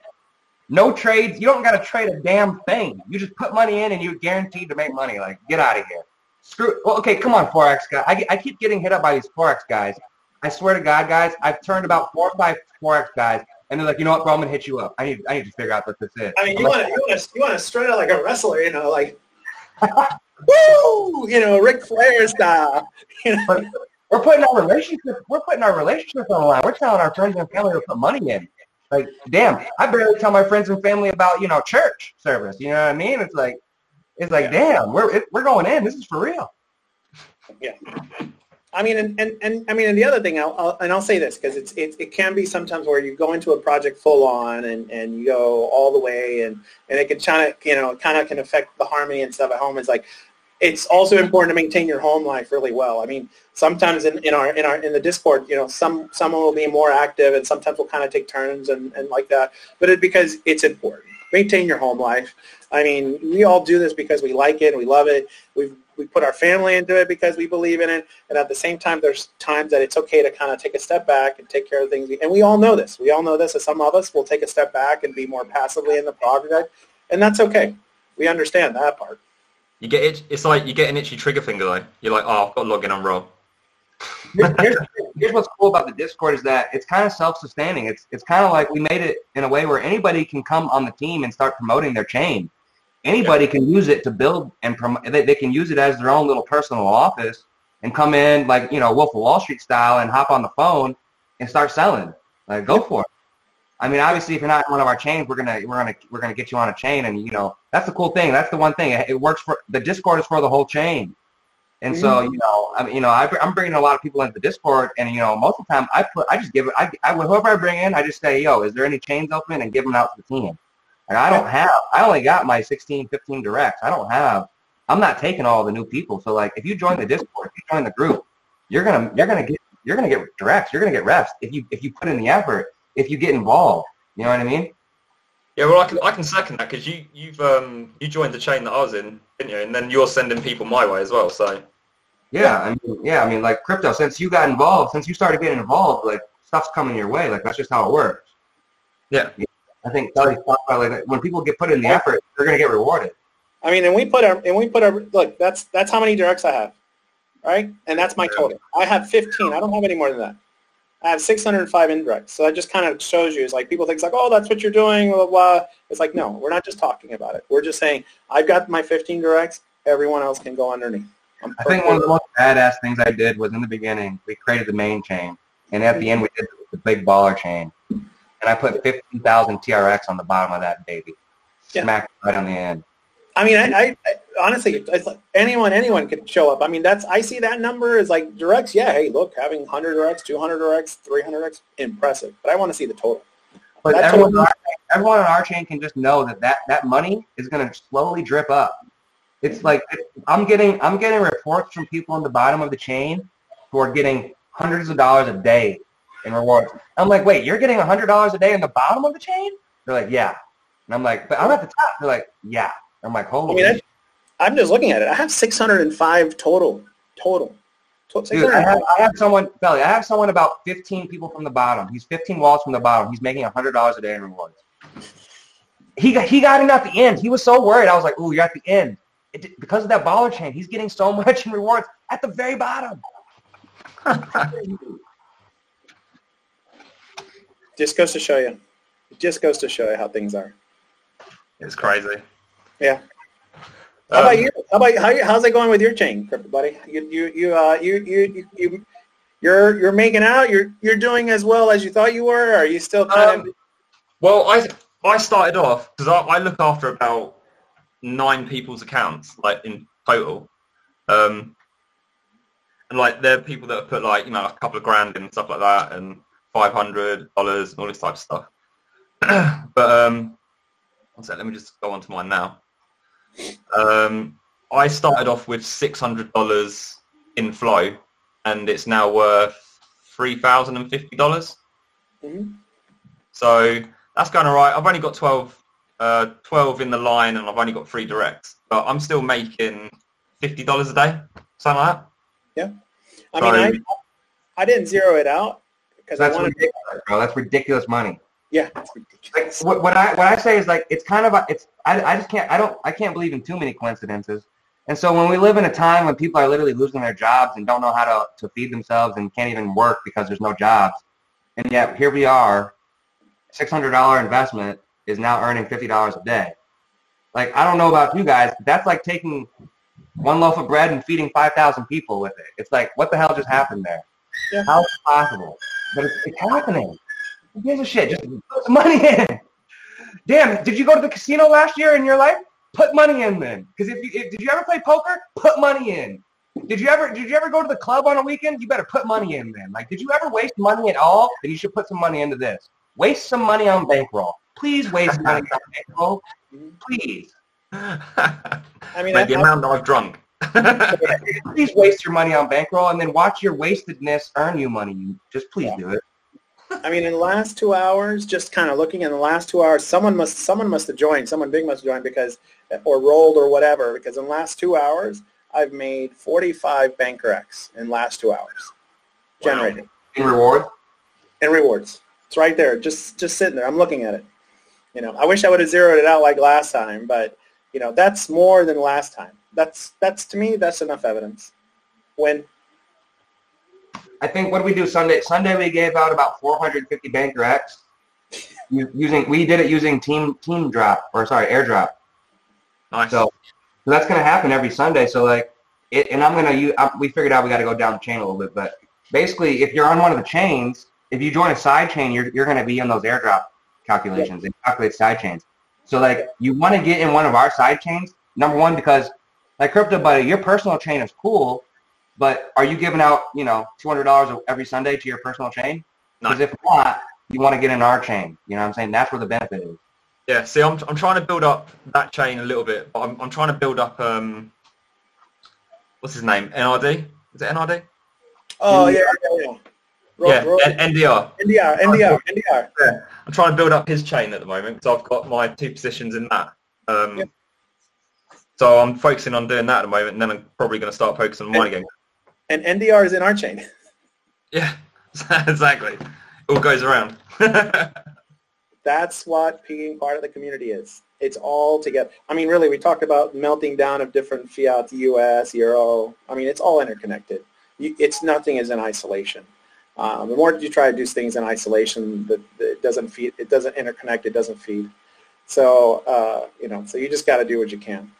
No trades. You don't got to trade a damn thing. You just put money in and you're guaranteed to make money. Like, get out of here. Screw. Well, okay, come on, Forex guy. I, I keep getting hit up by these Forex guys. I swear to God, guys, I've turned about four or five Forex guys, and they're like, you know what, bro, I'm gonna hit you up. I need, I need to figure out what this is. I mean, you want to you want to you want to strut out like a wrestler, you know, like woo, you know, Ric Flair style. You know, But we're putting our relationship we're putting our relationship on the line. We're telling our friends and family to put money in. Like, damn, I barely tell my friends and family about, you know, church service. You know what I mean? It's like it's like, damn, we're it, we're going in. This is for real. I mean, and, and, and I mean, and the other thing, I'll, I'll and I'll say this because it's it, it can be sometimes where you go into a project full on and, and you go all the way and, and it can kind of you know kind of can affect the harmony and stuff at home. It's like it's also important to maintain your home life really well. I mean, sometimes in, in our in our in the Discord, you know, some someone will be more active and sometimes we'll kind of take turns and, and like that. But it because it's important. Maintain your home life. I mean, we all do this because we like it, and we love it. We we put our family into it because we believe in it, and at the same time, there's times that it's okay to kind of take a step back and take care of things. And we all know this. We all know this. That some of us will take a step back and be more passively in the project, and that's okay. We understand that part. You get itch, it's like you get an itchy trigger finger though. You're like, oh, I've got to log in on Raw. Here's, here's, here's what's cool about the Discord is that it's kind of self-sustaining. It's it's kind of like we made it in a way where anybody can come on the team and start promoting their chain. Anybody can use it to build and promote. They, they can use it as their own little personal office and come in like you know Wolf of Wall Street style and hop on the phone and start selling. Like go for it. I mean, obviously, if you're not on one of our chains, we're gonna we're gonna we're gonna get you on a chain, and you know that's the cool thing. That's the one thing. It, it works for the Discord is for the whole chain. And so, mm-hmm. you know, I mean, you know, I, I'm bringing a lot of people into the Discord, and you know, most of the time, I put, I just give it, I, I, whoever I bring in, I just say, yo, is there any chains open, and give them out to the team. And I don't have, I only got my 16, 15 directs. I don't have, I'm not taking all the new people. So like, if you join the Discord, if you join the group, you're gonna, you're gonna get, you're gonna get directs. You're gonna get reps if you, if you put in the effort, if you get involved. You know what I mean? Yeah, well, I can I can second that because you you've um you joined the chain that I was in, didn't you? And then you're sending people my way as well. So Yeah, I mean, yeah, I mean, like crypto. Since you got involved, since you started getting involved, like stuff's coming your way. Like that's just how it works. yeah, I think talked about when people get put in the effort, they're gonna get rewarded. I mean, and we put our and we put our look. That's that's how many directs I have, right? And that's my total. I have 15. I don't have any more than that. I have 605 indirects. So that just kind of shows you. It's like people think it's like, oh, that's what you're doing. Blah, blah blah. It's like no, we're not just talking about it. We're just saying I've got my 15 directs. Everyone else can go underneath. I'm I think one of the most badass things I did was in the beginning, we created the main chain, and at the end we did the big baller chain, and I put 15,000 TRX on the bottom of that baby, Yeah. smacked right on the end. I mean, I, I, I honestly, like anyone, anyone could show up. I mean, that's I see that number is like directs. Yeah, hey, look, having 100 directs, 200 directs, 300 directs, impressive. But I want to see the total. But everyone, our, everyone on our chain can just know that that, that money is going to slowly drip up. It's like I'm getting I'm getting reports from people on the bottom of the chain who are getting hundreds of dollars a day in rewards. I'm like, wait, you're getting hundred dollars a day in the bottom of the chain? They're like, yeah. And I'm like, but I'm at the top. They're like, yeah. I'm like, I holy. mean, I, I'm just looking at it. I have 605 total. Total. To- Dude, I have, I have someone, Belly, I have someone about 15 people from the bottom. He's 15 walls from the bottom. He's making $100 a day in rewards. He got, he got in at the end. He was so worried. I was like, ooh, you're at the end. It, because of that baller chain, he's getting so much in rewards at the very bottom. Just goes to show you. It just goes to show you how things are. it's crazy. Yeah. How Um, about you? How about how, you- how's it going with your chain, Crypto buddy? You you you uh you you you. you you're you're making out. You're you're doing as well as you thought you were. Or are you still kind of? Um, Well, I I started off because I, I look after about nine people's accounts, like in total, um, and like there are people that have put like you know a couple of grand in and stuff like that, and five hundred dollars and all this type of stuff. but um, one sec, let me just go on to mine now. Um, I started off with six hundred dollars in flow, and it's now worth three thousand and fifty dollars. Mhm. So that's going all right. I've only got 12, uh, 12 in the line and I've only got three directs, but I'm still making $50 a day, something like that. Yeah, I mean, I I didn't zero it out because I That's wanted. ridiculous, bro. That's ridiculous money. Yeah, Like, what, what I what I say is like it's kind of a, it's I, I just can't I don't I can't believe in too many coincidences. And so when we live in a time when people are literally losing their jobs and don't know how to, to feed themselves and can't even work because there's no jobs, and yet here we are, six hundred dollar investment is now earning fifty dollars a day. Like I don't know about you guys, but that's like taking one loaf of bread and feeding five thousand people with it. It's like what the hell just happened there? Yeah. How is it possible? But it's, it's happening. Who gives a shit? Just put some money in. Damn, did you go to the casino last year in your life? Put money in then. Because if you if, did you ever play poker? Put money in. Did you ever did you ever go to the club on a weekend? You better put money in then. Like, did you ever waste money at all? Then you should put some money into this. Waste some money on bankroll. Please waste money on bankroll. Please. I I mean, like the I- amount that I've drunk. Please waste your money on bankroll and then watch your wastedness earn you money. You just please do it. I mean, in the last two hours, just kind of looking in the last two hours, someone must someone must have joined, someone big must have joined because, or rolled or whatever, because in the last two hours, I've made 45 Banker X in the last two hours, Wow. generated In reward, and rewards. It's right there, just just sitting there. I'm looking at it. You know, I wish I would have zeroed it out like last time, but you know, that's more than last time. That's that's to me, that's enough evidence. When I think what did we do Sunday? Sunday we gave out about 450 Banker X. u- Using we did it using team team drop or sorry airdrop. Nice. So, so that's gonna happen every Sunday. So like it, and I'm gonna use. I, we figured out we got to go down the chain a little bit, but basically, if you're on one of the chains, if you join a side chain, you're you're gonna be in those airdrop calculations. They calculate side chains. So like you want to get in one of our side chains. Number one, because like crypto buddy, your personal chain is cool, but are you giving out you know two hundred dollars every Sunday to your personal chain? No. Because if not, you want to get in our chain. You know what I'm saying? That's where the benefit is. Yeah, see, I'm, I'm trying to build up that chain a little bit, but I'm, I'm trying to build up, um, what's his name? NRD? Is it NRD? oh yeah, yeah, yeah. Yeah, ro- N- NDR. NDR, NDR, NDR. Yeah, I'm trying to build up his chain at the moment because I've got my two positions in that. Um, Yeah. So I'm focusing on doing that at the moment, and then I'm probably going to start focusing on mine again. And NDR is in our chain. Yeah, exactly. It all goes around. That's what being part of the community is. It's all together. I mean, really, we talked about melting down of different fiat, US, Euro. I mean, it's all interconnected. It's nothing is in isolation. Um, the more you try to do things in isolation, the, the, it doesn't feed. It doesn't interconnect. It doesn't feed. So uh, you know, so you just got to do what you can.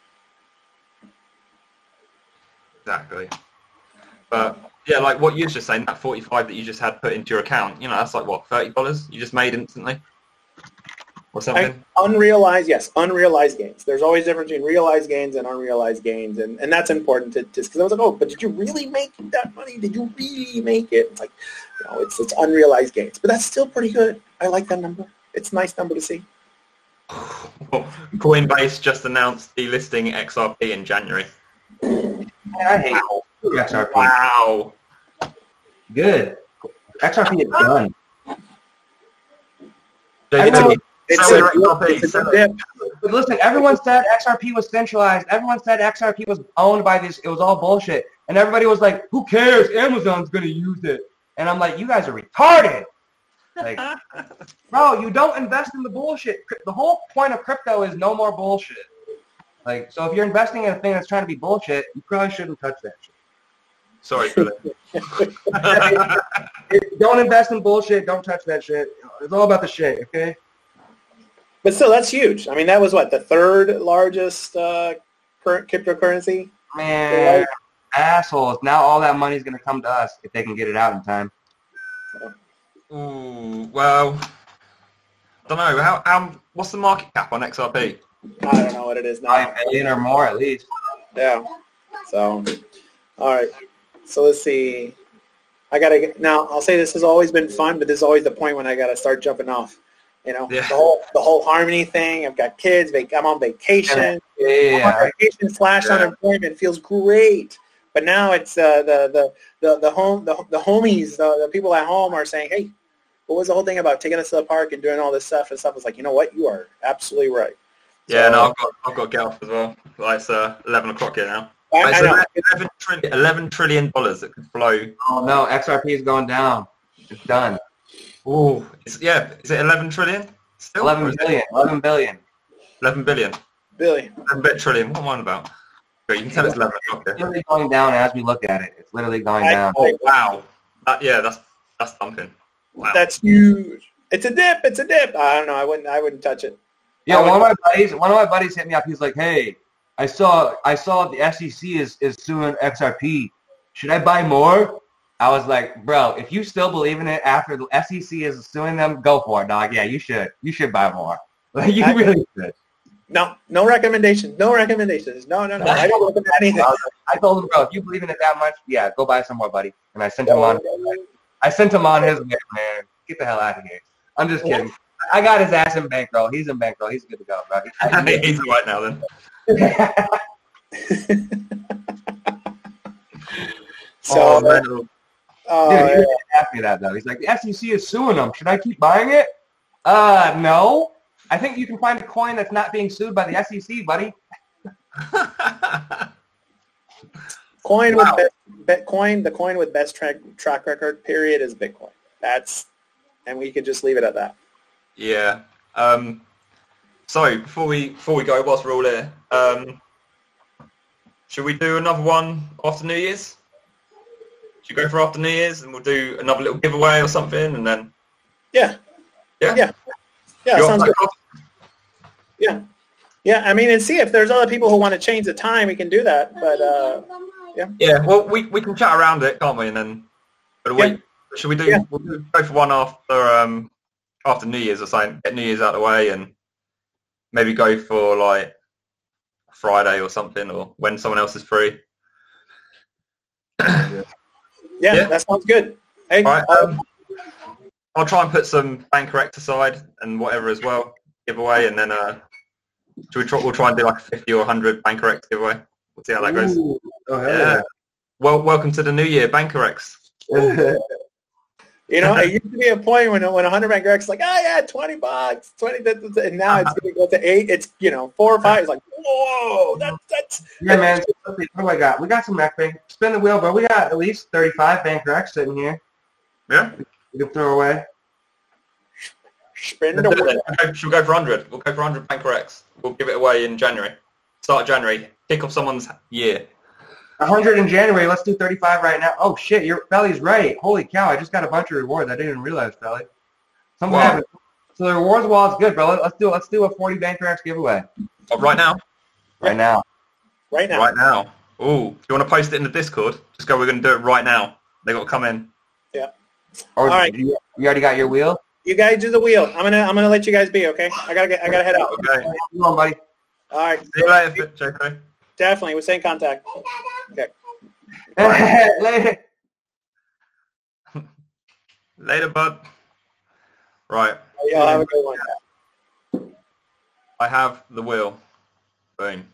exactly. But yeah, like what you were just saying, that 45 that you just had put into your account, you know, that's like what, $30 you just made instantly? Or something? unrealized, yes, unrealized gains. There's always a difference between realized gains and unrealized gains, and, and that's important to just because I was like, oh, but did you really make that money? Did you really make it? Like, you know, it's it's unrealized gains, but that's still pretty good. I like that number. It's a nice number to see. Coinbase just announced delisting XRP in January. I hate XRP. Wow. Good. XRP is done. Know. It's a, your XRP, it's a sell dip. But listen, everyone said XRP was centralized. Everyone said XRP was owned by this. It was all bullshit. And everybody was like, who cares? Amazon's going to use it. And I'm like, you guys are retarded. Like, bro, you don't invest in the bullshit. The whole point of crypto is no more bullshit. Like, so if you're investing in a thing that's trying to be bullshit, you probably shouldn't touch that shit. Sorry, Philip. It- don't invest in bullshit. Don't touch that shit. It's all about the shit, okay? But still, that's huge. I mean, that was what the third largest uh, current cryptocurrency. Man, assholes. Now all that money's going to come to us if they can get it out in time. Ooh, well, I don't know. How, how, what's the market cap on XRP? I don't know what it is now. Five million or more at least. Yeah. So, all right. So let's see. I gotta get now. I'll say this has always been fun, but this is always the point when I gotta start jumping off. You know, Yeah. the whole the whole harmony thing. I've got kids. vac- I'm on vacation. Yeah, yeah, I'm on yeah. vacation slash Yeah. unemployment feels great. But now it's uh, the, the the the home the, the homies the, the people at home are saying, hey, what was the whole thing about taking us to the park and doing all this stuff and stuff? It's like, you know what? You are absolutely right. Yeah, So- no, I've got, I've got to get off as well. Like, it's uh, 11 o'clock here now. I, I It's know. 11, trillion, 11 trillion dollars that could flow. Oh no, XRP is going down. It's done. Ooh, it's, yeah, is it 11 trillion? Still? Or 11 is it billion. 11 billion. 11 billion. billion. 11 bit trillion. What am I on about? But you can tell it's 11 o'clock It's literally going down as we look at it. It's literally going I- down. Oh, wow. That, yeah, that's that's thumping. Wow. That's huge. It's a dip. It's a dip. I don't know. I wouldn't. I wouldn't touch it. Yeah, one of my buddies, one of my buddies hit me up. He's like, "Hey, I saw, I saw the SEC is is suing XRP. Should I buy more?" I was like, "Bro, if you still believe in it after the SEC is suing them, go for it, dog. Yeah, you should. You should buy more. Like, you I- really should." No, no recommendations. No recommendations. No, no, no. I don't recommend anything. I, like- I told him, "Bro, if you believe in it that much, yeah, go buy some more, buddy." And I sent him on. I sent him on his way, man. Get the hell out of here. I'm just kidding. I got his ass in bankroll. He's in bankroll. He's good to go, bro. He's all right now then. So, oh, uh, man. uh, Dude, he didn't ask me that though. He's like, the SEC is suing them. Should I keep buying it? Uh, no. I think you can find a coin that's not being sued by the SEC, buddy. coin Wow. with best, Bitcoin, the coin with best track track record period is Bitcoin. That's, and we could just leave it at that. yeah. Um, so before we before we go, whilst we're all here, um, should we do another one after New Year's? Should we go for after New Year's and we'll do another little giveaway or something, and then Yeah, yeah, Yeah. Yeah, sounds good. Yeah, yeah. I mean, and see if there's other people who want to change the time, we can do that. But uh, Yeah, well, we, we can chat around it, can't we? And then, but Yeah. we should we do? Yeah. We'll do- go for one after um after New Year's or something. Get New Year's out of the way, and maybe go for like Friday or something, or when someone else is free. yeah, Yeah. that sounds good. Hey, All right. uh, Um, I'll try and put some Banker X aside and whatever as well giveaway, and then uh, should we try, we'll try and do like a fifty or hundred Banker X giveaway. We'll see how that goes. Ooh. Oh, hell Yeah. Well, welcome to the new year, Banker X. yeah. You know, it used to be a point when when a hundred Banker X like, oh yeah, twenty bucks, twenty, that- that- and now it's going to go to eight. It's you know four or five. It's like, whoa, that's that's Yeah, man. so let's What do I got? We got some neck bank. Spin the wheel, but we got at least 35 Banker X sitting here. Yeah. We can throw away. spin the Let's do it wheel. then. We'll go- Should we go for 100? We'll go for 100 Banker X. We'll give it away in January. Start of January. Kick off someone's year. 100 in January. Let's do 35 right now. Oh shit, your Belly's right. Holy cow! I just got a bunch of rewards. I didn't even realize, Belly. Something Wow. happened. So the rewards wallet's good, bro. Let's do let's do a 40 Banker X giveaway Oh, right now? right now. right now. Right now. Ooh, do you want to post it in the Discord? Just go, we're going to do it right now. They got to come in. Or All right. you, you already got your wheel? You guys do the wheel. I'm gonna I'm gonna let you guys be. Okay, I gotta get I gotta head out. Okay. Come on, buddy. All right, See you later, JK. definitely. We'll stay in contact. Okay. Later. Later, bud. Right. Y'all have a good one. I have the wheel. Boom.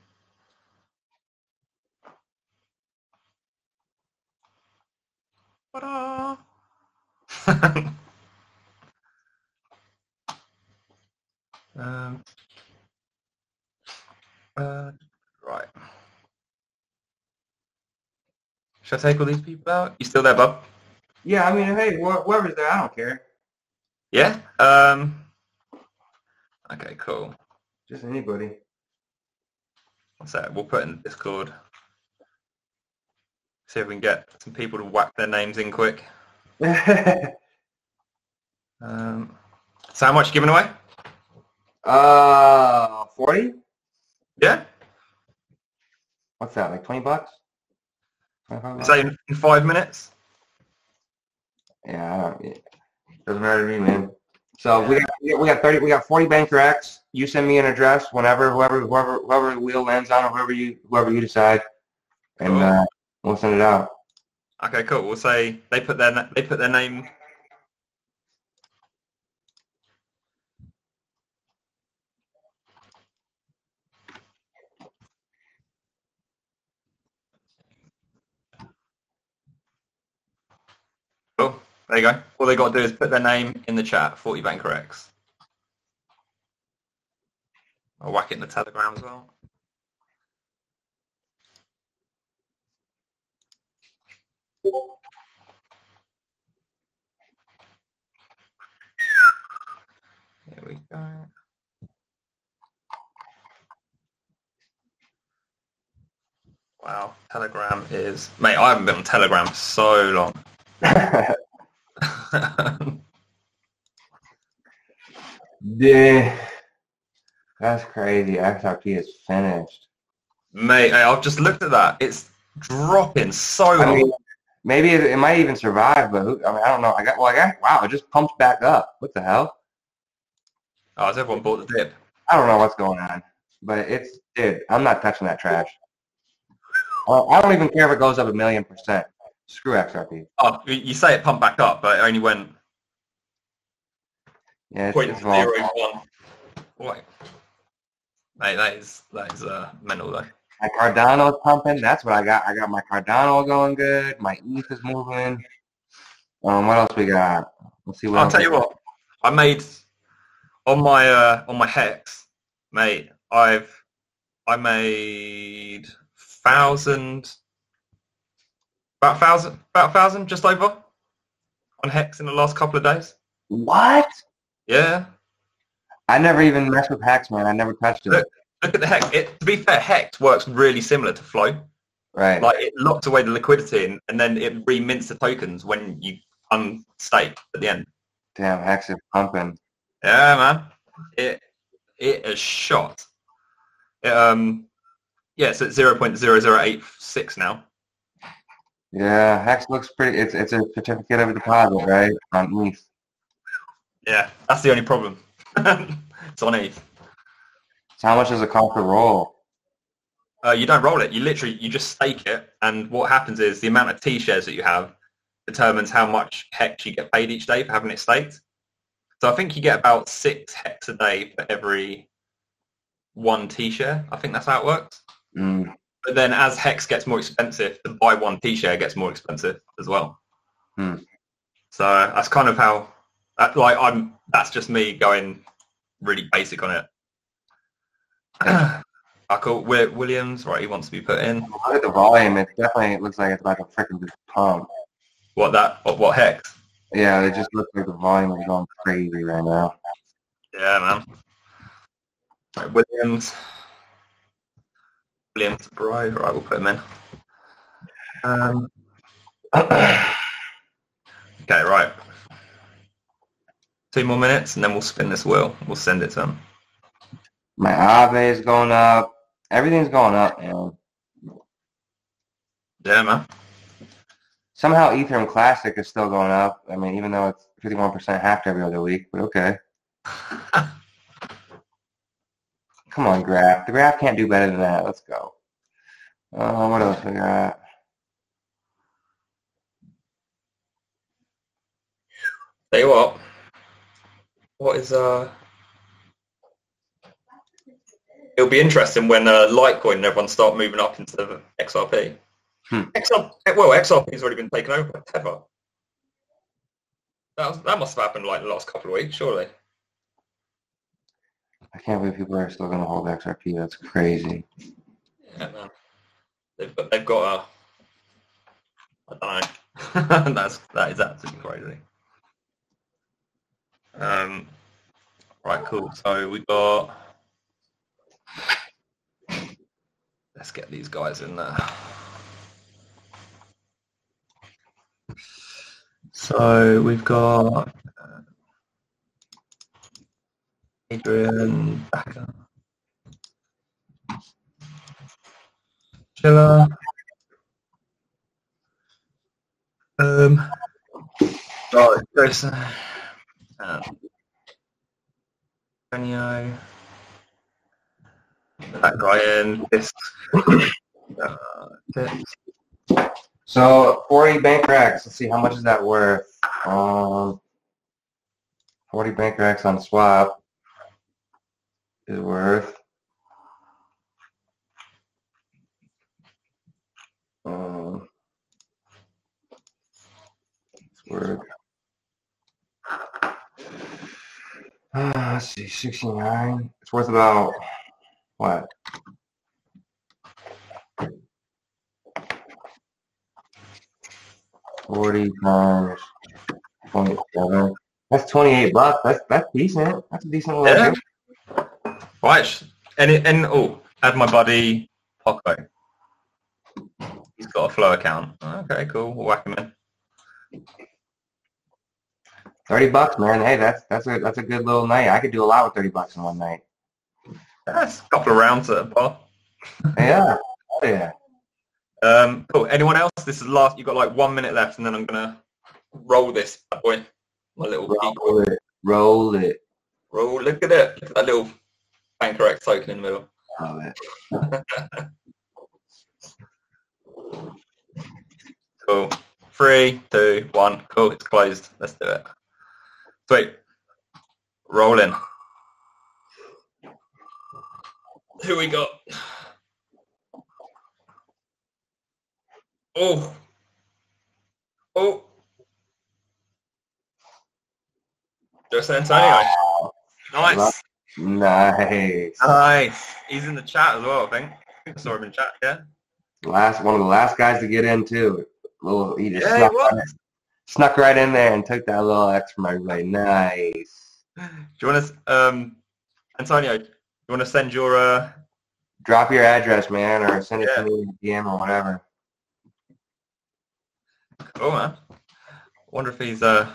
Ta-da! um, uh, right. Should I take all these people out? You still there, bub? Yeah, I mean, hey, wh- whoever's there, I don't care. Yeah. Um. Okay. Cool. Just anybody. What's that? We'll put in Discord. See if we can get some people to whack their names in quick. Um, so how much giving away? uh, 40? Yeah? What's that, like 20 bucks? 25 bucks? Say in, in five minutes? Yeah, doesn't matter to me, man. So we got we got- we got 30, we got 40 Banker X. You send me an address whenever, whoever, whoever, whoever the wheel lands on, or whoever you, whoever you decide, and Cool. uh, we'll send it out. Okay, cool. We'll say they put their they put their name. Cool. There you go. All they got to do is put their name in the chat. Forty Banker X. I'll whack it in the Telegram as well. There we go. Wow, Telegram is mate. I haven't been on Telegram for so long. yeah, that's crazy. XRP is finished. mate, I've just looked at that. It's dropping so I mean, maybe it, it might even survive, but who, I mean, I don't know. I got well, I got wow, it just pumped back up. What the hell? Oh, has everyone bought the dip? I don't know what's going on, but it's dude. I'm not touching that trash. Uh, I don't even care if it goes up a million percent. Screw XRP. Oh, you- say it pumped back up, but it only went Yeah, it's, point zero Wait, mate, that is that is uh, mental though. My Cardano's pumping. That's what I got. I got my Cardano going good. My ETH is moving. Um, what else we got? Let's see what I'll tell you what, I made on my uh, on my hex, mate. I've I made thousand, about thousand, about thousand, just over on hex in the last couple of days. What? Yeah, I never even messed with Hex, man. I never touched it. Look. Look at the hex. It, to be fair, hex works really similar to flow. Right. Like it locks away the liquidity and, and then it remints the tokens when you unstake at the end. Damn, Hex is pumping. Yeah, man. It it is shot. It, um, yeah, it's at zero point zero zero eight six now. Yeah, Hex looks pretty. It's it's a certificate of deposit, right? On ETH. Yeah, that's the only problem. it's on ETH. So how much does it cost to roll? Uh, you don't roll it. You literally you just stake it, and what happens is the amount of T shares that you have determines how much hex you get paid each day for having it staked. So I think you get about six hex a day for every one T share. I think that's how it works. Mm, But then as hex gets more expensive, to buy one T share gets more expensive as well. Hmm. So that's kind of how, that, like, I'm. That's just me going really basic on it. I call Williams. Right, he wants to be put in. Look at the volume. It definitely looks like it's about to freaking just pump. What that? What, what hex? Yeah, it just looks like the volume is going crazy right now. Yeah, man. Right, Williams. Williams Bride. Right, we'll put him in. Um, okay, right. Two more minutes, and then we'll spin this wheel. We'll send it to him. My Aave is going up. Everything's going up, man. Yeah, man. Somehow Ethereum Classic is still going up. I mean, even though it's 51% hacked every other week, but okay. Come on, Graph. The Graph can't do better than that. Let's go. Uh, what else we got? You what. What is uh? It'll be interesting when uh, Litecoin and everyone start moving up into the XRP. Hmm. XR, well, XRP's already been taken over by Tether. That, was, that must have happened like the last couple of weeks, surely. I can't believe people are still going to hold XRP. That's crazy. Yeah, man. They've they've got a. I don't know. That's that is absolutely crazy. Um. Right, cool. So we got. Let's get these guys in there. So we've got uh, Adrian Backer. Chiller. Um, oh, Jason. Um. Ryan. This. uh, this. So 40 Banker X. Let's see how much is that worth. Um, 40 Banker X on swap is worth. Um, it's worth. Uh, let's see, 69. It's worth about what? Forty times point seven. That's twenty-eight bucks. That's that's decent. That's a decent little Yeah. deal. Right. And, it- and oh, add my buddy Poco. He's got a flow account. Okay, cool. We'll whack him in. Thirty bucks, man. Hey, that's that's a that's a good little night. I could do a lot with thirty bucks in one night. That's a couple of rounds at a bar. Yeah. Oh, yeah. Um, cool. Anyone else? This is last. You've got like one minute left, and then I'm gonna roll this bad boy. My little geek. Roll it. Roll it. roll. Look at it. Look at that little Banker X token in the middle. Love it. Cool. Three, two, one. Cool. It's closed. Let's do it. Sweet. Roll in. Who we got? Oh. Oh. Jose Antonio. Nice. Nice. Nice. He's in the chat as well, I think. I saw him in chat, yeah? Last one of the last guys to get in too. Little he just Yeah, snuck, was. right, snuck right in there and took that little X from everybody. Nice. Do you want to, um, Antonio, you want to send your, uh, Drop your address, man, or send it Yeah. to me DM or whatever. oh man. wonder if he's, uh,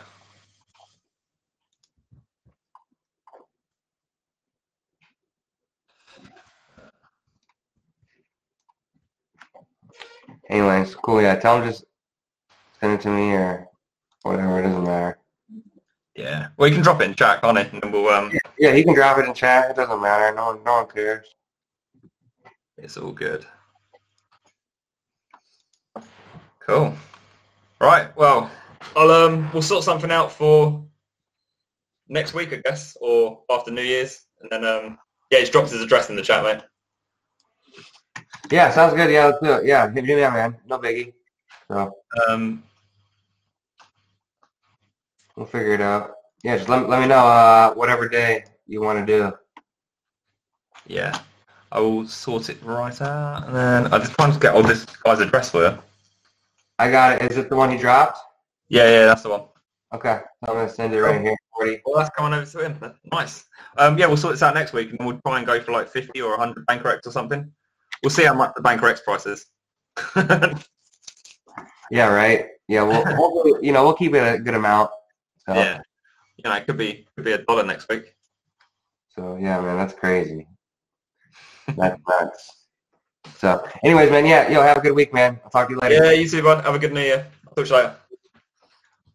Anyways, cool. Yeah, tell him just send it to me or whatever. It doesn't matter. Yeah. Well, you can drop it in chat, can't it? And we'll, um, Yeah, he can drop it in chat. It doesn't matter. No one, no one cares. it's all good. Cool. Right. Well, I'll, um, we'll sort something out for next week, I guess, or after New Year's. And then, um, yeah, he's dropped his address in the chat, mate. Yeah, sounds good. Yeah, let's do it. Yeah, hit me up, man. No biggie. So Um, We'll figure it out. Yeah, just let, let me know uh, whatever day you want to do. Yeah. I will sort it right out, and then I just trying to get all this guy's address for you. I got it. Is it the one he dropped? Yeah, yeah, that's the one. Okay, I'm gonna send it right here. 40. Well, that's coming over to him. Nice. Um, yeah, we'll sort this out next week, and we'll try and go for like 50 or 100 Banker X or something. We'll see how much the Banker X price is. Yeah, right. Yeah, we'll, hopefully, you know we'll keep it a good amount. Yeah. You know, it could be could be a dollar next week. So yeah, man, that's crazy. That's nuts. So, anyways, man, yeah, yo, have a good week, man. I'll talk to you later. Yeah, you too, bud. Have a good New Year. I'll talk to you later.